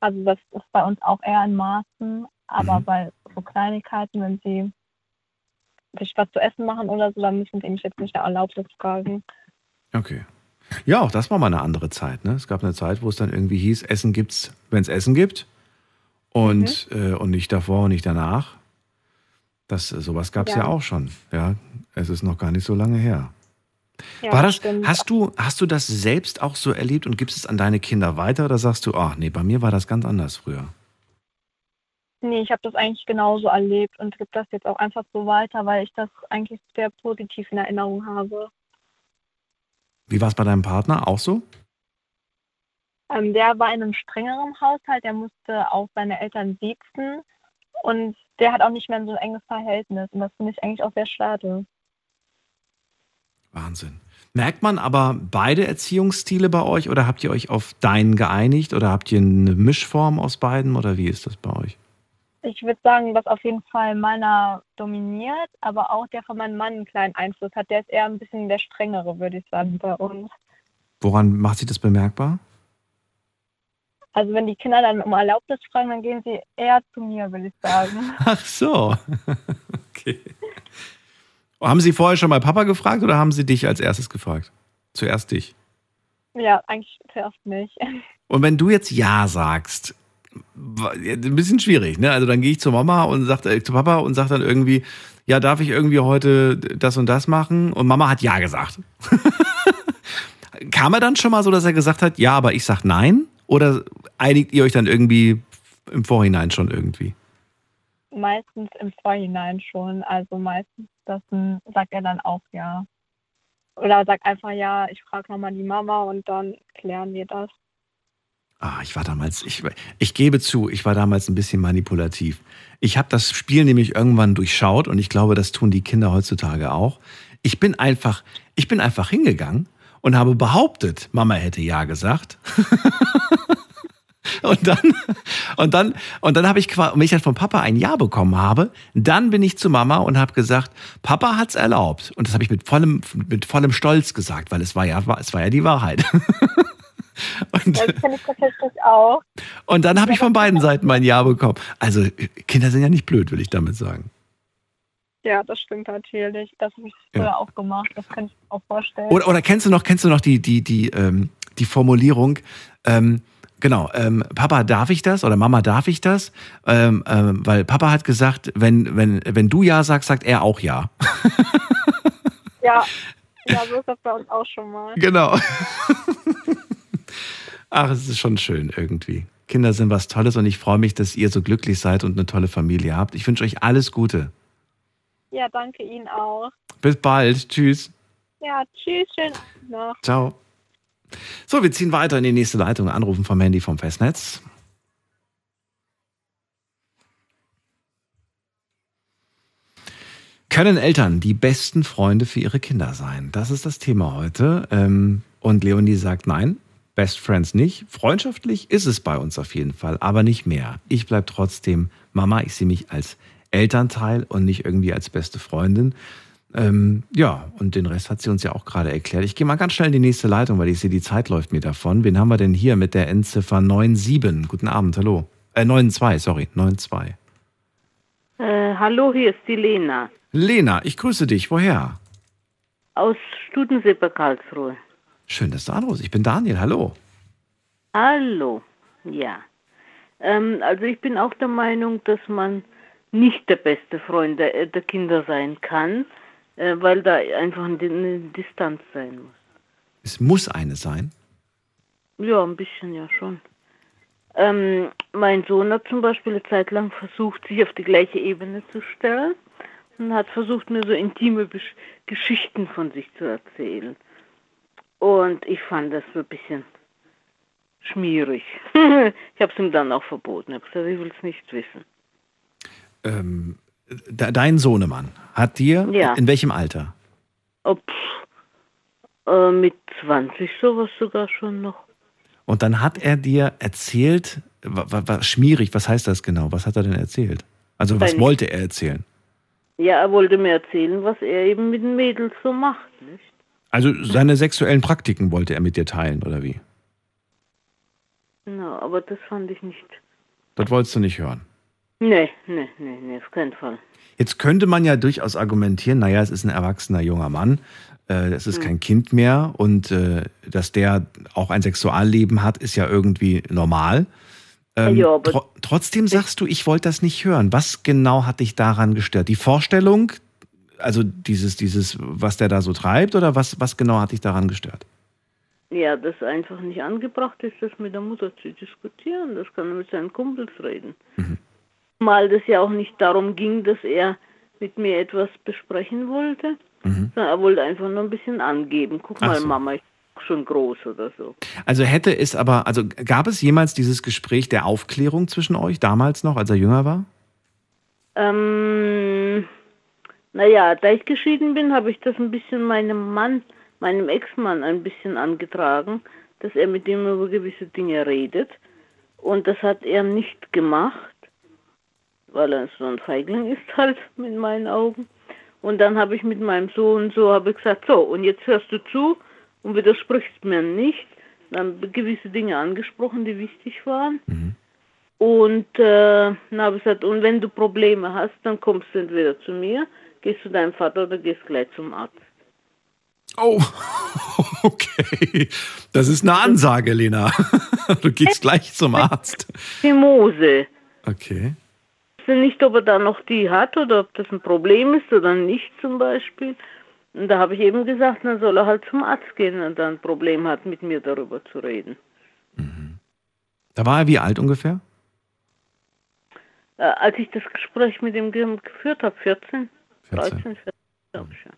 Also das ist bei uns auch eher in Maßen, aber Mhm. bei so Kleinigkeiten, wenn sie sich was zu essen machen oder so, dann müssen sie mich jetzt nicht nach Erlaubnis fragen. Okay. Ja, auch das war mal eine andere Zeit. Ne? Es gab eine Zeit, wo es dann irgendwie hieß, Essen gibt's, wenn es Essen gibt. Und, Mhm. äh, und nicht davor und nicht danach. Das, sowas gab es ja. Ja. auch schon. Ja, es ist noch gar nicht so lange her. Ja, war das, stimmt. hast du, hast du das selbst auch so erlebt und gibst es an deine Kinder weiter oder sagst du, ach nee, bei mir war das ganz anders früher? Nee, ich habe das eigentlich genauso erlebt und gebe das jetzt auch einfach so weiter, weil ich das eigentlich sehr positiv in Erinnerung habe. Wie war es bei deinem Partner? Auch so? Ähm, der war in einem strengeren Haushalt, der musste auch seine Eltern siezen und der hat auch nicht mehr so ein enges Verhältnis und das finde ich eigentlich auch sehr schade. Wahnsinn. Merkt man aber beide Erziehungsstile bei euch oder habt ihr euch auf deinen geeinigt oder habt ihr eine Mischform aus beiden oder wie ist das bei euch? Ich würde sagen, dass auf jeden Fall meiner dominiert, aber auch der von meinem Mann einen kleinen Einfluss hat. Der ist eher ein bisschen der strengere, würde ich sagen, bei uns. Woran macht sich das bemerkbar? Also wenn die Kinder dann um Erlaubnis fragen, dann gehen sie eher zu mir, würde ich sagen. Ach so. okay. Haben Sie vorher schon mal Papa gefragt oder haben Sie dich als erstes gefragt? Zuerst dich. Ja, eigentlich zuerst nicht. Und wenn du jetzt Ja sagst, ein bisschen schwierig, ne? Also dann gehe ich zur Mama und sag, äh, zu Papa und sag dann irgendwie, ja, darf ich irgendwie heute das und das machen? Und Mama hat Ja gesagt. Kam er dann schon mal so, dass er gesagt hat, ja, aber ich sag nein? Oder einigt ihr euch dann irgendwie im Vorhinein schon irgendwie? Meistens im Vorhinein schon. Also meistens das, sagt er dann auch ja. Oder sagt einfach ja, ich frage nochmal die Mama und dann klären wir das. Ah, ich war damals, ich, ich gebe zu, ich war damals ein bisschen manipulativ. Ich habe das Spiel nämlich irgendwann durchschaut und ich glaube, das tun die Kinder heutzutage auch. Ich bin einfach, ich bin einfach hingegangen und habe behauptet, Mama hätte ja gesagt. und dann, und dann, und dann habe ich, wenn ich dann von Papa ein Ja bekommen habe, dann bin ich zu Mama und habe gesagt, Papa hat's erlaubt. Und das habe ich mit vollem, mit vollem Stolz gesagt, weil es war ja, es war ja die Wahrheit. Und, Das finde ich tatsächlich auch. und dann habe ich von beiden Seiten mein Ja bekommen. Also Kinder sind ja nicht blöd, will ich damit sagen. Ja, das stimmt natürlich. Das habe ich Ja. früher auch gemacht. Das kann ich mir auch vorstellen. Oder, oder kennst du noch, kennst du noch die, die, die, ähm, die Formulierung, ähm, genau, ähm, Papa, darf ich das? Oder Mama, darf ich das? Ähm, ähm, weil Papa hat gesagt, wenn, wenn, wenn du Ja sagst, sagt er auch Ja. Ja. ja, so ist das bei uns auch schon mal. Genau. Ach, es ist schon schön irgendwie. Kinder sind was Tolles und ich freue mich, dass ihr so glücklich seid und eine tolle Familie habt. Ich wünsche euch alles Gute. Ja, danke Ihnen auch. Bis bald. Tschüss. Ja, tschüss, schönen Abend noch. Ciao. So, wir ziehen weiter in die nächste Leitung. Anrufen vom Handy vom Festnetz. Können Eltern die besten Freunde für ihre Kinder sein? Das ist das Thema heute. Ähm, Und Leonie sagt nein, Best Friends nicht. Freundschaftlich ist es bei uns auf jeden Fall, aber nicht mehr. Ich bleibe trotzdem Mama. Ich sehe mich als Elternteil und nicht irgendwie als beste Freundin. Ähm, ja, und den Rest hat sie uns ja auch gerade erklärt. Ich gehe mal ganz schnell in die nächste Leitung, weil ich sehe, die Zeit läuft mir davon. Wen haben wir denn hier mit der Endziffer 97? Guten Abend, hallo. Äh, 92, sorry, 92. Äh, hallo, hier ist die Lena Lena, ich grüße dich. Woher? aus Studensee bei Karlsruhe. Schön, dass du anrufst. Ich bin Daniel, hallo. Hallo, ja. Ähm, also ich bin auch der Meinung, dass man nicht der beste Freund der, der Kinder sein kann, äh, weil da einfach eine, eine Distanz sein muss. Es muss eine sein. Ja, ein bisschen ja schon. Ähm, mein Sohn hat zum Beispiel eine Zeit lang versucht, sich auf die gleiche Ebene zu stellen und hat versucht, mir so intime Besch Geschichten von sich zu erzählen. Und ich fand das so ein bisschen schmierig. ich habe es ihm dann auch verboten. Ich habe gesagt, ich will es nicht wissen. Ähm, de dein Sohnemann hat dir, Ja. in welchem Alter? Oh, pff, äh, mit 20 sowas sogar schon noch. Und dann hat er dir erzählt, was schmierig, was heißt das genau? Was hat er denn erzählt? Also was Weil- wollte er erzählen? Ja, er wollte mir erzählen, was er eben mit den Mädels so macht. Nicht? Also seine sexuellen Praktiken wollte er mit dir teilen, oder wie? Na, aber das fand ich nicht. Das wolltest du nicht hören. Nee, nee, nee, nee, auf keinen Fall. Jetzt könnte man ja durchaus argumentieren, naja, es ist ein erwachsener junger Mann, äh, es ist Mhm. kein Kind mehr und äh, dass der auch ein Sexualleben hat, ist ja irgendwie normal. Ähm, Ja, tro trotzdem sagst du, ich wollte das nicht hören. Was genau hat dich daran gestört? Die Vorstellung, also dieses, dieses, was der da so treibt, oder was, was genau hat dich daran gestört? Ja, das einfach nicht angebracht ist, das mit der Mutter zu diskutieren. Das kann er mit seinen Kumpels reden. Mal das ja auch nicht darum ging, dass er mit mir etwas besprechen wollte, sondern er wollte einfach nur ein bisschen angeben. Guck Ach mal, so. Mama, ich bin schon groß oder so. Also hätte es aber, also gab es jemals dieses Gespräch der Aufklärung zwischen euch, damals noch, als er jünger war? Ähm, naja, da ich geschieden bin, habe ich das ein bisschen meinem Mann, meinem Ex-Mann ein bisschen angetragen, dass er mit ihm über gewisse Dinge redet. Und das hat er nicht gemacht, weil er so ein Feigling ist halt in meinen Augen. Und dann habe ich mit meinem Sohn so, habe ich gesagt, so, und jetzt hörst du zu und widersprichst mir nicht. Dann gewisse Dinge angesprochen, die wichtig waren. Und äh, dann habe ich gesagt, und wenn du Probleme hast, dann kommst du entweder zu mir, gehst zu deinem Vater oder gehst gleich zum Arzt. Oh, okay. Das ist eine Ansage, Lena. Du gehst gleich zum Arzt. Simose. Okay. Weiß nicht, ob er da noch die hat oder ob das ein Problem ist oder nicht zum Beispiel. Und da habe ich eben gesagt, dann soll er halt zum Arzt gehen, wenn er ein Problem hat, mit mir darüber zu reden. Da war er wie alt ungefähr? Äh, als ich das Gespräch mit ihm ge geführt habe, 14, 14. 13, 14, glaube ich. Ja.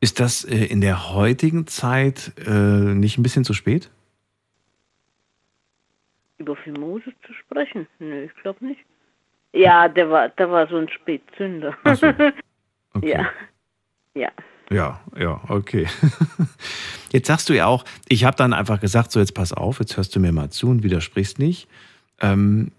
Ist das äh, in der heutigen Zeit äh, nicht ein bisschen zu spät? Über Fimose zu sprechen? Nö, ich glaube nicht. Ja, der war, der war so ein Spätzünder. So. Okay. Ja. Ja. Ja, ja, okay. Jetzt sagst du ja auch, ich habe dann einfach gesagt, so jetzt pass auf, jetzt hörst du mir mal zu und widersprichst nicht. Ähm,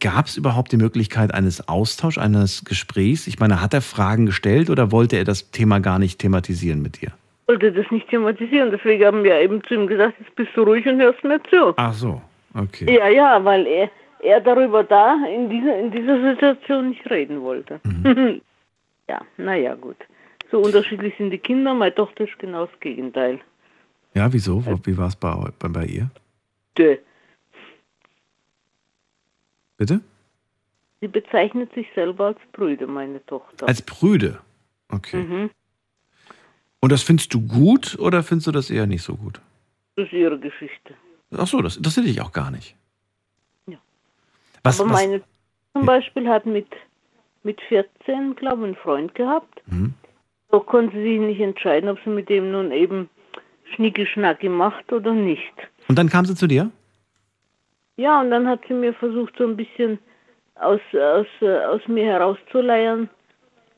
Gab es überhaupt die Möglichkeit eines Austauschs, eines Gesprächs? Ich meine, hat er Fragen gestellt oder wollte er das Thema gar nicht thematisieren mit dir? wollte das nicht thematisieren, deswegen haben wir eben zu ihm gesagt, jetzt bist du ruhig und hörst mir zu. Ach so, okay. Ja, ja, weil er, er darüber da in dieser, in dieser Situation nicht reden wollte. ja, naja, gut. So unterschiedlich sind die Kinder. Meine Tochter ist genau das Gegenteil. Ja, wieso? Wo- Wie war es bei, bei, bei ihr? Dö. Bitte? Sie bezeichnet sich selber als Brüder, meine Tochter. Als Brüde. Okay. Mhm. Und das findest du gut oder findest du das eher nicht so gut? Das ist ihre Geschichte. Ach so, das interessiert dich auch gar nicht. Ja. Was, Aber was, meine zum Beispiel hat mit, mit 14, glaube ich, einen Freund gehabt. Mhm. So konnte sie sich nicht entscheiden, ob sie mit dem nun eben Schnicki-Schnacki macht oder nicht. Und dann kam sie zu dir? Ja, und dann hat sie mir versucht, so ein bisschen aus, aus, aus mir herauszuleiern.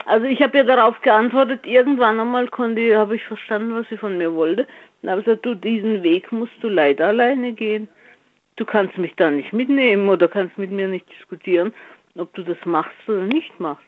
Also ich habe ihr darauf geantwortet, irgendwann einmal konnte, habe ich verstanden, was sie von mir wollte. Und habe gesagt, du, diesen Weg musst du leider alleine gehen. Du kannst mich da nicht mitnehmen oder kannst mit mir nicht diskutieren, ob du das machst oder nicht machst.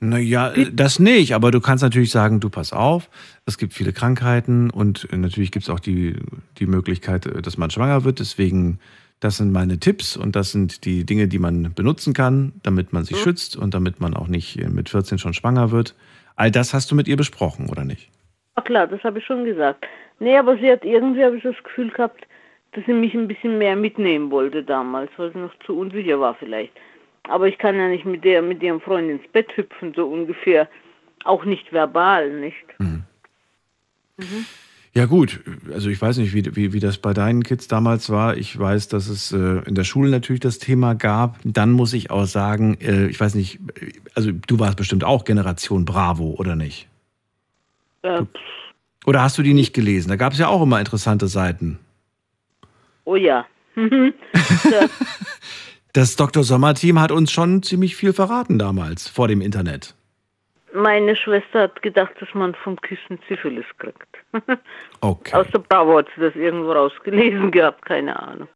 Naja, äh, das nicht, aber du kannst natürlich sagen, du pass auf, es gibt viele Krankheiten und äh, natürlich gibt es auch die, die Möglichkeit, äh, dass man schwanger wird. Deswegen, das sind meine Tipps und das sind die Dinge, die man benutzen kann, damit man sich Mhm. schützt und damit man auch nicht mit 14 schon schwanger wird. All das hast du mit ihr besprochen, oder nicht? Ja klar, das habe ich schon gesagt. Nee, aber sie hat irgendwie, habe ich das Gefühl gehabt, dass sie mich ein bisschen mehr mitnehmen wollte damals, weil sie noch zu unsicher war vielleicht. Aber ich kann ja nicht mit der, mit ihrem Freund ins Bett hüpfen, so ungefähr. Auch nicht verbal, nicht? Mhm. Ja gut, also ich weiß nicht, wie, wie, wie das bei deinen Kids damals war. Ich weiß, dass es äh, in der Schule natürlich das Thema gab. Dann muss ich auch sagen, äh, ich weiß nicht, also du warst bestimmt auch Generation Bravo, oder nicht? Äh, Oder hast du die nicht gelesen? Da gab es ja auch immer interessante Seiten. Oh ja. das, Dr. Sommer-Team hat uns schon ziemlich viel verraten damals, vor dem Internet. meine Schwester hat gedacht, dass man vom Küssen Syphilis kriegt. Okay. Aus der Bravo hat sie das irgendwo rausgelesen gehabt, keine Ahnung.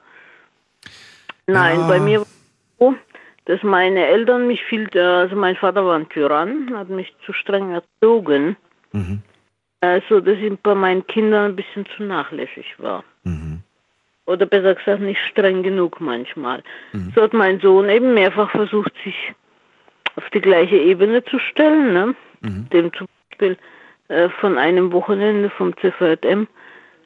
Nein, Ja. bei mir war es so, dass meine Eltern mich viel, also mein Vater war ein Tyrann, hat mich zu streng erzogen, Mhm. äh, so dass ich bei meinen Kindern ein bisschen zu nachlässig war. Mhm. Oder besser gesagt, nicht streng genug manchmal. So hat mein Sohn eben mehrfach versucht, sich auf die gleiche Ebene zu stellen. Ne? Dem zum Beispiel äh, von einem Wochenende vom CVM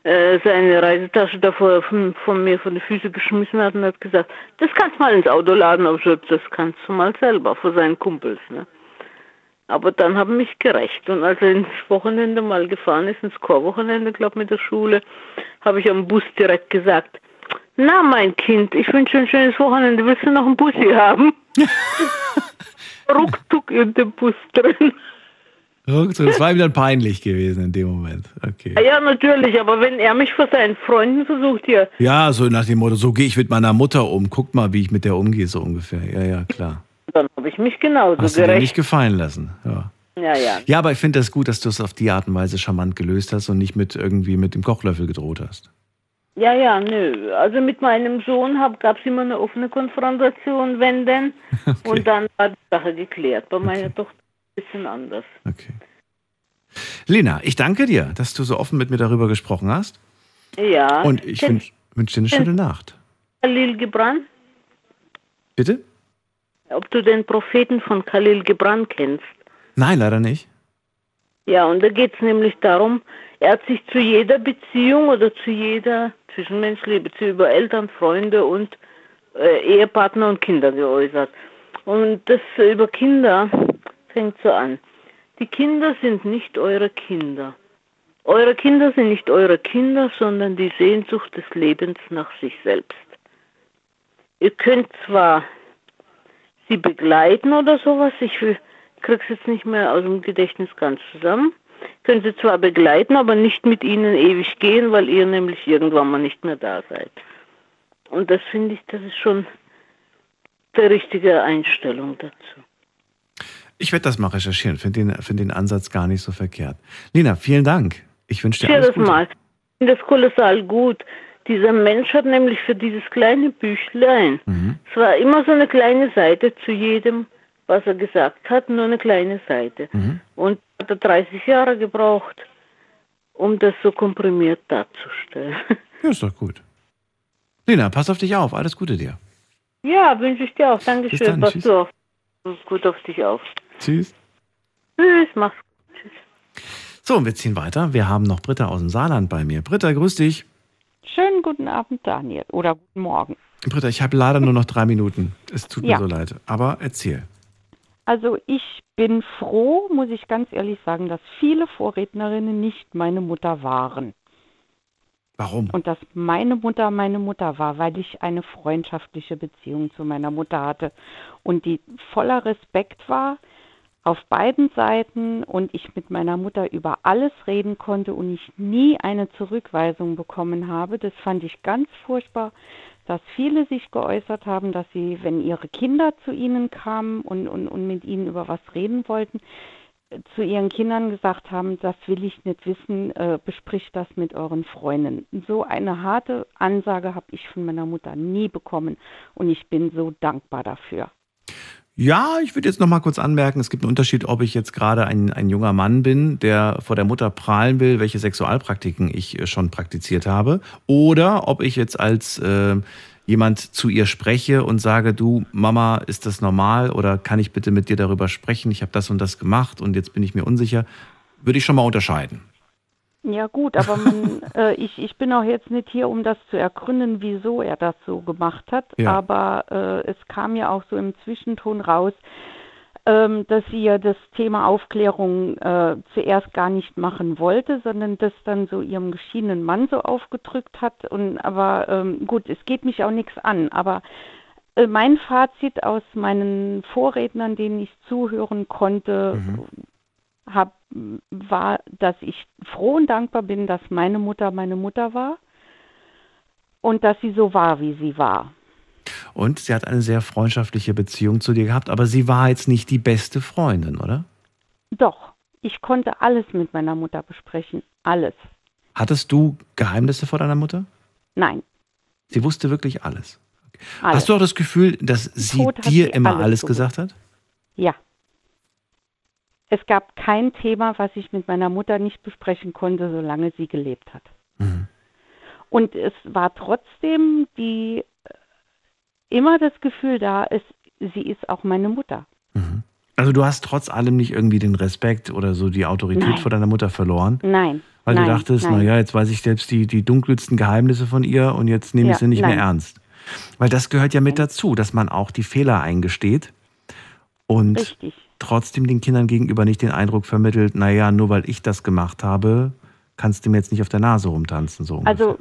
äh, seine Reisetasche davor von, von mir von den Füßen geschmissen hat und hat gesagt, das kannst du mal ins Auto laden, hab, das kannst du mal selber vor seinen Kumpels. Ne? Aber dann haben mich gerecht. Und als er ins Wochenende mal gefahren ist, ins Chorwochenende, glaube mit der Schule, habe ich am Bus direkt gesagt, na mein Kind, ich wünsche ein schönes Wochenende, willst du noch einen Bussi haben? Ruckzuck in dem Bus drin. Ruckzuck, Das war ihm dann peinlich gewesen in dem Moment. Okay. Ja, natürlich, aber wenn er mich vor seinen Freunden versucht hier, Ja, so nach dem Motto, so gehe ich mit meiner Mutter um. Guckt mal, wie ich mit der umgehe, so ungefähr. Ja, ja, klar. Dann habe ich mich genauso Hast du dir nicht gerecht. gefallen lassen. Ja. Ja, ja. Ja, aber ich finde das gut, dass du es auf die Art und Weise charmant gelöst hast und nicht mit irgendwie mit dem Kochlöffel gedroht hast. Ja, ja, nö. Also mit meinem Sohn gab es immer eine offene Konfrontation, wenn denn. Und dann war die Sache geklärt. Bei meiner Tochter ein bisschen anders. Lena, ich danke dir, dass du so offen mit mir darüber gesprochen hast. Ja. Und ich wünsche dir eine schöne Nacht. du Khalil Gibran? Bitte? Ob du den Propheten von Khalil Gibran kennst? Nein, leider nicht. Ja, und da geht es nämlich darum, er hat sich zu jeder Beziehung oder zu jeder zwischenmenschlichen Beziehung über Eltern, Freunde und äh, Ehepartner und Kinder geäußert. Und das über Kinder fängt so an. Die Kinder sind nicht eure Kinder. Eure Kinder sind nicht eure Kinder, sondern die Sehnsucht des Lebens nach sich selbst. Ihr könnt zwar sie begleiten oder sowas, ich will- krieg's jetzt nicht mehr aus dem Gedächtnis ganz zusammen, können sie zwar begleiten, aber nicht mit ihnen ewig gehen, weil ihr nämlich irgendwann mal nicht mehr da seid. Und das finde ich, das ist schon die richtige Einstellung dazu. Ich werde das mal recherchieren. Finde den, find den Ansatz gar nicht so verkehrt. Lena, vielen Dank. Ich wünsche dir alles das Gute. mal. Ich finde das kolossal gut. Dieser Mensch hat nämlich für dieses kleine Büchlein, Mhm. es war immer so eine kleine Seite zu jedem, was er gesagt hat, nur eine kleine Seite. Mhm. Und hat er 30 Jahre gebraucht, um das so komprimiert darzustellen. Ja, ist doch gut. Lena, pass auf dich auf. Alles Gute dir. Ja, wünsche ich dir auch. Bis Dankeschön. dann, Pass tschüss. du auf. gut auf dich auf. Tschüss. Tschüss, mach's gut. So, und wir ziehen weiter. Wir haben noch Britta aus dem Saarland bei mir. Britta, grüß dich. Schönen guten Abend, Daniel. Oder guten Morgen. Britta, ich habe leider nur noch drei Minuten. Es tut Ja. mir so leid. Aber erzähl. Also ich bin froh, muss ich ganz ehrlich sagen, dass viele Vorrednerinnen nicht meine Mutter waren. Warum? Und dass meine Mutter meine Mutter war, weil ich eine freundschaftliche Beziehung zu meiner Mutter hatte und die voller Respekt war auf beiden Seiten und ich mit meiner Mutter über alles reden konnte und ich nie eine Zurückweisung bekommen habe. Das fand ich ganz furchtbar, dass viele sich geäußert haben, dass sie, wenn ihre Kinder zu ihnen kamen und, und, und mit ihnen über was reden wollten, zu ihren Kindern gesagt haben, das will ich nicht wissen, äh, bespricht das mit euren Freunden. So eine harte Ansage habe ich von meiner Mutter nie bekommen und ich bin so dankbar dafür. Ja, ich würde jetzt noch mal kurz anmerken, es gibt einen Unterschied, ob ich jetzt gerade ein, ein junger Mann bin, der vor der Mutter prahlen will, welche Sexualpraktiken ich äh, schon praktiziert habe, oder ob ich jetzt als äh, jemand zu ihr spreche und sage, du Mama, ist das normal oder kann ich bitte mit dir darüber sprechen? Ich habe das und das gemacht und jetzt bin ich mir unsicher. Würde ich schon mal unterscheiden. Ja gut, aber man, äh, ich, ich bin auch jetzt nicht hier, um das zu ergründen, wieso er das so gemacht hat. Ja. Aber äh, es kam ja auch so im Zwischenton raus, ähm, dass sie ja das Thema Aufklärung äh, zuerst gar nicht machen wollte, sondern das dann so ihrem geschiedenen Mann so aufgedrückt hat. Und aber ähm, gut, es geht mich auch nichts an. Aber äh, mein Fazit aus meinen Vorrednern, denen ich zuhören konnte, hab, war, dass ich froh und dankbar bin, dass meine Mutter meine Mutter war und dass sie so war, wie sie war. Und sie hat eine sehr freundschaftliche Beziehung zu dir gehabt, aber sie war jetzt nicht die beste Freundin, oder? Doch, ich konnte alles mit meiner Mutter besprechen. Alles. Hattest du Geheimnisse vor deiner Mutter? Nein. Sie wusste wirklich alles. alles. Hast du auch das Gefühl, dass sie Tod dir immer alles alles gesagt hat? Ja. Es gab kein Thema, was ich mit meiner Mutter nicht besprechen konnte, solange sie gelebt hat. Und es war trotzdem die immer das Gefühl da, es, sie ist auch meine Mutter. Also du hast trotz allem nicht irgendwie den Respekt oder so die Autorität Nein. vor deiner Mutter verloren? Nein. Weil nein, du dachtest, naja, jetzt weiß ich selbst die, die dunkelsten Geheimnisse von ihr und jetzt nehme ich Ja, sie nicht nein. mehr ernst. Weil das gehört ja mit dazu, dass man auch die Fehler eingesteht und Richtig. Trotzdem den Kindern gegenüber nicht den Eindruck vermittelt, naja, nur weil ich das gemacht habe, kannst du mir jetzt nicht auf der Nase rumtanzen. So ungefähr. Also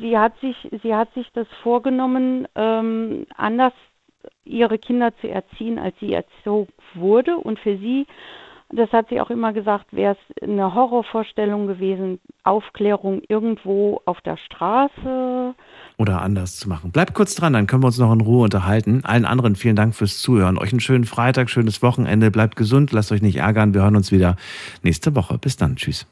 sie hat sich, sie hat sich das vorgenommen, ähm, anders ihre Kinder zu erziehen, als sie erzogen wurde. Und für sie, das hat sie auch immer gesagt, wäre es eine Horrorvorstellung gewesen, Aufklärung irgendwo auf der Straße. Oder anders zu machen. Bleibt kurz dran, dann können wir uns noch in Ruhe unterhalten. Allen anderen vielen Dank fürs Zuhören. Euch einen schönen Freitag, schönes Wochenende. Bleibt gesund, lasst euch nicht ärgern. Wir hören uns wieder nächste Woche. Bis dann. Tschüss.